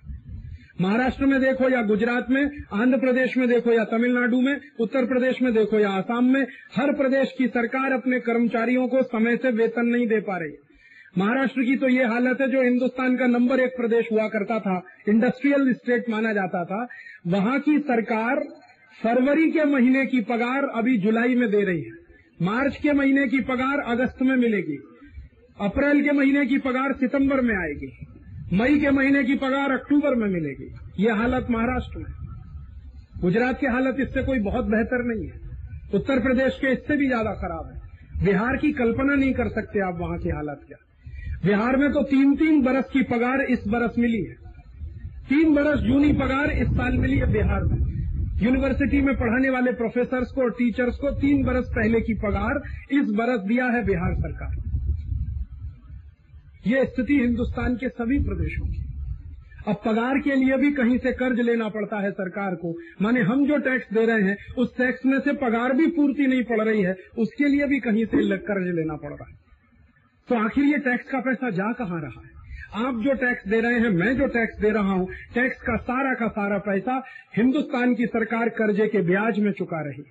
महाराष्ट्र में देखो या गुजरात में, आंध्र प्रदेश में देखो या तमिलनाडु में, उत्तर प्रदेश में देखो या आसाम में, हर प्रदेश की सरकार अपने कर्मचारियों को समय से वेतन नहीं दे पा रही। है महाराष्ट्र की तो ये हालत है जो हिंदुस्तान का नंबर एक प्रदेश हुआ करता था इंडस्ट्रियल स्टेट माना जाता था। वहाँ की सरकार फरवरी के महीने की पगार अभी जुलाई में दे रही है। मार्च के महीने की पगार अगस्त में मिलेगी। अप्रैल के महीने की पगार सितंबर में आएगी। मई के महीने की पगार अक्टूबर में मिलेगी। ये हालत महाराष्ट्र में। गुजरात की हालत इससे कोई बहुत बेहतर नहीं है। उत्तर प्रदेश के इससे भी ज़्यादा खराब है। बिहार की कल्पना नहीं कर सकते आप वहाँ की हालत क्या। बिहार में तो तीन तीन बरस की पगार इस बरस मिली है। तीन बरस जूनी पगार इस साल मिली है बिहार में। यूनिवर्सिटी में पढ़ाने वाले प्रोफेसर्स को और टीचर्स को तीन बरस पहले की पगार इस बरस दिया है बिहार सरकार। ये स्थिति हिंदुस्तान के सभी प्रदेशों की। अब पगार के लिए भी कहीं से कर्ज लेना पड़ता है सरकार को। माने हम जो टैक्स दे रहे हैं, उस टैक्स में से पगार भी पूर्ति नहीं पड़ रही है, उसके लिए भी कहीं से कर्ज लेना पड़ रहा है। तो आखिर ये टैक्स का पैसा जा कहाँ रहा है? आप जो टैक्स दे रहे हैं, मैं जो टैक्स दे रहा हूँ टैक्स का सारा का सारा पैसा हिंदुस्तान की सरकार कर्जे के ब्याज में चुका रही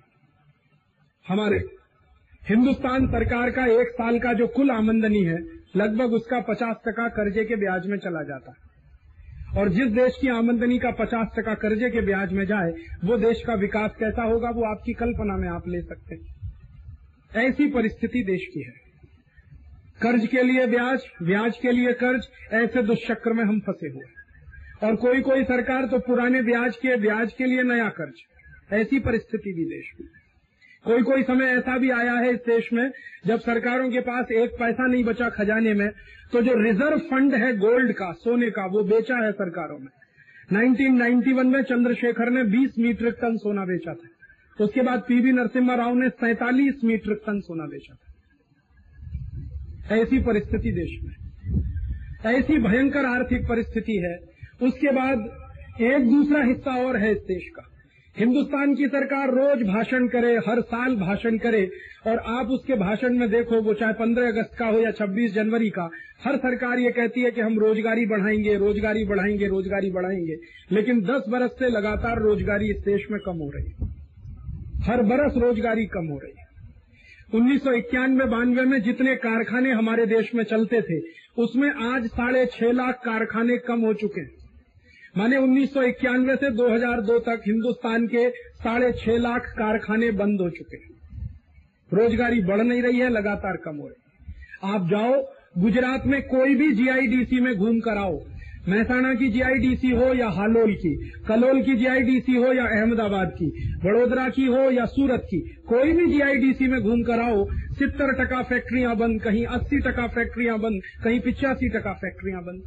हमारे हिंदुस्तान सरकार का एक साल का जो कुल आमंदनी है लगभग उसका पचास टका कर्जे के ब्याज में चला जाता। है और जिस देश की आमदनी का पचास टका कर्जे के ब्याज में जाए, वो देश का विकास कैसा होगा, वो आपकी कल्पना में आप ले सकते हैं। ऐसी परिस्थिति देश की है। कर्ज के लिए ब्याज ब्याज के लिए कर्ज, ऐसे दुष्चक्र में हम फंसे हुए और कोई कोई सरकार तो पुराने ब्याज के ब्याज के लिए नया कर्ज। ऐसी परिस्थिति भी देश में कोई कोई समय ऐसा भी आया है इस देश में, जब सरकारों के पास एक पैसा नहीं बचा खजाने में तो जो रिज़र्व फंड है गोल्ड का, सोने का, वो बेचा है सरकारों में। 1991 में चंद्रशेखर ने 20 मीट्रिक टन सोना बेचा था। उसके बाद पीवी नरसिम्हा राव ने सैतालीस मीट्रिक टन सोना बेचा था। ऐसी परिस्थिति देश में। ऐसी भयंकर आर्थिक परिस्थिति है। उसके बाद एक दूसरा हिस्सा और है इस देश का। हिंदुस्तान की सरकार रोज भाषण करे, हर साल भाषण करे, और आप उसके भाषण में देखो, वो चाहे पंद्रह अगस्त का हो या छब्बीस जनवरी का, हर सरकार ये कहती है कि हम रोजगारी बढ़ाएँगे रोजगारी बढ़ाएँगे रोजगारी बढ़ाएँगे। लेकिन दस बरस से लगातार रोजगारी इस देश में कम हो रही है। हर बरस रोजगारी कम हो रही है। उन्नीस सौ इक्यानवे बानवे में जितने कारखाने हमारे देश में चलते थे, उसमें आज साढ़े छह लाख कारखाने कम हो चुके हैं। माने उन्नीस सौ इक्यानवे से 2002 तक हिंदुस्तान के साढ़े छह लाख कारखाने बंद हो चुके हैं। रोजगारी बढ़ नहीं रही है, लगातार कम हो रही आप जाओ, गुजरात में कोई भी जीआईडीसी में घूम कर आओ। महसाणा की जीआईडीसी हो या हालोल की, कलोल की जीआईडीसी हो या अहमदाबाद की, वडोदरा की हो या सूरत की, कोई भी जीआईडीसी में घूम कर आओ सितर टका फैक्ट्रियाँ बंद, कहीं अस्सी टका फैक्ट्रियाँ बंद, कहीं पिचासी टका फैक्ट्रियाँ बंद।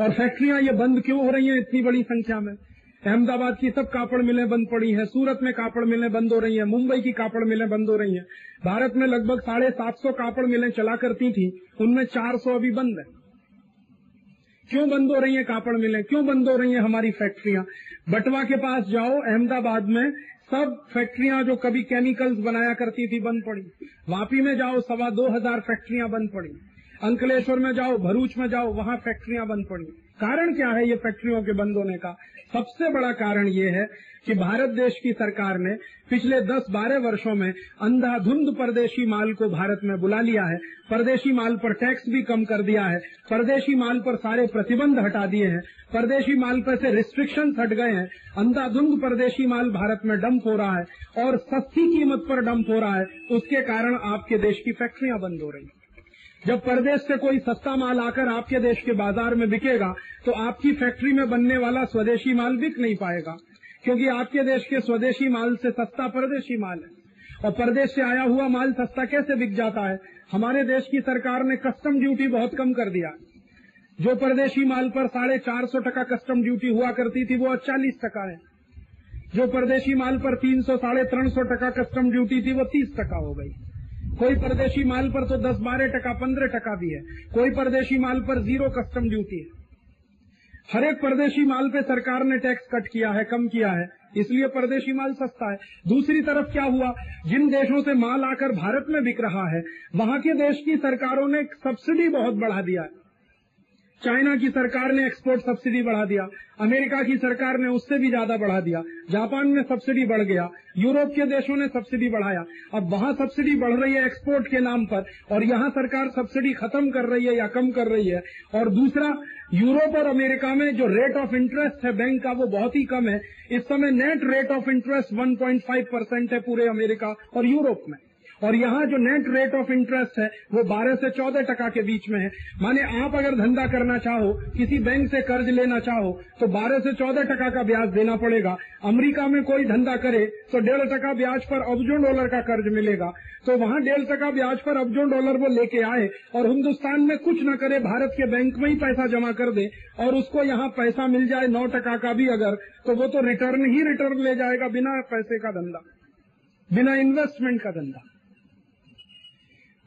और फैक्ट्रियाँ ये बंद क्यों हो रही हैं इतनी बड़ी संख्या में? अहमदाबाद की सब कापड़ मिलें बंद पड़ी हैं, सूरत में कापड़ मिलें बंद हो रही हैं, मुंबई की कापड़ मिलें बंद हो रही हैं। भारत में लगभग साढ़े सात सौ कापड़ मिलें चला करती थी, उनमें चार सौ अभी बंद है। क्यों बंद हो रही है कापड़ मिलें? क्यों बंद हो रही है हमारी फैक्ट्रियाँ? बटवा के पास जाओ, अहमदाबाद में सब फैक्ट्रियाँ जो कभी केमिकल्स बनाया करती थी बंद पड़ी। वापी में जाओ, सवा दो हज़ार फैक्ट्रियाँ बंद पड़ी। अंकलेश्वर में जाओ, भरूच में जाओ, वहाँ फैक्ट्रियाँ बंद पड़ी। कारण क्या है ये फैक्ट्रियों के बंद होने का? सबसे बड़ा कारण ये है कि भारत देश की सरकार ने पिछले 10-12 वर्षों में अंधाधुंध परदेशी माल को भारत में बुला लिया है। परदेशी माल पर टैक्स भी कम कर दिया है। परदेशी माल पर सारे प्रतिबंध हटा दिए हैं। परदेशी माल पर से रिस्ट्रिक्शन हट गए हैं। अंधाधुंध परदेशी माल भारत में डंप हो रहा है और सस्ती कीमत पर डंप हो रहा है। उसके कारण आपके देश की फैक्ट्रियाँ बंद हो रही जब परदेश से कोई सस्ता माल आकर आपके देश के बाज़ार में बिकेगा तो आपकी फैक्ट्री में बनने वाला स्वदेशी माल बिक नहीं पाएगा, क्योंकि आपके देश के स्वदेशी माल से सस्ता परदेशी माल है। और परदेश से आया हुआ माल सस्ता कैसे बिक जाता है? हमारे देश की सरकार ने कस्टम ड्यूटी बहुत कम कर दिया। जो परदेशी माल पर साढ़े चार सौ टका कस्टम ड्यूटी हुआ करती थी, वो अब चालीस टका है। जो परदेशी माल पर तीन सौ, साढ़े तीन सौ टका कस्टम ड्यूटी थी, वो तीस टका हो गई। कोई परदेशी माल पर तो दस बारह टका, पंद्रह टका भी है। कोई परदेशी माल पर ज़ीरो कस्टम ड्यूटी है। हर एक परदेशी माल पे सरकार ने टैक्स कट किया है, कम किया है, इसलिए परदेशी माल सस्ता है। दूसरी तरफ़ क्या हुआ? जिन देशों से माल आकर भारत में बिक रहा है, वहाँ के देश की सरकारों ने सब्सिडी बहुत बढ़ा दिया है। चाइना की सरकार ने एक्सपोर्ट सब्सिडी बढ़ा दिया। अमेरिका की सरकार ने उससे भी ज़्यादा बढ़ा दिया। जापान में सब्सिडी बढ़ गया। यूरोप के देशों ने सब्सिडी बढ़ाया। अब वहाँ सब्सिडी बढ़ रही है एक्सपोर्ट के नाम पर और यहाँ सरकार सब्सिडी खत्म कर रही है या कम कर रही है। और दूसरा, यूरोप और अमेरिका में जो रेट ऑफ़ इंटरेस्ट है बैंक का, वो बहुत ही कम है। इस समय net rate of interest 1.5 percent है पूरे अमेरिका और यूरोप में। और यहाँ जो नेट रेट ऑफ़ इंटरेस्ट है, वो 12 से 14 टका के बीच में है। माने आप अगर धंधा करना चाहो, किसी बैंक से कर्ज लेना चाहो तो 12 से 14 टका का ब्याज देना पड़ेगा। अमेरिका में कोई धंधा करे तो डेढ़ टका ब्याज पर अबजों डॉलर का कर्ज मिलेगा। तो वहाँ डेढ़ टका ब्याज पर अबजों डॉलर वो लेके आए, और हिंदुस्तान में कुछ न करे, भारत के बैंक में ही पैसा जमा कर दे, और उसको यहाँ पैसा मिल जाए, नौ टका का भी अगर तो वो तो रिटर्न ही रिटर्न ले जाएगा बिना पैसे का धंधा, बिना इन्वेस्टमेंट का धंधा।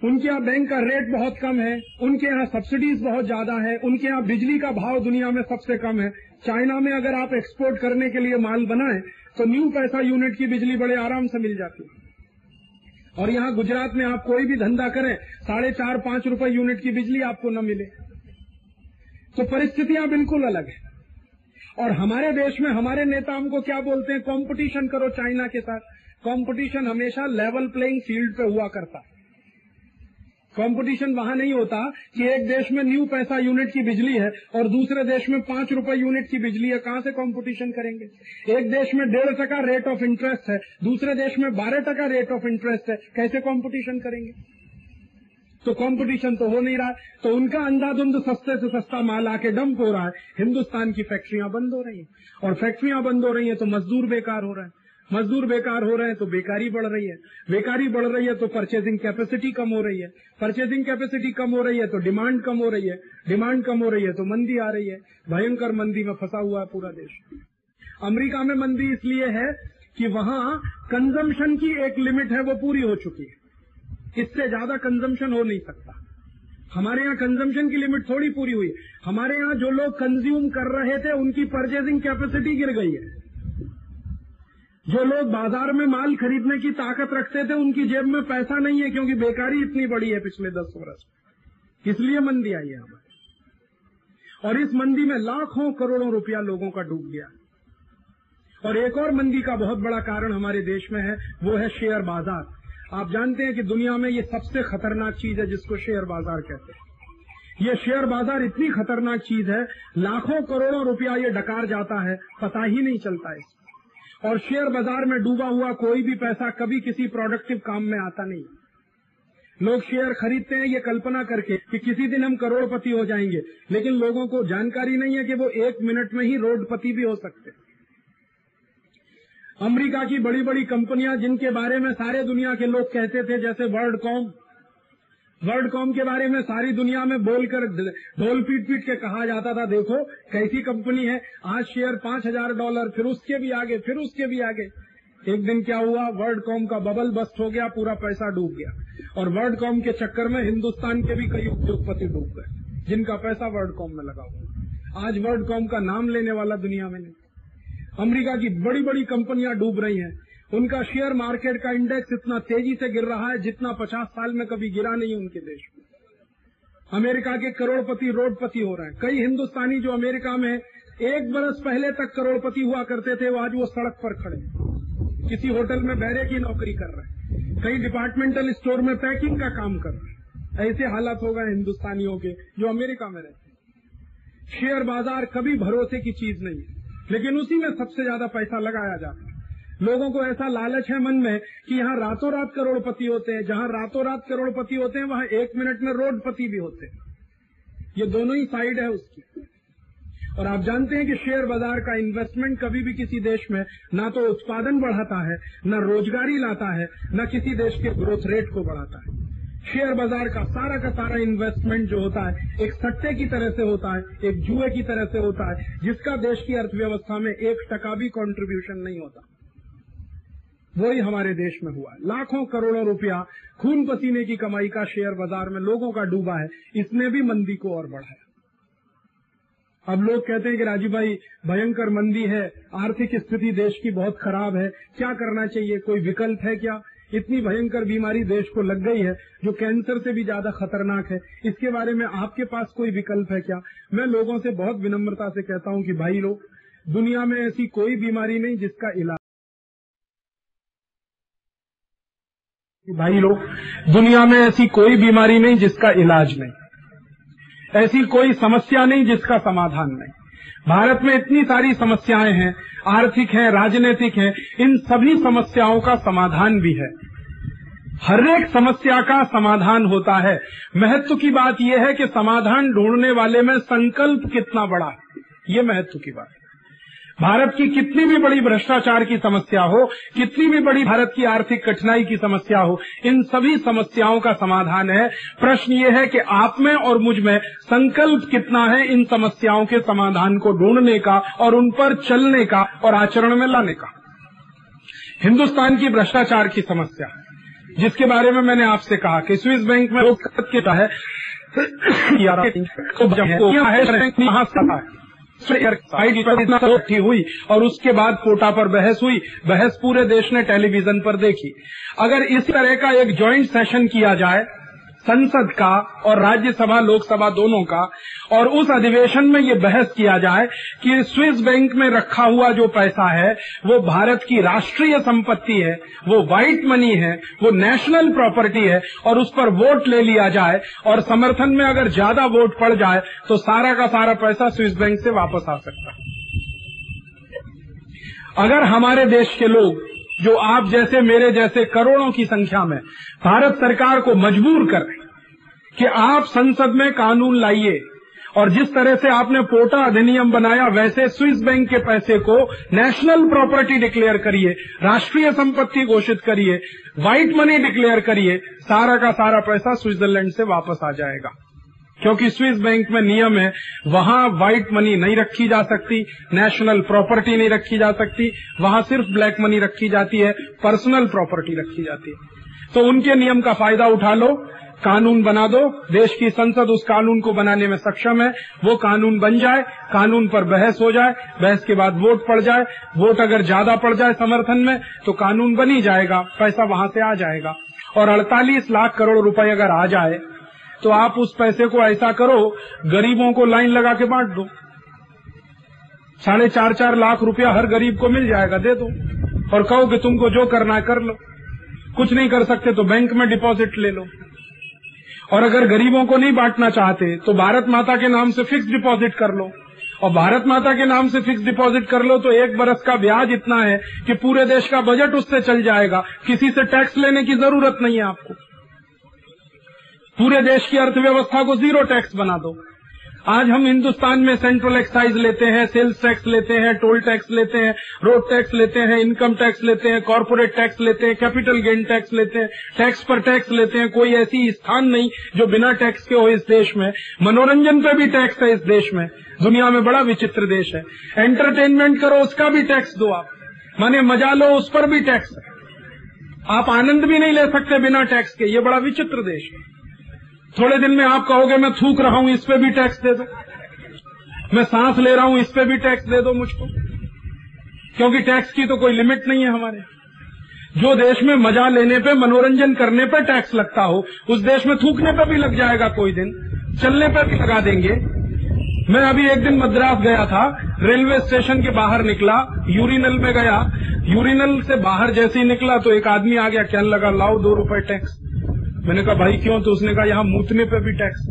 उनके यहाँ बैंक का रेट बहुत कम है, उनके यहाँ सब्सिडीज बहुत ज़्यादा है, उनके यहाँ बिजली का भाव दुनिया में सबसे कम है। चाइना में अगर आप एक्सपोर्ट करने के लिए माल बनाएँ तो न्यू पैसा यूनिट की बिजली बड़े आराम से मिल जाती है। और यहाँ गुजरात में आप कोई भी धंधा करें, साढ़े चार, पाँच रुपए यूनिट की बिजली आपको न मिले। तो परिस्थितियाँ बिल्कुल अलग है। और हमारे देश में हमारे नेता हमको क्या बोलते हैं? कंपटीशन करो चाइना के साथ। कंपटीशन हमेशा लेवल प्लेइंग फ़ील्ड पे हुआ करता है। कंपटीशन वहाँ नहीं होता कि एक देश में न्यू पैसा यूनिट की बिजली है और दूसरे देश में पाँच रुपए यूनिट की बिजली है। कहाँ से कंपटीशन करेंगे? एक देश में डेढ़ टका रेट ऑफ़ इंटरेस्ट है, दूसरे देश में बारह टका रेट ऑफ़ इंटरेस्ट है। कैसे कंपटीशन करेंगे? तो कंपटीशन तो हो नहीं रहा। तो उनका अंधाधुंध सस्ते से सस्ता माल आके डंप हो रहा है। हिंदुस्तान की फैक्ट्रियाँ बंद हो रही हैं। और फैक्ट्रियाँ बंद हो रही हैं तो मजदूर बेकार हो रहे हैं। मजदूर बेकार हो रहे हैं तो बेकारी बढ़ रही है। बेकारी बढ़ रही है तो परचेजिंग कैपेसिटी कम हो रही है। परचेजिंग कैपेसिटी कम हो रही है तो डिमांड कम हो रही है। डिमांड कम हो रही है तो मंदी आ रही है। भयंकर मंदी में फंसा हुआ है पूरा देश। अमेरिका में मंदी इसलिए है कि वहाँ कंजम्पशन की एक लिमिट है, वो पूरी हो चुकी है। इससे ज़्यादा कंजम्पशन हो नहीं सकता। हमारे यहाँ कंजम्पशन की लिमिट थोड़ी पूरी हुई। हमारे यहाँ जो लोग कंज्यूम कर रहे थे, उनकी परचेजिंग कैपेसिटी गिर गई है। जो लोग बाज़ार में माल खरीदने की ताकत रखते थे, उनकी जेब में पैसा नहीं है क्योंकि बेकारी इतनी बड़ी है पिछले दस वर्ष। इसलिए मंदी आई है हमारी? और इस मंदी में लाखों करोड़ों रुपया लोगों का डूब गया। और एक और मंदी का बहुत बड़ा कारण हमारे देश में है, वो है शेयर बाज़ार। आप जानते हैं कि दुनिया में ये सबसे खतरनाक चीज़ है जिसको शेयर बाज़ार कहते हैं। ये शेयर बाज़ार इतनी खतरनाक चीज़ है, लाखों करोड़ों रुपया ये डकार जाता है, पता ही नहीं चलता है और शेयर बाज़ार में डूबा हुआ कोई भी पैसा कभी किसी प्रोडक्टिव काम में आता नहीं। लोग शेयर खरीदते हैं, ये कल्पना करके कि किसी दिन हम करोड़पति हो जाएँगे, लेकिन लोगों को जानकारी नहीं है कि वो एक मिनट में ही रोडपति भी हो सकते हैं। अमेरिका की बड़ी बड़ी कंपनियाँ जिनके बारे में सारे दुनिया के लोग कहते थे, जैसे वर्ल्ड कॉम वर्ल्ड कॉम के बारे में सारी दुनिया में बोलकर ढोल पीट पीट के कहा जाता था, देखो कैसी कंपनी है, आज शेयर पाँच हज़ार डॉलर, फिर उसके भी आगे, फिर उसके भी आगे। एक दिन क्या हुआ, वर्ल्ड कॉम का बबल बस्ट हो गया, पूरा पैसा डूब गया। और वर्ल्ड कॉम के चक्कर में हिंदुस्तान के भी कई उद्योगपति डूब गए, जिनका पैसा वर्ल्ड कॉम में लगा हुआ आज वर्ल्ड कॉम का नाम लेने वाला दुनिया में नहीं। अमेरिका की बड़ी बड़ी कंपनियाँ डूब रही हैं उनका शेयर मार्केट का इंडेक्स इतना तेज़ी से गिर रहा है जितना पचास साल में कभी गिरा नहीं उनके देश में। अमेरिका के करोड़पति रोडपति हो रहे हैं। कई हिंदुस्तानी जो अमेरिका में एक बरस पहले तक करोड़पति हुआ करते थे, वो आज वो सड़क पर खड़े किसी होटल में बैरे की नौकरी कर रहे हैं। कई डिपार्टमेंटल स्टोर में पैकिंग का काम कर रहे हैं। ऐसे हालात हो गए हिंदुस्तानियों के, जो अमेरिका में रहते हैं। शेयर बाज़ार कभी भरोसे की चीज़ नहीं है। लेकिन उसी में सबसे ज़्यादा पैसा लगाया जाता है। लोगों को ऐसा लालच है मन में कि यहाँ रातों रात करोड़पति होते हैं। जहाँ रातों रात करोड़पति होते हैं, वहाँ एक मिनट में रोडपति भी होते हैं। ये दोनों ही साइड है उसकी। और आप जानते हैं कि शेयर बाज़ार का इन्वेस्टमेंट कभी भी किसी देश में ना तो उत्पादन बढ़ाता है, न रोजगारी लाता है, न किसी देश के ग्रोथ रेट को बढ़ाता है। शेयर बाज़ार का सारा का सारा इन्वेस्टमेंट जो होता है, एक सट्टे की तरह से होता है, एक जुए की तरह से होता है, जिसका देश की अर्थव्यवस्था में एक टका भी कॉन्ट्रीब्यूशन नहीं होता। वही हमारे देश में हुआ है। लाखों करोड़ों रुपया खून पसीने की कमाई का शेयर बाज़ार में लोगों का डूबा है। इसने भी मंदी को और बढ़ाया। अब लोग कहते हैं कि राजीव भाई, भयंकर मंदी है, आर्थिक स्थिति देश की बहुत खराब है, क्या करना चाहिए, कोई विकल्प है क्या? इतनी भयंकर बीमारी देश को लग गई है, जो कैंसर से भी ज़्यादा खतरनाक है। इसके बारे में आपके पास कोई विकल्प है क्या? मैं लोगों से बहुत विनम्रता से कहता हूँ कि भाई लोग, दुनिया में ऐसी कोई बीमारी नहीं जिसका इलाज भाई लोग, दुनिया में ऐसी कोई बीमारी नहीं जिसका इलाज नहीं। ऐसी कोई समस्या नहीं जिसका समाधान नहीं। भारत में इतनी सारी समस्याएँ हैं, आर्थिक है, राजनीतिक है, इन सभी समस्याओं का समाधान भी है। हर एक समस्या का समाधान होता है। महत्व की बात यह है कि समाधान ढूँढने वाले में संकल्प कितना बड़ा है। ये महत्व की बात। भारत की कितनी भी बड़ी भ्रष्टाचार की समस्या हो, कितनी भी बड़ी भारत की आर्थिक कठिनाई की समस्या हो, इन सभी समस्याओं का समाधान है। प्रश्न ये है कि आप में और मुझमें संकल्प कितना है इन समस्याओं के समाधान को ढूँढने का और उन पर चलने का और आचरण में लाने का? हिंदुस्तान की भ्रष्टाचार की समस्या, जिसके बारे में मैंने आपसे कहा कि स्विस बैंक में लोग है? इकट्ठी हुई और उसके बाद कोटा पर बहस हुई। बहस पूरे देश ने टेलीविज़न पर देखी। अगर इस तरह का एक ज्वाइंट सेशन किया जाए संसद का और राज्यसभा, लोकसभा दोनों का। और उस अधिवेशन में ये बहस किया जाए कि स्विस बैंक में रखा हुआ जो पैसा है, वो भारत की राष्ट्रीय संपत्ति है, वो व्हाइट मनी है, वो नेशनल प्रॉपर्टी है, और उस पर वोट ले लिया जाए। और समर्थन में अगर ज़्यादा वोट पड़ जाए तो सारा का सारा पैसा स्विस बैंक से वापस आ सकता है। अगर हमारे देश के लोग जो आप जैसे, मेरे जैसे करोड़ों की संख्या में भारत सरकार को मजबूर कर रहे कि आप संसद में कानून लाइए। और जिस तरह से आपने पोटा अधिनियम बनाया, वैसे स्विस बैंक के पैसे को नेशनल प्रॉपर्टी डिक्लेयर करिए, राष्ट्रीय संपत्ति घोषित करिए, व्हाइट मनी डिक्लेयर करिए, सारा का सारा पैसा स्विट्जरलैंड से वापस आ जाएगा। क्योंकि स्विस बैंक में नियम है, वहाँ व्हाइट मनी नहीं रखी जा सकती नेशनल प्रॉपर्टी नहीं रखी जा सकती, वहाँ सिर्फ़ ब्लैक मनी रखी जाती है पर्सनल प्रॉपर्टी रखी जाती है। तो उनके नियम का फ़ायदा उठा लो, कानून बना दो, देश की संसद उस कानून को बनाने में सक्षम है, वो कानून बन जाए, कानून पर बहस हो जाए, बहस के बाद वोट पड़ जाए, वोट अगर ज़्यादा पड़ जाए समर्थन में तो कानून बन ही जाएगा, पैसा वहाँ से आ जाएगा। और 48 लाख करोड़ रुपए अगर आ जाए तो आप उस पैसे को ऐसा करो, गरीबों को लाइन लगा के बांट दो। साढ़े चार चार लाख रुपया हर गरीब को मिल जाएगा, दे दो। और कहो कि तुमको जो करना है कर लो। कुछ नहीं कर सकते तो बैंक में डिपॉजिट ले लो। और अगर गरीबों को नहीं बांटना चाहते तो भारत माता के नाम से फिक्स डिपॉजिट कर लो। और भारत माता के नाम से फिक्स डिपॉजिट कर लो तो एक बरस का ब्याज इतना है कि पूरे देश का बजट उससे चल जाएगा। किसी से टैक्स लेने की ज़रूरत नहीं है आपको। पूरे देश की अर्थव्यवस्था को ज़ीरो टैक्स बना दो। आज हम हिंदुस्तान में सेंट्रल एक्साइज लेते हैं सेल्स टैक्स लेते हैं टोल टैक्स लेते हैं रोड टैक्स लेते हैं इनकम टैक्स लेते हैं कॉरपोरेट टैक्स लेते हैं कैपिटल गेन टैक्स लेते हैं टैक्स पर टैक्स लेते हैं। कोई ऐसी स्थान नहीं जो बिना टैक्स के हो इस देश में। मनोरंजन पे भी टैक्स है इस देश में। दुनिया में बड़ा विचित्र देश है। एंटरटेनमेंट करो, उसका भी टैक्स दो आप। माने मज़ा लो, उस पर भी टैक्स आप आनंद भी नहीं ले सकते बिना टैक्स के। ये बड़ा विचित्र देश है। थोड़े दिन में आप कहोगे, मैं थूक रहा हूँ, इस पे भी टैक्स दे दो। मैं सांस ले रहा हूँ, इस पे भी टैक्स दे दो मुझको। क्योंकि टैक्स की तो कोई लिमिट नहीं है हमारे। जो देश में मज़ा लेने पे, मनोरंजन करने पे टैक्स लगता हो, उस देश में थूकने पे भी लग जाएगा कोई दिन। चलने पे भी लगा देंगे। मैं अभी एक दिन मद्रास गया था, रेलवे स्टेशन के बाहर निकला, यूरिनल में गया। यूरिनल से बाहर जैसे ही निकला तो एक आदमी आ गया, कहने लगा, लाओ दो रुपए टैक्स मैंने कहा, भाई, क्यों? तो उसने कहा, यहाँ मूतने पे भी टैक्स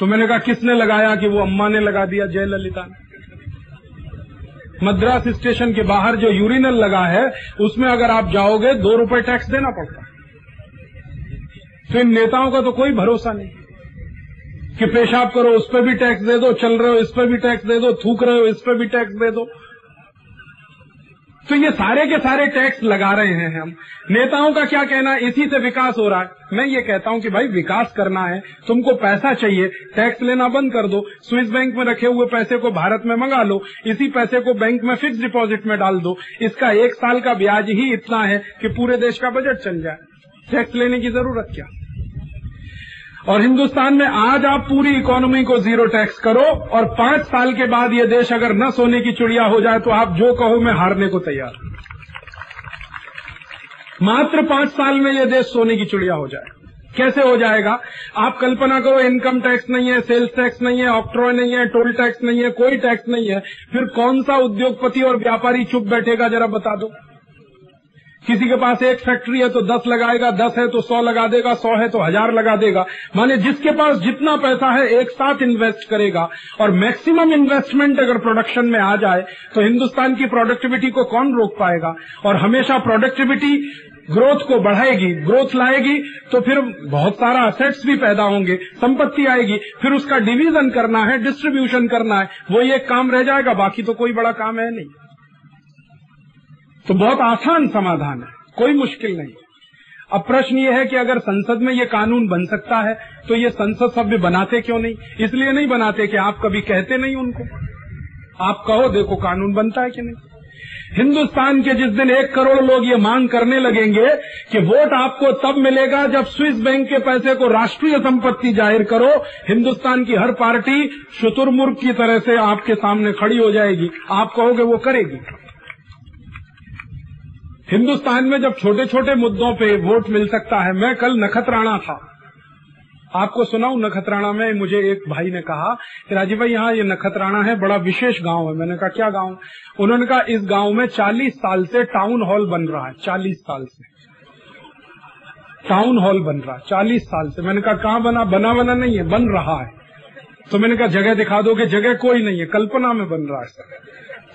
तो मैंने कहा, किसने लगाया कि वो अम्मा ने लगा दिया जयललिता ने? मद्रास स्टेशन के बाहर जो यूरिनल लगा है, उसमें अगर आप जाओगे, दो रुपए टैक्स देना पड़ता तो इन नेताओं का तो कोई भरोसा नहीं कि पेशाब करो, उस पर भी टैक्स दे दो, चल रहे हो, इस पर भी टैक्स दे दो, थूक रहे हो, इस पर भी टैक्स दे दो। तो ये सारे के सारे टैक्स लगा रहे हैं हम। नेताओं का क्या कहना है? इसी से विकास हो रहा है। मैं ये कहता हूँ कि भाई, विकास करना है। तुमको पैसा चाहिए, टैक्स लेना बंद कर दो। स्विस बैंक में रखे हुए पैसे को भारत में मंगा लो। इसी पैसे को बैंक में फिक्स डिपॉजिट में डाल दो। इसका एक साल का ब्याज ही इतना है कि पूरे देश का बजट चल जाए। टैक्स लेने की ज़रूरत क्या? और हिंदुस्तान में आज आप पूरी इकोनॉमी को ज़ीरो टैक्स करो और पाँच साल के बाद ये देश अगर न सोने की चिड़िया हो जाए तो आप जो कहो मैं हारने को तैयार मात्र पाँच साल में ये देश सोने की चिड़िया हो जाए। कैसे हो जाएगा? आप कल्पना करो इनकम टैक्स नहीं है सेल्स टैक्स नहीं है ऑक्ट्रॉय नहीं है टोल टैक्स नहीं है, कोई टैक्स नहीं है। फिर कौन सा उद्योगपति और व्यापारी चुप बैठेगा? जरा बता दो। किसी के पास एक फैक्ट्री है तो दस लगाएगा, दस है तो सौ लगा देगा, सौ है तो हज़ार लगा देगा। माने जिसके पास जितना पैसा है, एक साथ इन्वेस्ट करेगा। और मैक्सिमम इन्वेस्टमेंट अगर प्रोडक्शन में आ जाए तो हिंदुस्तान की प्रोडक्टिविटी को कौन रोक पाएगा? और हमेशा प्रोडक्टिविटी ग्रोथ को बढ़ाएगी ग्रोथ लाएगी तो फिर बहुत सारा असेट्स भी पैदा होंगे, संपत्ति आएगी। फिर उसका डिवीज़न करना है डिस्ट्रीब्यूशन करना है, वो एक काम रह जाएगा, बाकी तो कोई बड़ा काम है नहीं। तो बहुत आसान समाधान है, कोई मुश्किल नहीं। अब प्रश्न ये है कि अगर संसद में ये कानून बन सकता है तो ये संसद सभ्य बनाते क्यों नहीं? इसलिए नहीं बनाते कि आप कभी कहते नहीं उनको। आप कहो, देखो कानून बनता है कि नहीं? हिंदुस्तान के जिस दिन एक करोड़ लोग ये मांग करने लगेंगे कि वोट आपको तब मिलेगा जब स्विस बैंक के पैसे को राष्ट्रीय संपत्ति ज़ाहिर करो, हिंदुस्तान की हर पार्टी शुतुरमुर्ग की तरह से आपके सामने खड़ी हो जाएगी। आप कहोगे वो करेगी। हिंदुस्तान में जब छोटे छोटे मुद्दों पे वोट मिल सकता है, मैं कल नखतराना था। आपको सुनाऊ नखतराना में, मुझे एक भाई ने कहा कि राजीव भाई, यहाँ ये नखतराना है, बड़ा विशेष गाँव है। मैंने कहा, क्या गाँव? उन्होंने कहा, इस गाँव में 40 साल से टाउन हॉल बन रहा है 40 साल से। टाउन हॉल बन रहा है 40 साल से। मैंने कहा, कहाँ बना? बना बना नहीं है, बन रहा है। तो मैंने कहा, जगह दिखा दो कि जगह कोई नहीं है, कल्पना में बन रहा है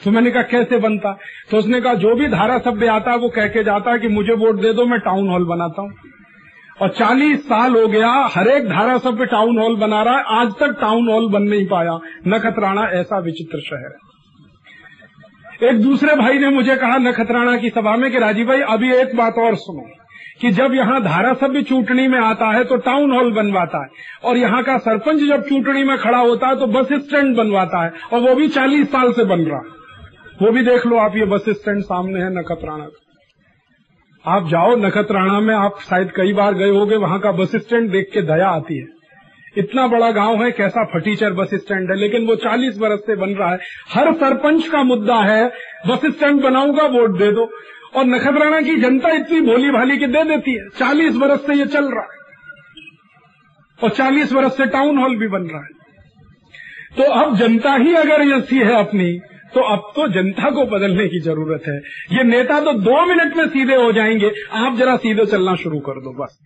तो मैंने कहा, कैसे बनता? तो उसने कहा, जो भी धारा सभ्य आता है, वो कह के जाता है कि मुझे वोट दे दो, मैं टाउन हॉल बनाता हूँ. और 40 साल हो गया, हर एक धारा सभ्य टाउन हॉल बना रहा है। आज तक टाउन हॉल बन नहीं पाया। नखतराना ऐसा विचित्र शहर है। एक दूसरे भाई ने मुझे कहा नखतराना की सभा में, कि राजीव भाई, अभी एक बात और सुनो, कि जब यहाँ धारा सभ्य चूंटनी में आता है तो टाउन हॉल बनवाता है। और यहाँ का सरपंच जब चूंटनी में खड़ा होता है तो बस स्टैंड बनवाता है। और वो भी 40 साल से बन रहा है। वो भी देख लो, आप ये बस स्टैंड सामने है नखतराना का। आप जाओ नखतराना में, आप शायद कई बार गए होगे, वहाँ का बस स्टैंड देख के दया आती है। इतना बड़ा गाँव है, कैसा फटीचर बस स्टैंड है, लेकिन वो 40 बरस से बन रहा है। हर सरपंच का मुद्दा है, बस स्टैंड बनाऊँगा, वोट दे दो। और नखतराना की जनता इतनी भोली भाली की दे देती है। 40 बरस से ये चल रहा है। और 40 बरस से टाउन हॉल भी बन रहा है। तो अब जनता ही अगर ऐसी है अपनी तो अब तो जनता को बदलने की ज़रूरत है। ये नेता तो दो मिनट में सीधे हो जाएँगे। आप जरा सीधे चलना शुरू कर दो, बस।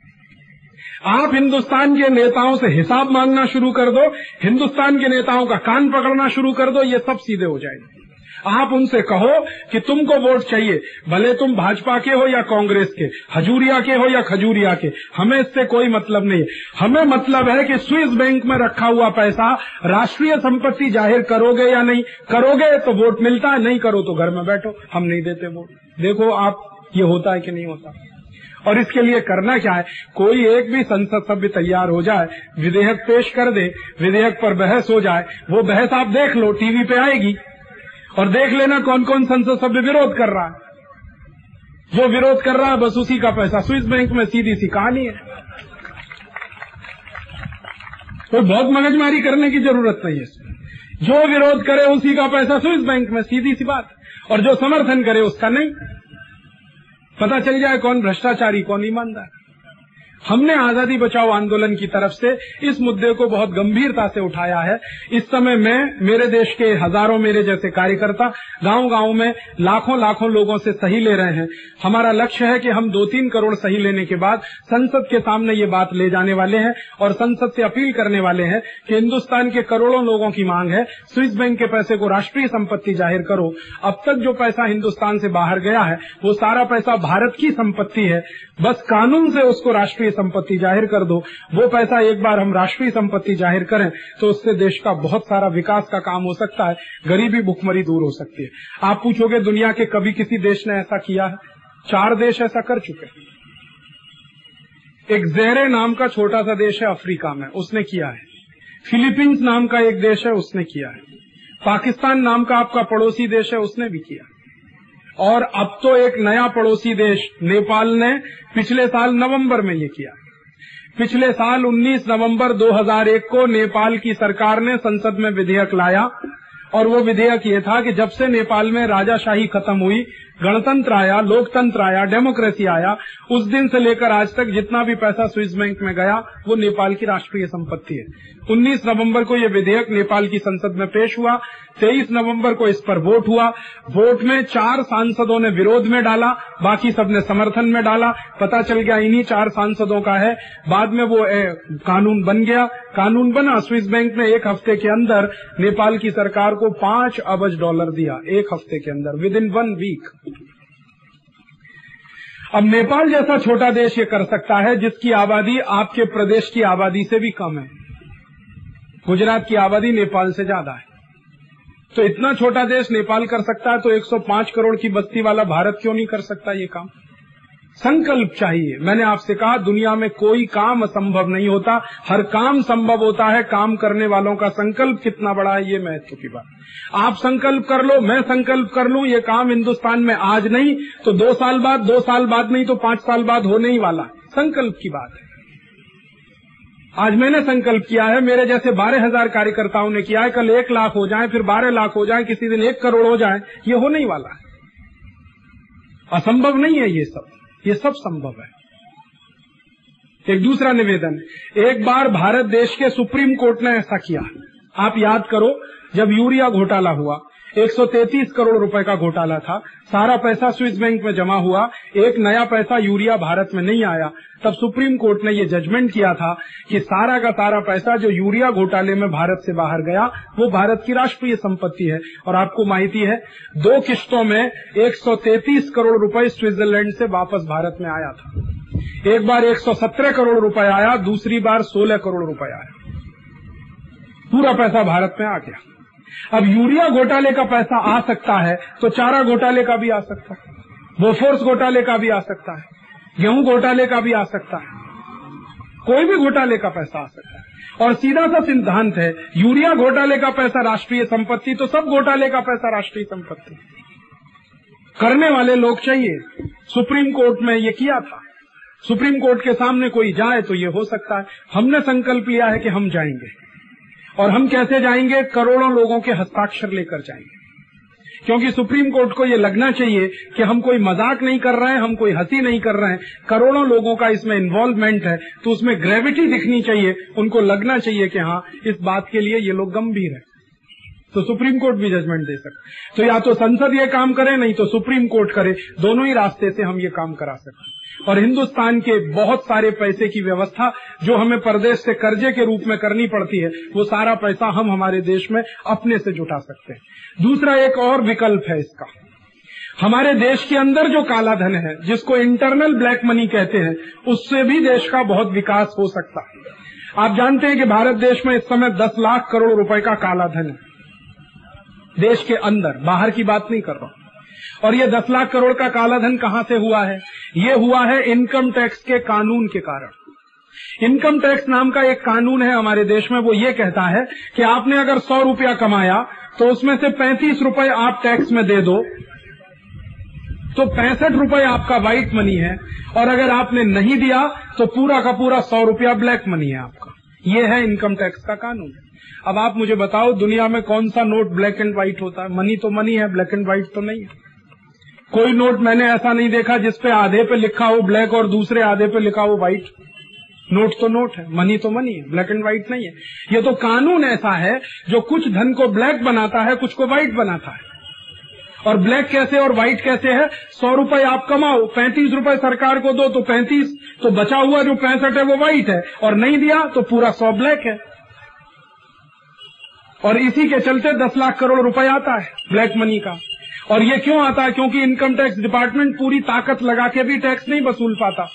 आप हिंदुस्तान के नेताओं से हिसाब मांगना शुरू कर दो। हिंदुस्तान के नेताओं का कान पकड़ना शुरू कर दो। ये सब सीधे हो जाएँगे। आप उनसे कहो कि तुमको वोट चाहिए, भले तुम भाजपा के हो या कांग्रेस के हजूरिया के हो या खजूरिया के, हमें इससे कोई मतलब नहीं। हमें मतलब है कि स्विस बैंक में रखा हुआ पैसा राष्ट्रीय संपत्ति ज़ाहिर करोगे या नहीं? करोगे तो वोट मिलता है, नहीं करो तो घर में बैठो, हम नहीं देते वोट। देखो आप, ये होता है कि नहीं होता। और इसके लिए करना क्या है? कोई एक भी संसद सभ्य तैयार हो जाए, विधेयक पेश कर दे, विधेयक पर बहस हो जाए, वो बहस आप देख लो, टीवी पे आएगी। और देख लेना कौन कौन संसद सभ्य विरोध कर रहा है। जो विरोध कर रहा है, बस उसी का पैसा। स्विस बैंक में सीधी सी कहानी है। तो बहुत मगजमारी करने की ज़रूरत नहीं है इसमें। जो विरोध करे, उसी का पैसा स्विस बैंक में, सीधी सी बात। और जो समर्थन करे, उसका नहीं। पता चल जाए कौन भ्रष्टाचारी, कौन ईमानदार। हमने आज़ादी बचाओ आंदोलन की तरफ़ से इस मुद्दे को बहुत गंभीरता से उठाया है। इस समय मैं, मेरे देश के हज़ारों मेरे जैसे कार्यकर्ता गाँव गाँव में लाखों लाखों लोगों से सही ले रहे हैं। हमारा लक्ष्य है कि हम दो तीन करोड़ सही लेने के बाद संसद के सामने ये बात ले जाने वाले हैं और संसद से अपील करने वाले हैं कि हिंदुस्तान के करोड़ों लोगों की मांग है, स्विस बैंक के पैसे को राष्ट्रीय संपत्ति ज़ाहिर करो। अब तक जो पैसा हिंदुस्तान से बाहर गया है, वो सारा पैसा भारत की संपत्ति है। बस कानून से उसको राष्ट्रीय संपत्ति ज़ाहिर कर दो, वो पैसा एक बार हम राष्ट्रीय संपत्ति ज़ाहिर करें तो उससे देश का बहुत सारा विकास का काम हो सकता है, गरीबी भुखमरी दूर हो सकती है। आप पूछोगे, दुनिया के कभी किसी देश ने ऐसा किया है? चार देश ऐसा कर चुके हैं। एक जहरे नाम का छोटा सा देश है अफ्रीका में, उसने किया है। फिलीपींस नाम का एक देश है, उसने किया है। पाकिस्तान नाम का आपका पड़ोसी देश है, उसने भी किया और अब तो एक नया पड़ोसी देश, नेपाल ने पिछले साल नवंबर में ये किया। पिछले साल 19 नवंबर 2001 को नेपाल की सरकार ने संसद में विधेयक लाया और वो विधेयक ये था कि जब से नेपाल में राजाशाही खत्म हुई, गणतंत्र आया, लोकतंत्र आया, डेमोक्रेसी आया, उस दिन से लेकर आज तक जितना भी पैसा स्विस बैंक में गया, वो नेपाल की राष्ट्रीय संपत्ति है। 19 नवंबर को ये विधेयक नेपाल की संसद में पेश हुआ। 23 नवंबर को इस पर वोट हुआ। वोट में चार सांसदों ने विरोध में डाला बाकी सबने समर्थन में डाला। पता चल गया इन्हीं चार सांसदों का है। बाद में वो ए, कानून बन गया। कानून बना स्विस बैंक ने एक हफ़्ते के अंदर नेपाल की सरकार को पाँच अबज डॉलर दिया एक हफ़्ते के अंदर विद इन वन वीक अब नेपाल जैसा छोटा देश ये कर सकता है जिसकी आबादी आपके प्रदेश की आबादी से भी कम है। गुजरात की आबादी नेपाल से ज़्यादा है। तो इतना छोटा देश नेपाल कर सकता है तो 105 करोड़ की बस्ती वाला भारत क्यों नहीं कर सकता ये काम? संकल्प चाहिए। मैंने आपसे कहा, दुनिया में कोई काम असंभव नहीं होता। हर काम संभव होता है, काम करने वालों का संकल्प कितना बड़ा है, ये महत्व की बात। आप संकल्प कर लो, मैं संकल्प कर लूँ, ये काम हिंदुस्तान में आज नहीं तो दो साल बाद, दो साल बाद नहीं तो पाँच साल बाद होने ही वाला संकल्प की बात है। आज मैंने संकल्प किया है, मेरे जैसे बारह हज़ार कार्यकर्ताओं ने किया है, कल एक लाख हो जाए, फिर बारह लाख हो जाए, किसी दिन एक करोड़ हो जाए, ये होने ही वाला है। असंभव नहीं है ये सब ये सब संभव है। एक दूसरा निवेदन, एक बार भारत देश के सुप्रीम कोर्ट ने ऐसा किया। आप याद करो, जब यूरिया घोटाला हुआ 133 करोड़ रुपए का घोटाला था। सारा पैसा स्विस बैंक में जमा हुआ। एक नया पैसा यूरिया भारत में नहीं आया। तब सुप्रीम कोर्ट ने ये जजमेंट किया था कि सारा का सारा पैसा जो यूरिया घोटाले में भारत से बाहर गया, वो भारत की राष्ट्रीय संपत्ति है। और आपको माहिती है, दो किश्तों में 133 करोड़ रुपए स्विट्जरलैंड से वापस भारत में आया था। एक बार 117 करोड़ रुपए आया, दूसरी बार 16 करोड़ रुपए आया। पूरा पैसा भारत में आ गया। अब यूरिया घोटाले का पैसा आ सकता है तो चारा घोटाले का भी आ सकता है, बोफोर्स घोटाले का भी आ सकता है, गेहूँ घोटाले का भी आ सकता है, कोई भी घोटाले का पैसा आ सकता है। और सीधा सा सिद्धांत है, यूरिया घोटाले का पैसा राष्ट्रीय संपत्ति तो सब घोटाले का पैसा राष्ट्रीय संपत्ति। करने वाले लोग चाहिए। सुप्रीम कोर्ट में ये किया था। सुप्रीम कोर्ट के सामने कोई जाए तो ये हो सकता है। हमने संकल्प लिया है कि हम जाएँगे। और हम कैसे जाएँगे? करोड़ों लोगों के हस्ताक्षर लेकर जाएँगे। क्योंकि सुप्रीम कोर्ट को ये लगना चाहिए कि हम कोई मज़ाक नहीं कर रहे हैं, हम कोई हँसी नहीं कर रहे हैं। करोड़ों लोगों का इसमें इन्वॉल्वमेंट है तो उसमें ग्रेविटी दिखनी चाहिए। उनको लगना चाहिए कि हाँ इस बात के लिए ये लोग गंभीर है। तो सुप्रीम कोर्ट भी जजमेंट दे सकते तो या तो संसद ये काम करे, नहीं तो सुप्रीम कोर्ट करे। दोनों ही रास्ते से हम ये काम करा सकते हैं। और हिंदुस्तान के बहुत सारे पैसे की व्यवस्था जो हमें प्रदेश से कर्जे के रूप में करनी पड़ती है, वो सारा पैसा हम हमारे देश में अपने से जुटा सकते हैं। दूसरा एक और विकल्प है इसका। हमारे देश के अंदर जो काला धन है, जिसको इंटरनल ब्लैक मनी कहते हैं, उससे भी देश का बहुत विकास हो सकता है। आप जानते हैं कि भारत देश में इस समय 10 लाख करोड़ रुपए का काला धन है। देश के अंदर, बाहर की बात नहीं कर रहा और ये 10 लाख करोड़ का कालाधन कहाँ से हुआ है? ये हुआ है इनकम टैक्स के कानून के कारण। इनकम टैक्स नाम का एक कानून है हमारे देश में, वो ये कहता है कि आपने अगर सौ रुपया कमाया तो उसमें से पैंतीस रुपए आप टैक्स में दे दो। तो पैंसठ रुपए आपका व्हाइट मनी है, और अगर आपने नहीं दिया तो पूरा का पूरा सौ रुपया ब्लैक मनी है आपका। ये है इनकम टैक्स का कानून। अब आप मुझे बताओ, दुनिया में कौन सा नोट ब्लैक एंड व्हाइट होता है? मनी तो मनी है ब्लैक एंड व्हाइट तो नहीं है। कोई नोट मैंने ऐसा नहीं देखा जिसपे आधे पे लिखा हो ब्लैक और दूसरे आधे पे लिखा हो व्हाइट नोट तो नोट है, मनी तो मनी है ब्लैक एंड व्हाइट नहीं है। ये तो कानून ऐसा है, जो कुछ धन को ब्लैक बनाता है, कुछ को व्हाइट बनाता है। और ब्लैक कैसे और व्हाइट कैसे है? सौ रुपए आप कमाओ, पैंतीस रुपए सरकार को दो तो पैंतीस तो बचा हुआ जो पैंसठ है वो व्हाइट है। और नहीं दिया तो पूरा सौ ब्लैक है। और इसी के चलते दस लाख करोड़ रुपए आता है ब्लैक मनी का। और ये क्यों आता है? क्योंकि इनकम टैक्स डिपार्टमेंट पूरी ताकत लगा के भी टैक्स नहीं वसूल पाता।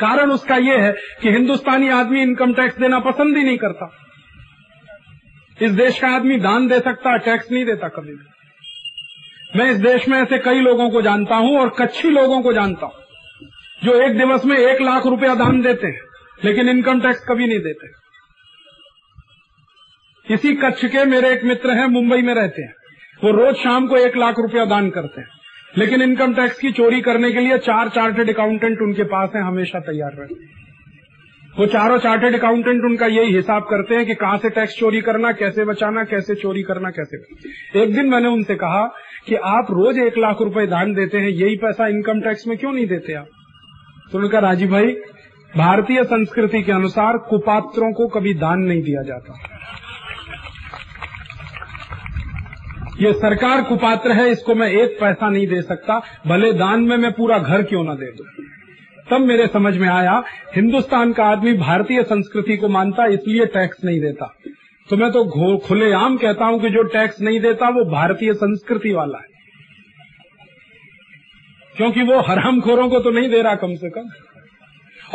कारण उसका यह है कि हिंदुस्तानी आदमी इनकम टैक्स देना पसंद ही नहीं करता। इस देश का आदमी दान दे सकता है टैक्स नहीं देता कभी भी। मैं इस देश में ऐसे कई लोगों को जानता हूँ और कच्छी लोगों को जानता हूँ, जो एक दिवस में एक लाख रुपया दान देते हैं, लेकिन इनकम टैक्स कभी नहीं देते। इसी कच्छ के मेरे एक मित्र हैं, मुंबई में रहते हैं। वो रोज शाम को एक लाख रुपया दान करते हैं। लेकिन इनकम टैक्स की चोरी करने के लिए चार चार्टेड अकाउंटेंट उनके पास हैं, हमेशा तैयार रहते हैं। वो चारों चार्टेड अकाउंटेंट उनका यही हिसाब करते हैं कि कहाँ से टैक्स चोरी करना, कैसे बचाना, कैसे चोरी करना, कैसे एक दिन मैंने उनसे कहा कि आप रोज एक लाख रुपए दान देते हैं, यही पैसा इनकम टैक्स में क्यों नहीं देते आप? तो उन्होंने कहा राजीव भाई, भारतीय संस्कृति के अनुसार कुपात्रों को कभी दान नहीं दिया जाता। ये सरकार कुपात्र है, इसको मैं एक पैसा नहीं दे सकता, भले दान में मैं पूरा घर क्यों ना दे दूँ। तब मेरे समझ में आया, हिंदुस्तान का आदमी भारतीय संस्कृति को मानता, इसलिए टैक्स नहीं देता। तो मैं तो खुलेआम कहता हूँ कि जो टैक्स नहीं देता, वो भारतीय संस्कृति वाला है। क्योंकि वो हरामखोरों को तो नहीं दे रहा कम से कम।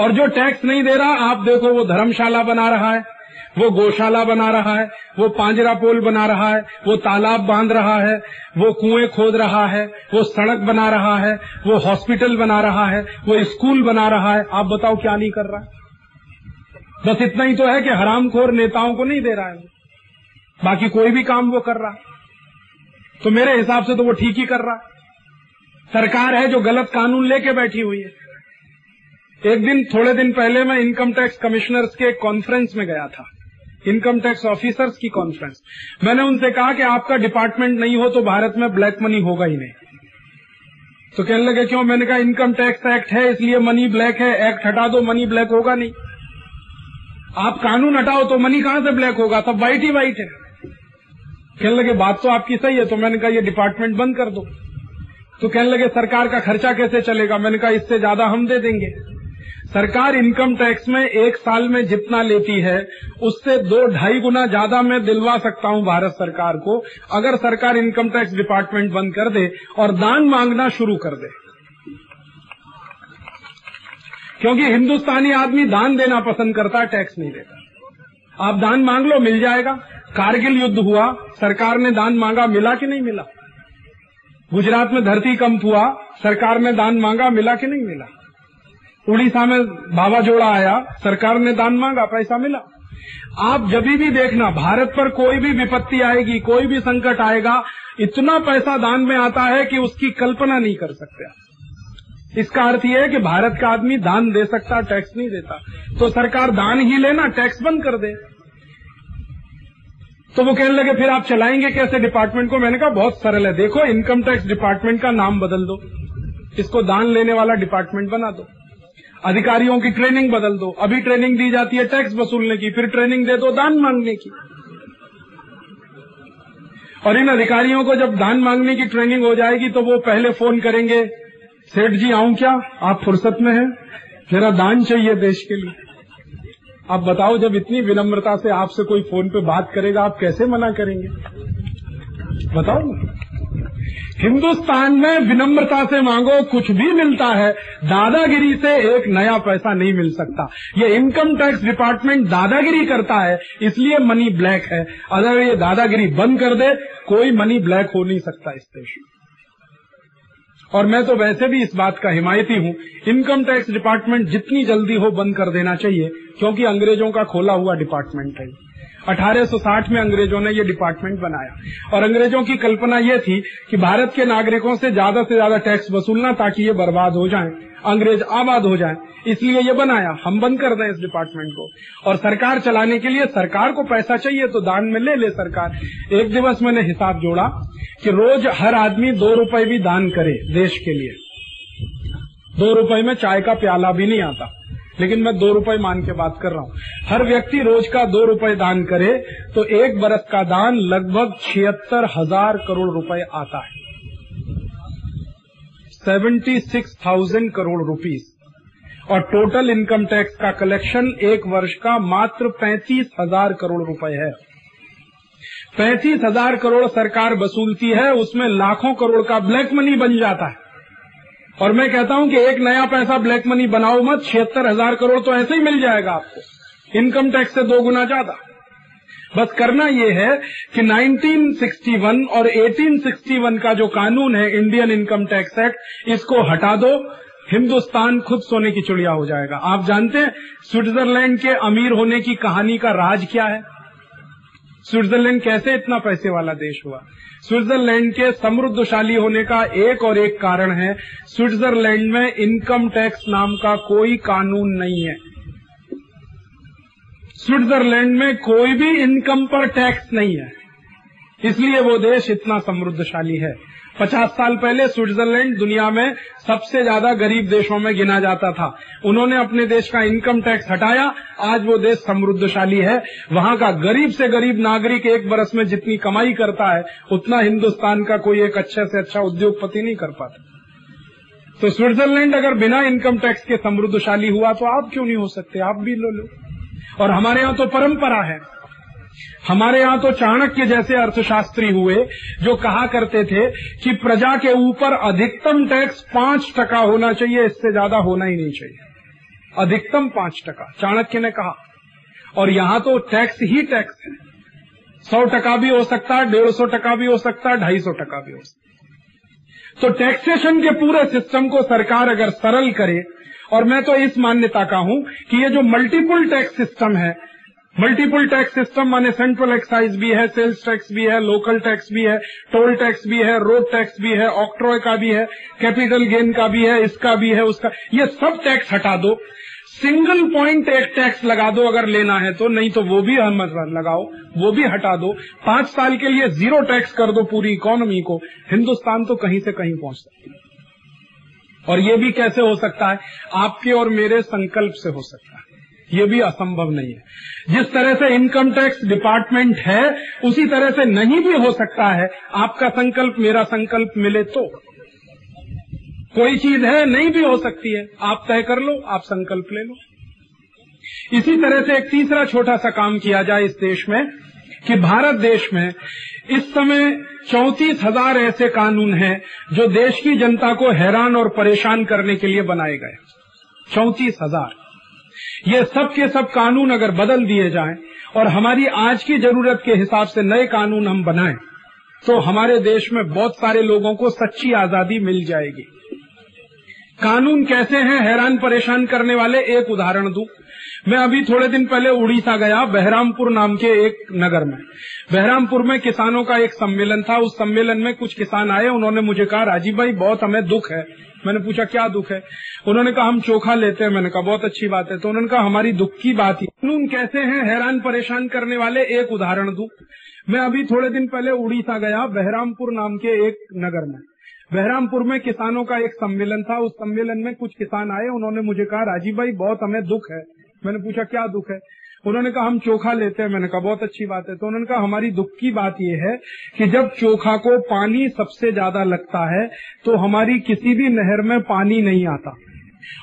और जो टैक्स नहीं दे रहा, आप देखो वो धर्मशाला बना रहा है। वो गौशाला बना रहा है, वो पांजरा पोल बना रहा है, वो तालाब बाँध रहा है, वो कुएँ खोद रहा है, वो सड़क बना रहा है, वो हॉस्पिटल बना रहा है, वो स्कूल बना रहा है। आप बताओ क्या नहीं कर रहा? है बस इतना ही तो है कि हरामखोर नेताओं को नहीं दे रहा है। बाकी कोई भी काम वो कर रहा। है तो मेरे हिसाब से तो वो ठीक ही कर रहा। है सरकार है जो गलत कानून लेके बैठी हुई है। एक दिन, थोड़े दिन पहले मैं इनकम टैक्स कमिश्नर्स के कॉन्फ्रेंस में गया था। इनकम टैक्स ऑफिसर्स की कॉन्फ्रेंस मैंने उनसे कहा कि आपका डिपार्टमेंट नहीं हो तो भारत में ब्लैक मनी होगा ही नहीं. तो कहने लगे, क्यों? मैंने कहा इनकम टैक्स एक्ट है, इसलिए मनी ब्लैक है. एक्ट हटा दो मनी ब्लैक होगा नहीं. आप कानून हटाओ तो मनी कहाँ से ब्लैक होगा? सब व्हाइट ही व्हाइट है. कहने लगे, बात तो आपकी सही है. तो मैंने कहा, ये डिपार्टमेंट बंद कर दो. तो कहने लगे, सरकार का खर्चा कैसे चलेगा? मैंने कहा, इससे ज़्यादा हम दे देंगे. सरकार इनकम टैक्स में एक साल में जितना लेती है, उससे दो ढाई गुना ज़्यादा मैं दिलवा सकता हूँ भारत सरकार को, अगर सरकार इनकम टैक्स डिपार्टमेंट बंद कर दे और दान मांगना शुरू कर दे। क्योंकि हिंदुस्तानी आदमी दान देना पसंद करता है, टैक्स नहीं देता। आप दान मांग लो, मिल जाएगा। कारगिल युद्ध हुआ, सरकार ने दान मांगा, मिला कि नहीं मिला? गुजरात में धरती कंप हुआ, सरकार ने दान मांगा, मिला कि नहीं मिला? उड़ीसा में बाबा जोड़ा आया, सरकार ने दान मांगा, पैसा मिला। आप जब भी देखना, भारत पर कोई भी विपत्ति आएगी, कोई भी संकट आएगा, इतना पैसा दान में आता है कि उसकी कल्पना नहीं कर सकते इसका अर्थ यह है कि भारत का आदमी दान दे सकता, टैक्स नहीं देता। तो सरकार दान ही लेना, टैक्स बंद कर दे। तो वो कहने लगे, फिर आप चलाएँगे कैसे डिपार्टमेंट को? मैंने कहा, बहुत सरल है। देखो, इनकम टैक्स डिपार्टमेंट का नाम बदल दो। इसको दान लेने वाला डिपार्टमेंट बना दो। अधिकारियों की ट्रेनिंग बदल दो। अभी ट्रेनिंग दी जाती है टैक्स वसूलने की, फिर ट्रेनिंग दे दो दान मांगने की। और इन अधिकारियों को जब दान मांगने की ट्रेनिंग हो जाएगी तो वो पहले फ़ोन करेंगे, सेठ जी, आऊँ क्या? आप फुर्सत में हैं? मेरा दान चाहिए देश के लिए। आप बताओ, जब इतनी विनम्रता से आपसे कोई फ़ोन पे बात करेगा, आप कैसे मना करेंगे? बताओ ना। हिंदुस्तान में विनम्रता से मांगो, कुछ भी मिलता है, दादागिरी से एक नया पैसा नहीं मिल सकता। ये इनकम टैक्स डिपार्टमेंट दादागिरी करता है, इसलिए मनी ब्लैक है। अगर ये दादागिरी बंद कर दे, कोई मनी ब्लैक हो नहीं सकता इस देश में। और मैं तो वैसे भी इस बात का हिमायती हूँ इनकम टैक्स डिपार्टमेंट जितनी जल्दी हो बंद कर देना चाहिए, क्योंकि अंग्रेज़ों का खोला हुआ डिपार्टमेंट है। 1860 में अंग्रेज़ों ने ये डिपार्टमेंट बनाया। और अंग्रेज़ों की कल्पना ये थी कि भारत के नागरिकों से ज़्यादा से ज़्यादा टैक्स वसूलना ताकि ये बर्बाद हो जाएँ, अंग्रेज़ आबाद हो जाएँ। इसलिए ये बनाया। हम बंद कर दें इस डिपार्टमेंट को। और सरकार चलाने के लिए सरकार को पैसा चाहिए तो दान में ले ले सरकार। एक दिवस मैंने हिसाब जोड़ा कि रोज हर आदमी दो रुपए भी दान करे देश के लिए। दो रुपए में चाय का प्याला भी नहीं आता। लेकिन मैं दो रुपए मान के बात कर रहा हूँ। हर व्यक्ति रोज का दो रुपए दान करे तो एक बरस का दान लगभग छिहत्तर हज़ार करोड़ रुपए आता है। Seventy six thousand crore rupees. और टोटल इनकम टैक्स का कलेक्शन एक वर्ष का मात्र पैंतीस हज़ार करोड़ रुपए है। पैंतीस हज़ार करोड़ सरकार वसूलती है, उसमें लाखों करोड़ का ब्लैक मनी बन जाता है। और मैं कहता हूँ कि एक नया पैसा ब्लैक मनी बनाओ मत, छिहत्तर हज़ार करोड़ तो ऐसे ही मिल जाएगा आपको। इनकम टैक्स से दो गुना ज़्यादा। बस करना यह है कि 1961 और 1861 का जो कानून है, इंडियन इनकम टैक्स एक्ट, इसको हटा दो। हिंदुस्तान खुद सोने की चिड़िया हो जाएगा। आप जानते हैं, स्विट्जरलैंड के अमीर होने की कहानी का राज क्या है? स्विट्जरलैंड कैसे इतना पैसे वाला देश हुआ? स्विट्जरलैंड के समृद्धशाली होने का एक और एक कारण है, स्विट्जरलैंड में इनकम टैक्स नाम का कोई कानून नहीं है। स्विट्जरलैंड में कोई भी इनकम पर टैक्स नहीं है। इसलिए वो देश इतना समृद्धशाली है। पचास साल पहले स्विट्जरलैंड दुनिया में सबसे ज़्यादा गरीब देशों में गिना जाता था। उन्होंने अपने देश का इनकम टैक्स हटाया। आज वो देश समृद्धशाली है। वहाँ का गरीब से गरीब नागरिक एक बरस में जितनी कमाई करता है, उतना हिंदुस्तान का कोई एक अच्छे से अच्छा उद्योगपति नहीं कर पाता। तो स्विट्जरलैंड अगर बिना इनकम टैक्स के समृद्धशाली हुआ तो आप क्यों नहीं हो सकते? आप भी लो लो। और हमारे यहाँ तो परंपरा है। हमारे यहाँ तो चाणक्य जैसे अर्थशास्त्री हुए जो कहा करते थे कि प्रजा के ऊपर अधिकतम टैक्स पाँच टका होना चाहिए, इससे ज़्यादा होना ही नहीं चाहिए। अधिकतम पाँच टका, चाणक्य ने कहा। और यहाँ तो टैक्स ही टैक्स है। सौ टका भी हो सकता है डेढ़ सौ टका भी हो सकता है ढाई सौ टका भी हो सकता। तो टैक्सेशन के पूरे सिस्टम को सरकार अगर सरल करे, और मैं तो इस मान्यता का हूँ कि ये जो मल्टीपल टैक्स सिस्टम है मल्टीपल टैक्स सिस्टम माने सेंट्रल एक्साइज भी है सेल्स टैक्स भी है लोकल टैक्स भी है टोल टैक्स भी है रोड टैक्स भी है ऑक्ट्रॉय का भी है कैपिटल गेन का भी है, इसका भी है, उसका। ये सब टैक्स हटा दो। सिंगल पॉइंट एक टैक्स लगा दो अगर लेना है तो नहीं तो वो भी हम लगाओ, वो भी हटा दो। पाँच साल के लिए ज़ीरो टैक्स कर दो पूरी इकोनॉमी को, हिंदुस्तान तो कहीं से कहीं पहुँच सकती है। और ये भी कैसे हो सकता है? आपके और मेरे संकल्प से हो सकता है। ये भी असंभव नहीं है। जिस तरह से इनकम टैक्स डिपार्टमेंट है, उसी तरह से नहीं भी हो सकता है। आपका संकल्प मेरा संकल्प मिले तो। कोई चीज़ है, नहीं भी हो सकती है। आप तय कर लो, आप संकल्प ले लो। इसी तरह से एक तीसरा छोटा सा काम किया जाए इस देश में, कि भारत देश में इस समय चौंतीस हज़ार ऐसे कानून हैं, जो देश की जनता को हैरान और परेशान करने के लिए बनाए गए। चौंतीस हज़ार। ये सब के सब कानून अगर बदल दिए जाएँ और हमारी आज की ज़रूरत के हिसाब से नए कानून हम बनाएँ तो हमारे देश में बहुत सारे लोगों को सच्ची आज़ादी मिल जाएगी। कानून कैसे हैं? हैरान परेशान करने वाले एक उदाहरण दू। मैं अभी थोड़े दिन पहले उड़ीसा गया, बहरामपुर नाम के एक नगर में। बहरामपुर में किसानों का एक सम्मेलन था। उस सम्मेलन में कुछ किसान आए, उन्होंने मुझे कहा, राजीव भाई, बहुत हमें दुख है। मैंने पूछा, क्या दुख है? उन्होंने कहा, हम चोखा लेते हैं। मैंने कहा, बहुत अच्छी बात है। तो उन्होंने कहा, हमारी दुख की बात ही कानून कैसे हैं? हैरान, परेशान करने वाले एक उदाहरण दू। मैं अभी थोड़े दिन पहले उड़ीसा गया, बहरामपुर नाम के एक नगर में। बहरामपुर में किसानों का एक सम्मेलन था। उस सम्मेलन में कुछ किसान आए। उन्होंने मुझे कहा, राजीव भाई, बहुत हमें दुख है। मैंने पूछा, क्या दुख है? उन्होंने कहा, हम चोखा लेते हैं। मैंने कहा, बहुत अच्छी बात है। तो उन्होंने कहा, हमारी दुख की बात यह है कि जब चोखा को पानी सबसे ज़्यादा लगता है तो हमारी किसी भी नहर में पानी नहीं आता।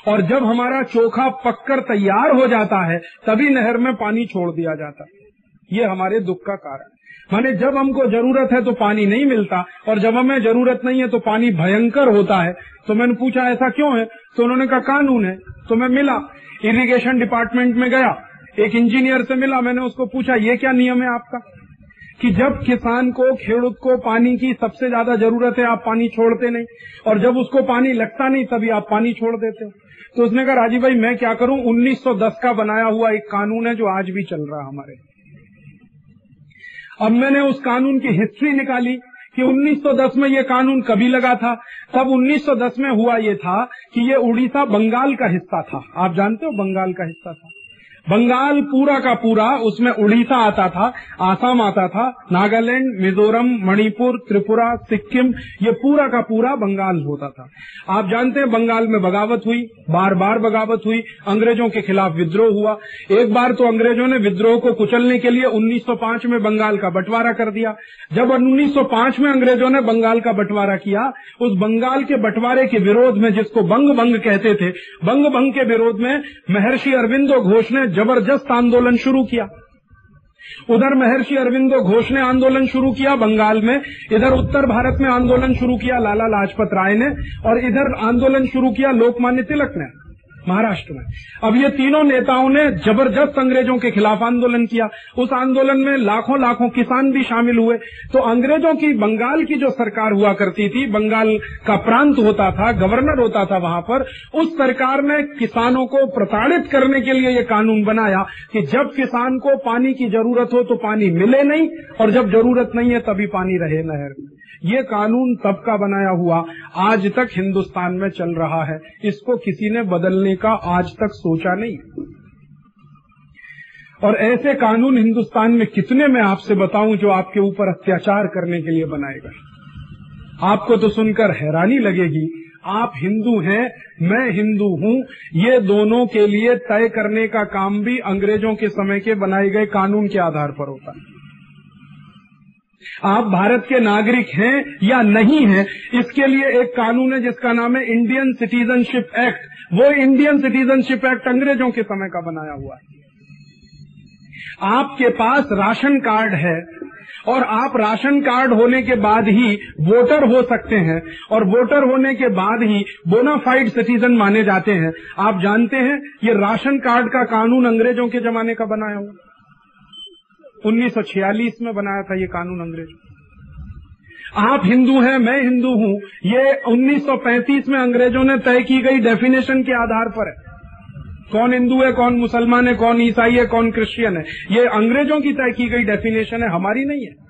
और जब हमारा चोखा पककर तैयार हो जाता है, तभी नहर में पानी छोड़ दिया जाता है। ये हमारे दुख का कारण माने जब हमको ज़रूरत है तो पानी नहीं मिलता। और जब हमें ज़रूरत नहीं है तो पानी भयंकर होता है। तो मैंने पूछा, ऐसा क्यों है? तो उन्होंने कहा, कानून है। तो मैं मिला। इरिगेशन डिपार्टमेंट में गया। एक इंजीनियर से मिला, मैंने उसको पूछा, ये क्या नियम है आपका? कि जब किसान को, खेडूत को पानी की सबसे ज़्यादा ज़रूरत है, आप पानी छोड़ते नहीं। और जब उसको पानी लगता नहीं, तभी आप पानी छोड़ देते तो उसने कहा, राजीव भाई, मैं क्या करूँ? 1910 का बनाया हुआ एक कानून है जो आज भी चल रहा है हमारे। अब मैंने उस कानून की हिस्ट्री निकाली कि 1910 में ये कानून कभी लगा था। तब 1910 में हुआ ये था कि ये उड़ीसा, बंगाल का हिस्सा था। आप जानते हो बंगाल का हिस्सा था? बंगाल पूरा का पूरा, उसमें उड़ीसा आता था, आसाम आता था, नागालैंड, मिजोरम, मणिपुर, त्रिपुरा, सिक्किम, ये पूरा का पूरा बंगाल होता था। आप जानते हैं, बंगाल में बगावत हुई बार बार बगावत हुई, अंग्रेज़ों के खिलाफ विद्रोह हुआ। एक बार तो अंग्रेज़ों ने विद्रोह को कुचलने के लिए 1905 में बंगाल का बंटवारा कर दिया। जब 1905 में अंग्रेज़ों ने बंगाल का बंटवारा किया, उस बंगाल के बंटवारे के विरोध में जिसको बंग बंग कहते थे बंग बंग के विरोध में महर्षि अरविंदो घोष ने ज़बरदस्त आंदोलन शुरू किया। उधर महर्षि अरविंदो घोष ने आंदोलन शुरू किया, बंगाल में। इधर उत्तर भारत में आंदोलन शुरू किया, लाला लाजपत राय ने। और इधर आंदोलन शुरू किया लोकमान्य तिलक ने। महाराष्ट्र में। अब ये तीनों नेताओं ने ज़बरदस्त अंग्रेज़ों के खिलाफ आंदोलन किया। उस आंदोलन में लाखों लाखों किसान भी शामिल हुए। तो अंग्रेज़ों की, बंगाल की जो सरकार हुआ करती थी, बंगाल का प्रांत होता था, गवर्नर होता था वहाँ पर, उस सरकार ने किसानों को प्रताड़ित करने के लिए ये कानून बनाया कि जब किसान को पानी की ज़रूरत हो तो पानी मिले नहीं, और जब ज़रूरत नहीं है तभी पानी रहे नहर में। ये कानून तब का बनाया हुआ आज तक हिंदुस्तान में चल रहा है। इसको किसी ने बदलने का आज तक सोचा नहीं। और ऐसे कानून हिंदुस्तान में कितने मैं आपसे बताऊँ जो आपके ऊपर अत्याचार करने के लिए बनाए गए। आपको तो सुनकर हैरानी लगेगी, आप हिंदू हैं, मैं हिंदू हूँ, ये दोनों के लिए तय करने का काम भी अंग्रेज़ों के समय के बनाए गए कानून के आधार पर होता है। आप भारत के नागरिक हैं या नहीं हैं, इसके लिए एक कानून है जिसका नाम है इंडियन सिटीजनशिप एक्ट वो इंडियन सिटीजनशिप एक्ट अंग्रेज़ों के समय का बनाया हुआ है। आपके पास राशन कार्ड है और आप राशन कार्ड होने के बाद ही वोटर हो सकते हैं और वोटर होने के बाद ही बोनाफाइड सिटीजन माने जाते हैं। आप जानते हैं, ये राशन कार्ड का कानून अंग्रेज़ों के जमाने का बनाया हुआ 1946 में बनाया था ये कानून अंग्रेज़। आप हिंदू हैं, मैं हिंदू हूँ। ये 1935 में अंग्रेज़ों ने तय की गई डेफिनेशन के आधार पर है। कौन हिंदू है, कौन मुसलमान है, कौन ईसाई है, कौन क्रिश्चियन है। ये अंग्रेज़ों की तय की गई डेफिनेशन है, हमारी नहीं है।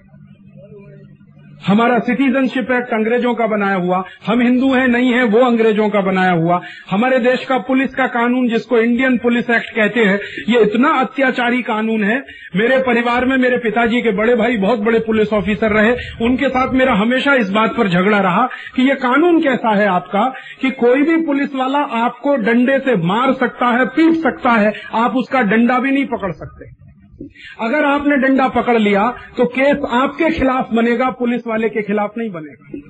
हमारा सिटीजनशिप एक्ट अंग्रेज़ों का बनाया हुआ। हम हिंदू हैं, नहीं हैं, वो अंग्रेज़ों का बनाया हुआ। हमारे देश का पुलिस का कानून, जिसको इंडियन पुलिस एक्ट कहते हैं, ये इतना अत्याचारी कानून है। मेरे परिवार में मेरे पिताजी के बड़े भाई बहुत बड़े पुलिस ऑफिसर रहे। उनके साथ मेरा हमेशा इस बात पर झगड़ा रहा कि ये कानून कैसा है आपका, कि कोई भी पुलिस वाला आपको डंडे से मार सकता है, पीट सकता है। आप उसका डंडा भी नहीं पकड़ सकते। अगर आपने डंडा पकड़ लिया तो केस आपके खिलाफ बनेगा, पुलिस वाले के खिलाफ नहीं बनेगा।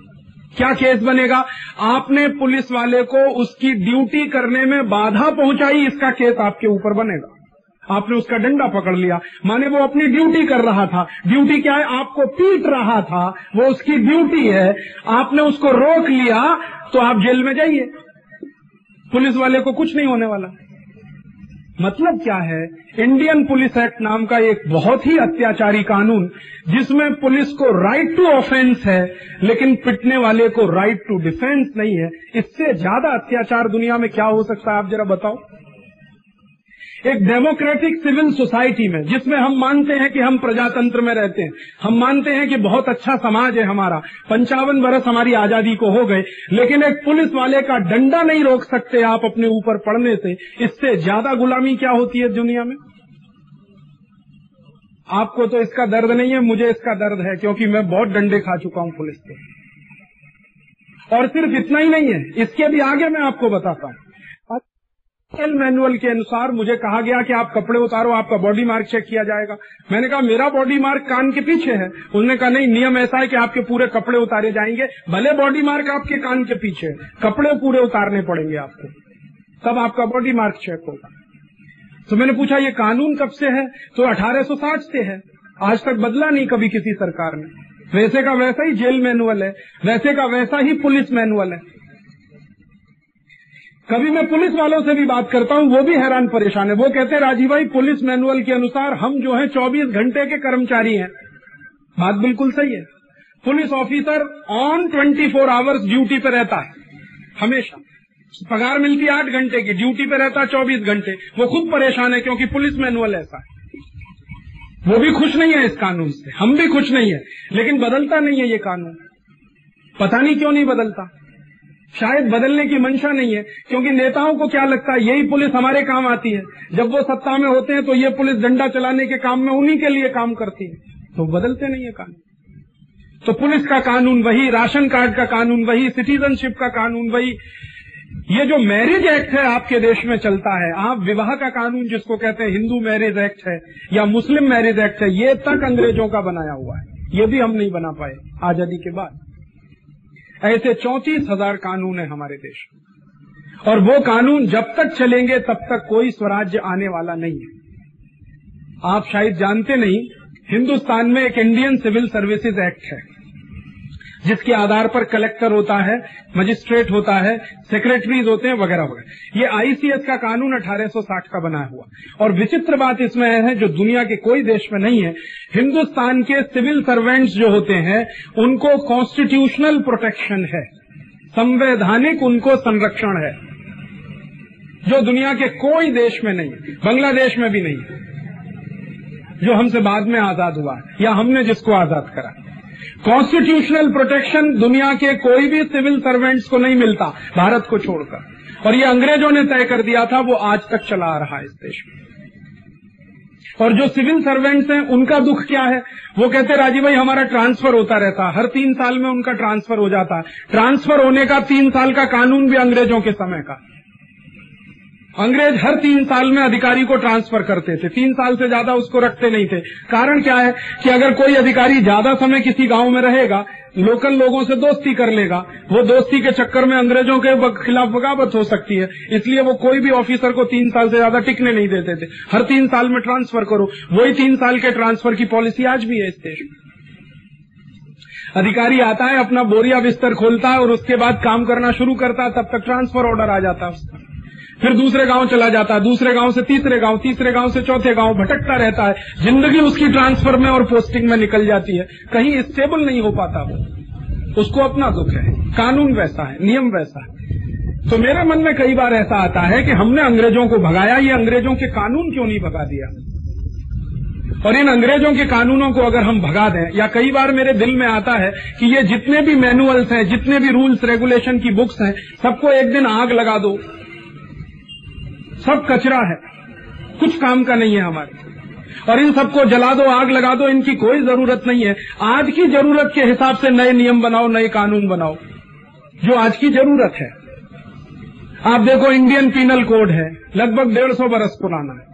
क्या केस बनेगा? आपने पुलिस वाले को उसकी ड्यूटी करने में बाधा पहुंचाई, इसका केस आपके ऊपर बनेगा। आपने उसका डंडा पकड़ लिया। माने वो अपनी ड्यूटी कर रहा था। ड्यूटी क्या है? आपको पीट रहा था। वो उसकी ड्यूटी है। आपने उसको रोक लिया तो आप जेल में जाइए। पुलिस वाले को कुछ नहीं होने वाला। मतलब क्या है? इंडियन पुलिस एक्ट नाम का एक बहुत ही अत्याचारी कानून, जिसमें पुलिस को राइट टू ऑफेंस है, लेकिन पिटने वाले को राइट टू डिफेंस नहीं है। इससे ज़्यादा अत्याचार दुनिया में क्या हो सकता है? आप जरा बताओ। एक डेमोक्रेटिक सिविल सोसाइटी में, जिसमें हम मानते हैं कि हम प्रजातंत्र में रहते हैं। हम मानते हैं कि बहुत अच्छा समाज है हमारा। पंचावन बरस हमारी आज़ादी को हो गए, लेकिन एक पुलिस वाले का डंडा नहीं रोक सकते आप अपने ऊपर पड़ने से। इससे ज़्यादा गुलामी क्या होती है दुनिया में? आपको तो इसका दर्द नहीं है, मुझे इसका दर्द है, क्योंकि मैं बहुत डंडे खा चुका हूँ पुलिस के। और सिर्फ़ इतना ही नहीं है, इसके भी आगे मैं आपको बताता हूँ। जेल मैनुअल के अनुसार मुझे कहा गया कि आप कपड़े उतारो, आपका बॉडी मार्क चेक किया जाएगा। मैंने कहा, मेरा बॉडी मार्क कान के पीछे है। उसने कहा, नहीं, नियम ऐसा है कि आपके पूरे कपड़े उतारे जाएँगे। भले बॉडी मार्क आपके कान के पीछे है, कपड़े पूरे उतारने पड़ेंगे आपको। तब आपका बॉडी मार्क चेक होगा। तो मैंने पूछा, ये कानून कब से है? तो 1860 से है। आज तक बदला नहीं कभी किसी सरकार ने। वैसे का वैसा ही जेल मैनुअल है, वैसे का वैसा ही पुलिस मैनुअल है। कभी मैं पुलिस वालों से भी बात करता हूँ, वो भी हैरान परेशान है। वो कहते हैं, राजीव भाई, पुलिस मैनुअल के अनुसार हम जो है 24 घंटे के कर्मचारी हैं। बात बिल्कुल सही है। Police officer on 24 four hours duty पे रहता है, हमेशा। पगार मिलती आठ घंटे की ड्यूटी पे रहता है चौबीस घंटे। वो खुद परेशान है क्योंकि पुलिस मैनुअल ऐसा है। वो भी खुश नहीं है इस कानून से, हम भी खुश नहीं है। लेकिन बदलता नहीं है ये कानून। पता नहीं क्यों नहीं बदलता। शायद बदलने की मंशा नहीं है, क्योंकि नेताओं को क्या लगता है, यही पुलिस हमारे काम आती है। जब वो सत्ता में होते हैं तो ये पुलिस डंडा चलाने के काम में उन्हीं के लिए काम करती है। तो बदलते नहीं है कानून। तो पुलिस का कानून वही, राशन कार्ड का कानून वही, सिटीजनशिप का कानून वही। ये जो मैरिज एक्ट है आपके देश में चलता है, आप विवाह का कानून जिसको कहते हैं, हिंदू मैरिज एक्ट है या मुस्लिम मैरिज एक्ट है, ये तक अंग्रेज़ों का बनाया हुआ है। ये भी हम नहीं बना पाए आज़ादी के बाद। ऐसे चौंतीस हज़ार कानून है हमारे देश में। और वो कानून जब तक चलेंगे, तब तक कोई स्वराज्य आने वाला नहीं है। आप शायद जानते नहीं, हिंदुस्तान में एक इंडियन सिविल सर्विसेज़ एक्ट है। जिसके आधार पर कलेक्टर होता है, मजिस्ट्रेट होता है सेक्रेटरीज होते हैं, वगैरह वगैरह। ये आईसीएस का कानून 1860 का बना हुआ। और विचित्र बात इसमें है, जो दुनिया के कोई देश में नहीं है, हिंदुस्तान के सिविल सर्वेंट्स जो होते हैं, उनको कॉन्स्टिट्यूशनल प्रोटेक्शन है। संवैधानिक उनको संरक्षण है। जो दुनिया के कोई देश में नहीं है, बांग्लादेश में भी नहीं है। जो हमसे बाद में आज़ाद हुआ है, या हमने जिसको आज़ाद करा। कॉन्स्टिट्यूशनल प्रोटेक्शन दुनिया के कोई भी सिविल सर्वेंट्स को नहीं मिलता, भारत को छोड़कर। और ये अंग्रेज़ों ने तय कर दिया था, वो आज तक चला आ रहा है इस देश में। और जो सिविल सर्वेंट्स हैं, उनका दुख क्या है? वो कहते, राजीव भाई, हमारा ट्रांसफ़र होता रहता हर तीन साल में उनका ट्रांसफ़र हो जाता है। ट्रांसफ़र होने का तीन साल का कानून भी अंग्रेज़ों के समय का। अंग्रेज़ हर तीन साल में अधिकारी को ट्रांसफ़र करते थे। तीन साल से ज़्यादा उसको रखते नहीं थे। कारण क्या है कि अगर कोई अधिकारी ज़्यादा समय किसी गाँव में रहेगा, लोकल लोगों से दोस्ती कर लेगा, वो दोस्ती के चक्कर में अंग्रेज़ों के खिलाफ बगावत हो सकती है। इसलिए वो कोई भी ऑफिसर को तीन साल से ज़्यादा टिकने नहीं देते थे। हर तीन साल में ट्रांसफ़र करो। वही तीन साल के ट्रांसफ़र की पॉलिसी आज भी है इस देश में। अधिकारी आता है, अपना बोरिया बिस्तर खोलता है और उसके बाद काम करना शुरू करता है, तब तक ट्रांसफ़र ऑर्डर आ जाता है उसका। फिर दूसरे गाँव चला जाता है। दूसरे गाँव से तीसरे गाँव तीसरे गाँव से चौथे गाँव भटकता रहता है। ज़िंदगी उसकी ट्रांसफ़र में और पोस्टिंग में निकल जाती है। कहीं स्टेबल नहीं हो पाता वो। उसको अपना दुख है। कानून वैसा है, नियम वैसा है। तो मेरे मन में कई बार ऐसा आता है कि हमने अंग्रेज़ों को भगाया, ये अंग्रेज़ों के कानून क्यों नहीं भगा दिया? और इन अंग्रेज़ों के कानूनों को अगर हम भगा दें, या कई बार मेरे दिल में आता है कि ये जितने भी मैनुअल्स हैं, जितने भी रूल्स रेगुलेशन की बुक्स हैं, सबको एक दिन आग लगा दो। सब कचरा है। कुछ काम का नहीं है हमारे और इन सबको जला दो, आग लगा दो, इनकी कोई ज़रूरत नहीं है। आज की ज़रूरत के हिसाब से नए नियम बनाओ, नए कानून बनाओ, जो आज की ज़रूरत है। आप देखो इंडियन पीनल कोड है। लगभग डेढ़ सौ बरस पुराना है।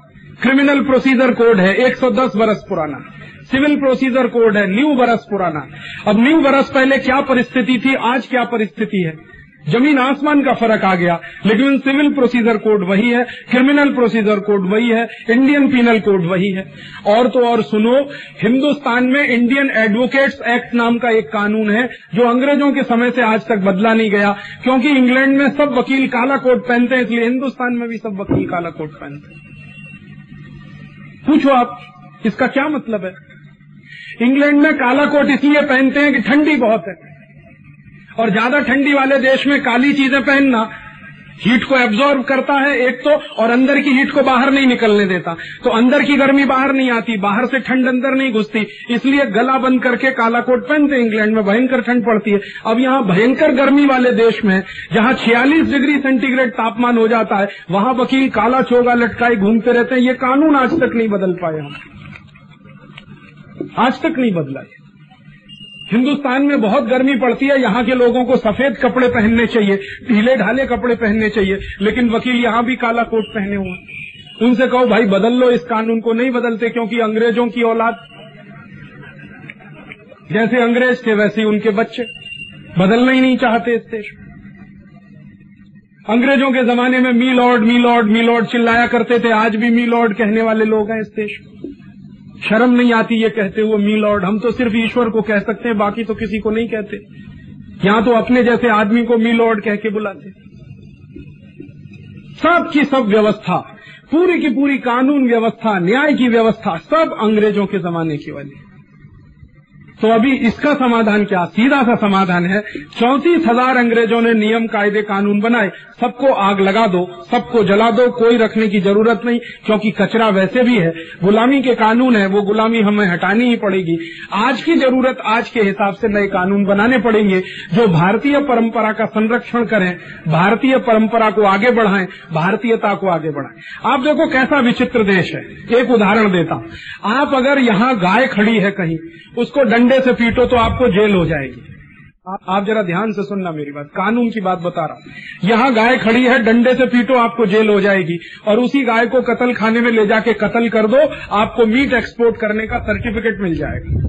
क्रिमिनल प्रोसीजर कोड है 110 बरस पुराना। सिविल प्रोसीजर कोड है, न्यू बरस पुराना। अब न्यू बरस पहले क्या परिस्थिति थी, आज क्या परिस्थिति है? ज़मीन आसमान का फ़र्क आ गया, लेकिन सिविल प्रोसीजर कोड वही है, क्रिमिनल प्रोसीजर कोड वही है, इंडियन पीनल कोड वही है। और तो और सुनो, हिंदुस्तान में इंडियन एडवोकेट्स एक्ट नाम का एक कानून है, जो अंग्रेज़ों के समय से आज तक बदला नहीं गया, क्योंकि इंग्लैंड में सब वकील काला कोट पहनते हैं, इसलिए हिंदुस्तान में भी सब वकील काला कोट पहनते हैं। पूछो आप, इसका क्या मतलब है? इंग्लैंड में काला कोट इसलिए पहनते हैं कि ठंडी बहुत है। और ज़्यादा ठंडी वाले देश में काली चीज़ें पहनना हीट को एब्जॉर्व करता है एक तो और अंदर की हीट को बाहर नहीं निकलने देता। तो अंदर की गर्मी बाहर नहीं आती, बाहर से ठंड अंदर नहीं घुसती। इसलिए गला बंद करके काला कोट पहनते इंग्लैंड में भयंकर ठंड पड़ती है। अब यहाँ भयंकर गर्मी वाले देश में, जहाँ छियालीस डिग्री सेंटीग्रेड तापमान हो जाता है, वहाँ वकील काला चोगा लटकाए घूमते रहते हैं। ये कानून आज तक नहीं बदल पाए हम। आज तक नहीं बदला हिंदुस्तान में बहुत गर्मी पड़ती है, यहाँ के लोगों को सफ़ेद कपड़े पहनने चाहिए ढीले ढाले कपड़े पहनने चाहिए, लेकिन वकील यहाँ भी काला कोट पहने हुए उनसे कहो, भाई, बदल लो इस कानून को, नहीं बदलते क्योंकि अंग्रेज़ों की औलाद जैसे अंग्रेज़ थे वैसे उनके बच्चे बदलना ही नहीं चाहते इस देश अंग्रेज़ों के जमाने में, my lord my lord my lord चिल्लाया करते थे, आज भी मी लॉर्ड कहने वाले लोग हैं इस देश में। शर्म नहीं आती ये कहते हुए मी लॉर्ड, हम तो सिर्फ़ ईश्वर को कह सकते हैं, बाकी तो किसी को नहीं कहते। यहाँ तो अपने जैसे आदमी को मी लॉर्ड कह के बुलाते। सब की सब व्यवस्था, पूरी की पूरी कानून व्यवस्था, न्याय की व्यवस्था, सब अंग्रेज़ों के जमाने की वाली तो अभी इसका समाधान क्या? सीधा सा समाधान है। चौंतीस हज़ार अंग्रेज़ों ने नियम, कायदे, कानून बनाए। सबको आग लगा दो, सबको जला दो, कोई रखने की ज़रूरत नहीं, क्योंकि कचरा वैसे भी है। गुलामी के कानून है, वो गुलामी हमें हटानी ही पड़ेगी। आज की ज़रूरत, आज के हिसाब से नए कानून बनाने पड़ेंगे, जो भारतीय परंपरा का संरक्षण करें, भारतीय परंपरा को आगे बढ़ाएँ, भारतीयता को आगे बढ़ाएँ। आप देखो कैसा विचित्र देश है। एक उदाहरण देता हूँ। आप अगर यहाँ गाय खड़ी है कहीं, उसको डंडे से पीटो तो आपको जेल हो जाएगी। आप, आप जरा ध्यान से सुनना मेरी बात। कानून की बात बता रहा हूँ। यहाँ गाय खड़ी है डंडे से पीटो आपको जेल हो जाएगी। और उसी गाय को कतल खाने में ले जाके कतल कर दो आपको मीट एक्सपोर्ट करने का सर्टिफिकेट मिल जाएगा।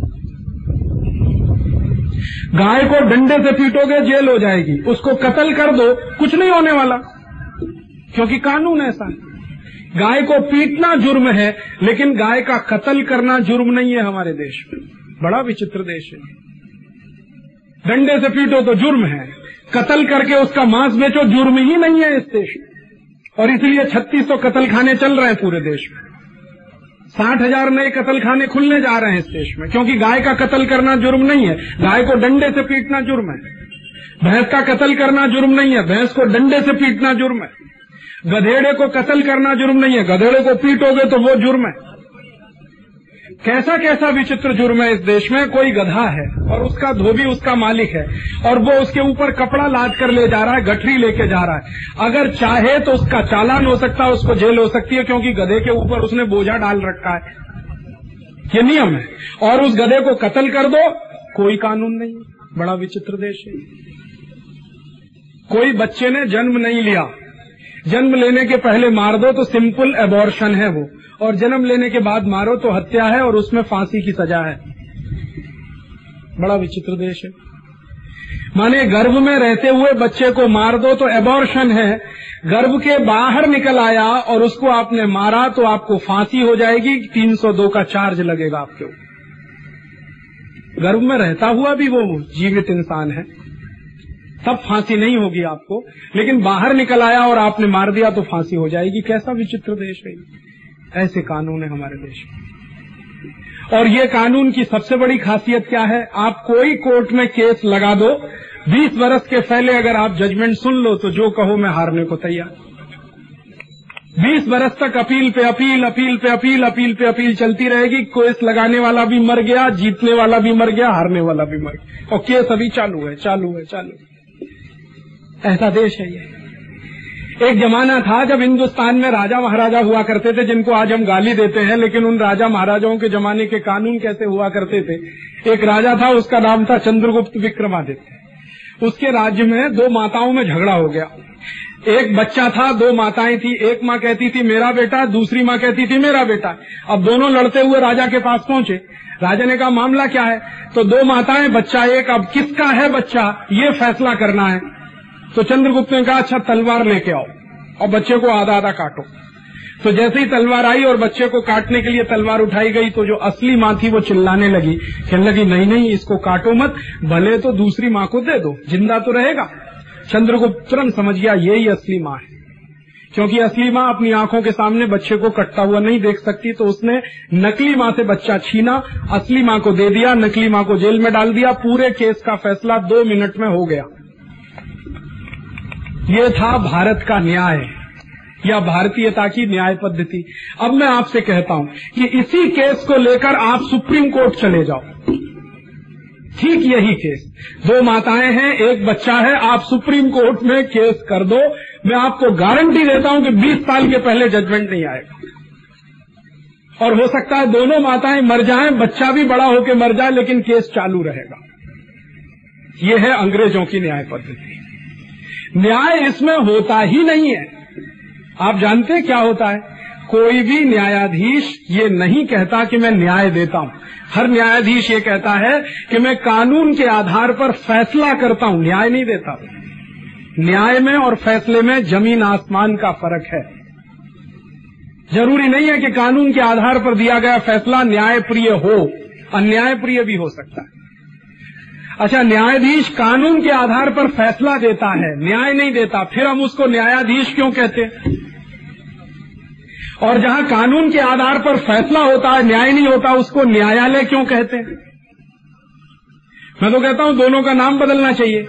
गाय को डंडे से पीटोगे जेल हो जाएगी। उसको कत्ल कर दो कुछ नहीं होने वाला। क्योंकि कानून ऐसा है। गाय को पीटना जुर्म है लेकिन गाय का कत्ल करना जुर्म नहीं है हमारे देश में। बड़ा विचित्र देश है। डंडे से पीटो तो जुर्म है। कत्ल करके उसका मांस बेचो, जुर्म ही नहीं है इस देश में। और इसलिए छत्तीस सौ कत्ल खाने चल रहे हैं पूरे देश में। साठ हज़ार नए कत्ल खाने खुलने जा रहे हैं इस देश में, क्योंकि गाय का कत्ल करना जुर्म नहीं है। गाय को डंडे से पीटना जुर्म है। भैंस का कत्ल करना जुर्म नहीं है। भैंस को डंडे से पीटना जुर्म है। गधेड़े को कत्ल करना जुर्म नहीं है। गधेड़े को पीटोगे तो वो जुर्म है। कैसा कैसा विचित्र जुर्म है इस देश में? कोई गधा है और उसका धोबी उसका मालिक है और वो उसके ऊपर कपड़ा लाद कर ले जा रहा है, गठरी लेके जा रहा है। अगर चाहे तो उसका चालान हो सकता है, उसको जेल हो सकती है, क्योंकि गधे के ऊपर उसने बोझा डाल रखा है। ये नियम है। और उस गधे को कत्ल कर दो। कोई कानून नहीं बड़ा विचित्र देश है। कोई बच्चे ने जन्म नहीं लिया। जन्म लेने के पहले मार दो तो सिंपल एबॉर्शन है वो। और जन्म लेने के बाद मारो तो हत्या है और उसमें फांसी की सजा है। बड़ा विचित्र देश है। माने गर्भ में रहते हुए बच्चे को मार दो तो एबॉर्शन है। गर्भ के बाहर निकल आया और उसको आपने मारा तो आपको फांसी हो जाएगी 302 का चार्ज लगेगा आपके गर्भ में रहता हुआ भी वो जीवित इंसान है। तब फांसी नहीं होगी आपको। लेकिन बाहर निकल आया और आपने मार दिया तो फांसी हो जाएगी। कैसा विचित्र देश है ऐसे कानून है हमारे देश में। और ये कानून की सबसे बड़ी खासियत क्या है? आप कोई कोर्ट में केस लगा दो 20 वर्ष के पहले अगर आप जजमेंट सुन लो तो जो कहो मैं हारने को तैयार। 20 वर्ष तक अपील पे अपील अपील पे अपील अपील पे अपील चलती रहेगी। केस लगाने वाला भी मर गया, जीतने वाला भी मर गया, हारने वाला भी मर गया। और केस अभी चालू है चालू है चालू है। ऐसा देश है ये। एक जमाना था जब हिंदुस्तान में राजा महाराजा हुआ करते थे, जिनको आज हम गाली देते हैं, लेकिन उन राजा महाराजाओं के जमाने के कानून कैसे हुआ करते थे? एक राजा था, उसका नाम था चंद्रगुप्त विक्रमादित्य। उसके राज्य में दो माताओं में झगड़ा हो गया। एक बच्चा था, दो माताएँ थी। एक माँ कहती थी, मेरा बेटा। दूसरी माँ कहती थी, मेरा बेटा। अब दोनों लड़ते हुए राजा के पास पहुँचे। राजा ने कहा, मामला क्या है? तो दो माताएँ, बच्चा एक, अब किसका है बच्चा? ये फैसला करना है। तो चंद्रगुप्त ने कहा अच्छा तलवार लेके आओ और बच्चे को आधा आधा काटो। तो जैसे ही तलवार आई और बच्चे को काटने के लिए तलवार उठाई गई तो जो असली माँ थी वो चिल्लाने लगी। कहने लगी, नहीं नहीं, इसको काटो मत, भले तो दूसरी माँ को दे दो, ज़िंदा तो रहेगा। चंद्रगुप्त तुरंत समझ गया यही असली माँ है। क्योंकि असली माँ अपनी आँखों के सामने बच्चे को कटता हुआ नहीं देख सकती तो उसने नकली माँ से बच्चा छीना, असली माँ को दे दिया, नकली माँ को जेल में डाल दिया, पूरे केस का फैसला दो मिनट में हो गया। ये था भारत का न्याय, या भारतीयता की न्याय पद्धति। अब मैं आपसे कहता हूँ कि इसी केस को लेकर आप सुप्रीम कोर्ट चले जाओ। ठीक यही केस। दो माताएँ हैं, एक बच्चा है, आप सुप्रीम कोर्ट में केस कर दो। मैं आपको गारंटी देता हूँ कि 20 साल के पहले जजमेंट नहीं आएगा। और हो सकता है दोनों माताएँ मर जाएँ, बच्चा भी बड़ा होकर मर जाए, लेकिन केस चालू रहेगा। ये है अंग्रेज़ों की न्याय पद्धति। न्याय इसमें होता ही नहीं है। आप जानते क्या होता है? कोई भी न्यायाधीश ये नहीं कहता कि मैं न्याय देता हूँ। हर न्यायाधीश ये कहता है कि मैं कानून के आधार पर फैसला करता हूँ, न्याय नहीं देता। न्याय में और फैसले में ज़मीन आसमान का फ़र्क है। ज़रूरी नहीं है कि कानून के आधार पर दिया गया फैसला न्याय प्रिय हो अन्याय प्रिय भी हो सकता है। अच्छा न्यायाधीश कानून के आधार पर फैसला देता है, न्याय नहीं देता, फिर हम उसको न्यायाधीश क्यों कहते हैं? और जहाँ कानून के आधार पर फैसला होता है, न्याय नहीं होता, उसको न्यायालय क्यों कहते हैं? मैं तो कहता हूँ, दोनों का नाम बदलना चाहिए।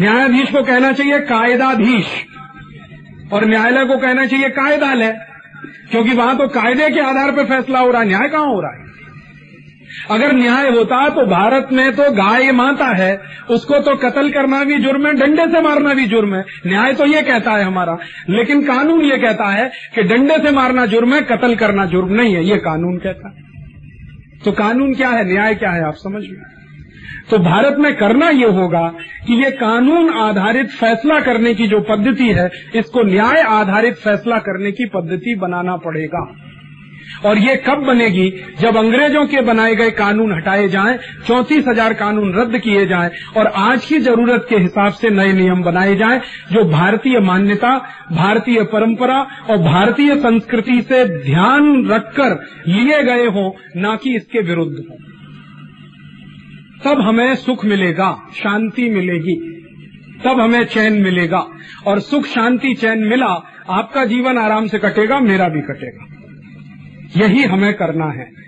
न्यायाधीश को कहना चाहिए कायदाधीश, और न्यायालय को कहना चाहिए कायदालय, क्योंकि वहाँ तो कायदे के आधार पर फैसला हो रहा है, न्याय कहाँ हो रहा है? अगर न्याय होता तो भारत में तो गाय माता है, उसको तो कत्ल करना भी जुर्म है, डंडे से मारना भी जुर्म है। न्याय तो ये कहता है हमारा, लेकिन कानून ये कहता है कि डंडे से मारना जुर्म है, कत्ल करना जुर्म नहीं है, ये कानून कहता है। तो कानून क्या है, न्याय क्या है, आप समझ में तो भारत में करना ये होगा कि ये कानून आधारित फैसला करने की जो पद्धति है, इसको न्याय आधारित फैसला करने की पद्धति बनाना पड़ेगा। और ये कब बनेगी? जब अंग्रेज़ों के बनाए गए कानून हटाए जाएँ, चौंतीस हज़ार कानून रद्द किए जाएँ और आज की ज़रूरत के हिसाब से नए नियम बनाए जाएँ जो भारतीय मान्यता भारतीय परंपरा और भारतीय संस्कृति से ध्यान रखकर लिए गए हों न कि इसके विरुद्ध हों। तब हमें सुख मिलेगा शांति मिलेगी। तब हमें चैन मिलेगा और सुख शांति चैन मिला आपका जीवन आराम से कटेगा मेरा भी कटेगा। यही हमें करना है।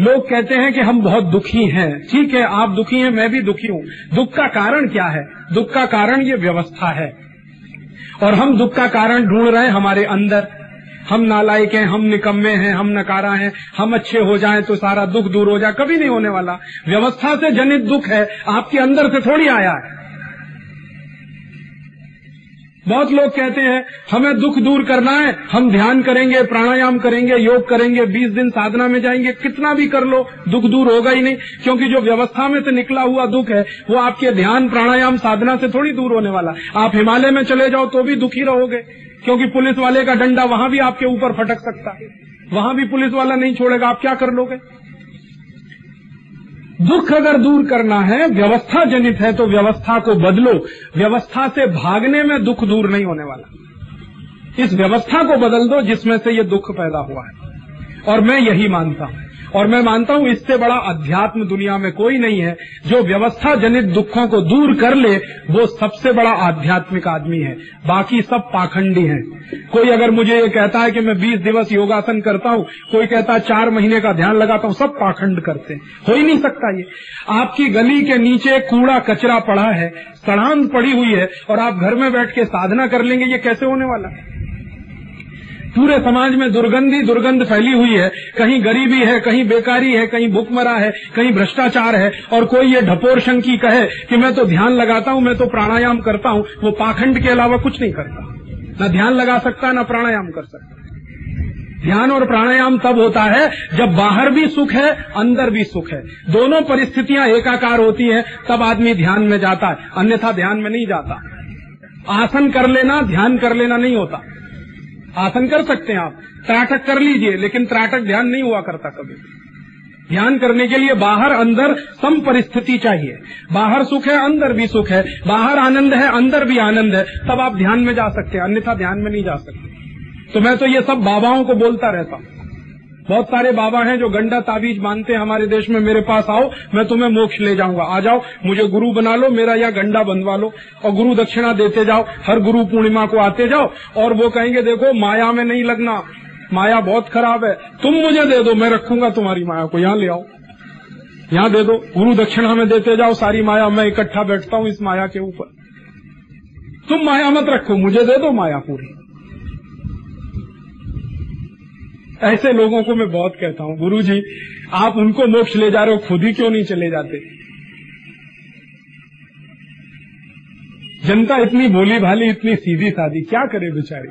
लोग कहते हैं कि हम बहुत दुखी हैं। ठीक है, आप दुखी हैं, मैं भी दुखी हूँ। दुख का कारण क्या है? दुख का कारण ये व्यवस्था है। और हम दुख का कारण ढूंढ रहे हैं हमारे अंदर। हम नालायक हैं, हम निकम्मे हैं, हम नकारा हैं। हम अच्छे हो जाएँ तो सारा दुख दूर हो जाए। कभी नहीं होने वाला। व्यवस्था से जनित दुख है, आपके अंदर से थोड़ी आया है। बहुत लोग कहते हैं, हमें दुख दूर करना है, हम ध्यान करेंगे, प्राणायाम करेंगे, योग करेंगे 20 दिन साधना में जाएँगे, कितना भी कर लो, दुख दूर होगा ही नहीं, क्योंकि जो व्यवस्था में से निकला हुआ दुख है, वो आपके ध्यान, प्राणायाम, साधना से थोड़ी दूर होने वाला। आप हिमालय में चले जाओ तो भी दुखी रहोगे, क्योंकि पुलिस वाले का डंडा वहाँ भी आपके ऊपर फटक सकता है। वहाँ भी पुलिस वाला नहीं छोड़ेगा, आप क्या कर लोगे? दुख अगर दूर करना है, व्यवस्था जनित है तो व्यवस्था को बदलो। व्यवस्था से भागने में दुख दूर नहीं होने वाला। इस व्यवस्था को बदल दो जिसमें से ये दुख पैदा हुआ है। और मैं यही मानता हूँ। और मैं मानता हूँ इससे बड़ा अध्यात्म दुनिया में कोई नहीं है। जो व्यवस्था जनित दुखों को दूर कर ले, वो सबसे बड़ा आध्यात्मिक आदमी है। बाकी सब पाखंडी हैं। कोई अगर मुझे ये कहता है कि मैं 20 दिवस योगासन करता हूँ, कोई कहता है चार महीने का ध्यान लगाता हूँ, सब पाखंड करते हैं। हो ही नहीं सकता ये। आपकी गली के नीचे कूड़ा कचरा पड़ा है, सड़ान पड़ी हुई है, और आप घर में बैठ के साधना कर लेंगे, ये कैसे होने वाला है? पूरे समाज में दुर्गंधी, दुर्गंध फैली हुई है। कहीं गरीबी है, कहीं बेकारी है, कहीं भूखमरा है, कहीं भ्रष्टाचार है। और कोई ये ढपोर शंकी कहे कि मैं तो ध्यान लगाता हूँ, मैं तो प्राणायाम करता हूँ, वो पाखंड के अलावा कुछ नहीं करता। न ध्यान लगा सकता, न प्राणायाम कर सकता। ध्यान और प्राणायाम तब होता है जब बाहर भी सुख है, अंदर भी सुख है। दोनों परिस्थितियाँ एकाकार होती हैं, तब आदमी ध्यान में जाता है। अन्यथा ध्यान में नहीं जाता। आसन कर लेना, ध्यान कर लेना नहीं होता। आसन कर सकते हैं आप। त्राटक कर लीजिए, लेकिन त्राटक ध्यान नहीं हुआ करता कभी। ध्यान करने के लिए बाहर अंदर सम परिस्थिति चाहिए। बाहर सुख है, अंदर भी सुख है। बाहर आनंद है, अंदर भी आनंद है। तब आप ध्यान में जा सकते हैं, अन्यथा ध्यान में नहीं जा सकते। तो मैं तो ये सब बाबाओं को बोलता रहता हूँ। बहुत सारे बाबा हैं जो गंडा ताबीज मानते हैं हमारे देश में, मेरे पास आओ, मैं तुम्हें मोक्ष ले जाऊँगा। आ जाओ, मुझे गुरु बना लो, मेरा यह गंडा बनवा लो। और गुरु दक्षिणा देते जाओ, हर गुरु पूर्णिमा को आते जाओ, और वो कहेंगे, देखो, माया में नहीं लगना। माया बहुत खराब है। तुम मुझे दे दो, मैं रखूँगा तुम्हारी माया को। यहाँ ले आओ। यहाँ दे दो। गुरु दक्षिणा में देते जाओ, सारी माया मैं इकट्ठा बैठता हूँ इस माया के ऊपर। तुम माया मत रखो, मुझे दे दो माया पूरी। ऐसे लोगों को मैं बहुत कहता हूँ गुरु जी आप उनको मोक्ष ले जा रहे हो, खुद ही क्यों नहीं चले जाते? जनता इतनी भोली भाली इतनी सीधी सादी क्या करे बेचारी?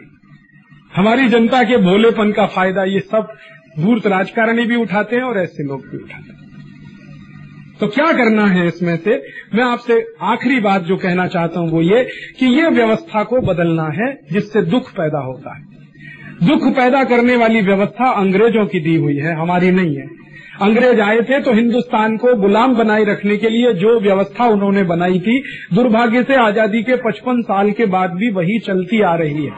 हमारी जनता के भोलेपन का फ़ायदा ये सब धूर्त राजकारणी भी उठाते हैं और ऐसे लोग भी उठाते हैं। तो क्या करना है इसमें से? मैं आपसे आखिरी बात जो कहना चाहता हूँ वो ये कि ये व्यवस्था को बदलना है, जिससे दुख पैदा होता है। दुख पैदा करने वाली व्यवस्था अंग्रेज़ों की दी हुई है, हमारी नहीं है। अंग्रेज़ आए थे तो हिंदुस्तान को गुलाम बनाए रखने के लिए जो व्यवस्था उन्होंने बनाई थी, दुर्भाग्य से आज़ादी के 55 साल के बाद भी वही चलती आ रही है।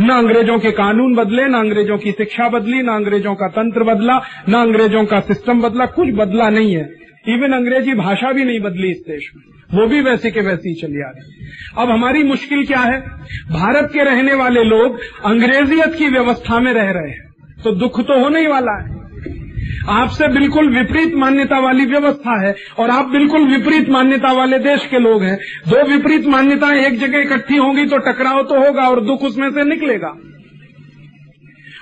न अंग्रेज़ों के कानून बदले, न अंग्रेज़ों की शिक्षा बदली, न अंग्रेज़ों का तंत्र बदला, न अंग्रेज़ों का सिस्टम बदला, कुछ बदला नहीं है। इवन अंग्रेज़ी भाषा भी नहीं बदली इस देश में। वो भी वैसे के वैसे ही चली आ रही अब हमारी मुश्किल क्या है? भारत के रहने वाले लोग अंग्रेजियत की व्यवस्था में रह रहे हैं। तो दुख तो होने ही वाला है। आपसे बिल्कुल विपरीत मान्यता वाली व्यवस्था है और आप बिल्कुल विपरीत मान्यता वाले देश के लोग हैं। दो विपरीत मान्यताएँ एक जगह इकट्ठी होंगी तो टकराव तो होगा और दुख उसमें से निकलेगा।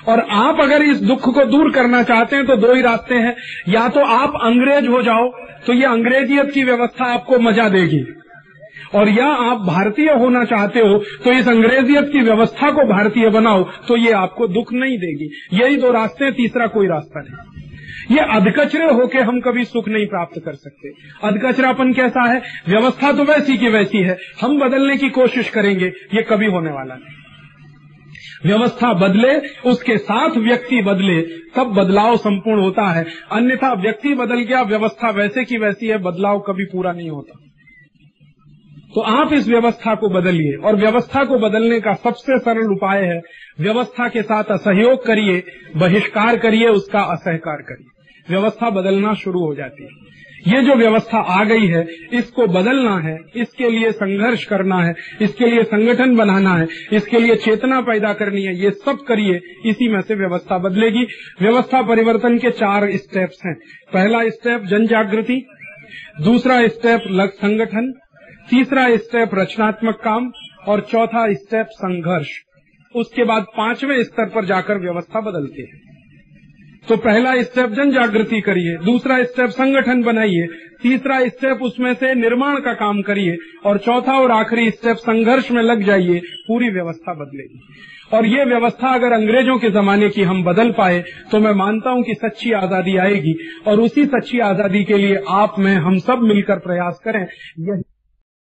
और आप अगर इस दुख को दूर करना चाहते हैं तो दो ही रास्ते हैं। या तो आप अंग्रेज़ हो जाओ तो ये अंग्रेजियत की व्यवस्था आपको मज़ा देगी। और या आप भारतीय होना चाहते हो तो इस अंग्रेजियत की व्यवस्था को भारतीय बनाओ तो ये आपको दुख नहीं देगी। यही दो रास्ते हैं, तीसरा कोई रास्ता नहीं। ये अधकचरे होके हम कभी सुख नहीं प्राप्त कर सकते। अधकचरापन कैसा है? व्यवस्था तो वैसी की वैसी है। हम बदलने की कोशिश करेंगे, ये कभी होने वाला नहीं। व्यवस्था बदले, उसके साथ व्यक्ति बदले, तब बदलाव संपूर्ण होता है। अन्यथा व्यक्ति बदल गया, व्यवस्था वैसे की वैसी है, बदलाव कभी पूरा नहीं होता। तो आप इस व्यवस्था को बदलिए, और व्यवस्था को बदलने का सबसे सरल उपाय है, व्यवस्था के साथ असहयोग करिए, बहिष्कार करिए, उसका असहकार करिए। व्यवस्था बदलना शुरू हो जाती है। ये जो व्यवस्था आ गई है, इसको बदलना है, इसके लिए संघर्ष करना है, इसके लिए संगठन बनाना है, इसके लिए चेतना पैदा करनी है, ये सब करिए, इसी में से व्यवस्था बदलेगी। व्यवस्था परिवर्तन के चार स्टेप्स हैं। पहला स्टेप जन जागृति दूसरा स्टेप लग संगठन, तीसरा स्टेप रचनात्मक काम और चौथा स्टेप संघर्ष। उसके बाद पाँचवें स्तर पर जाकर व्यवस्था बदलते है। तो पहला स्टेप जन जागृति करिए, दूसरा स्टेप संगठन बनाइए, तीसरा स्टेप उसमें से निर्माण का काम करिए, और चौथा और आखिरी स्टेप संघर्ष में लग जाइए, पूरी व्यवस्था बदलेगी और ये व्यवस्था अगर अंग्रेज़ों के जमाने की हम बदल पाए तो मैं मानता हूँ कि सच्ची आज़ादी आएगी, और उसी सच्ची आज़ादी के लिए आप, में, हम सब मिलकर प्रयास करें। यही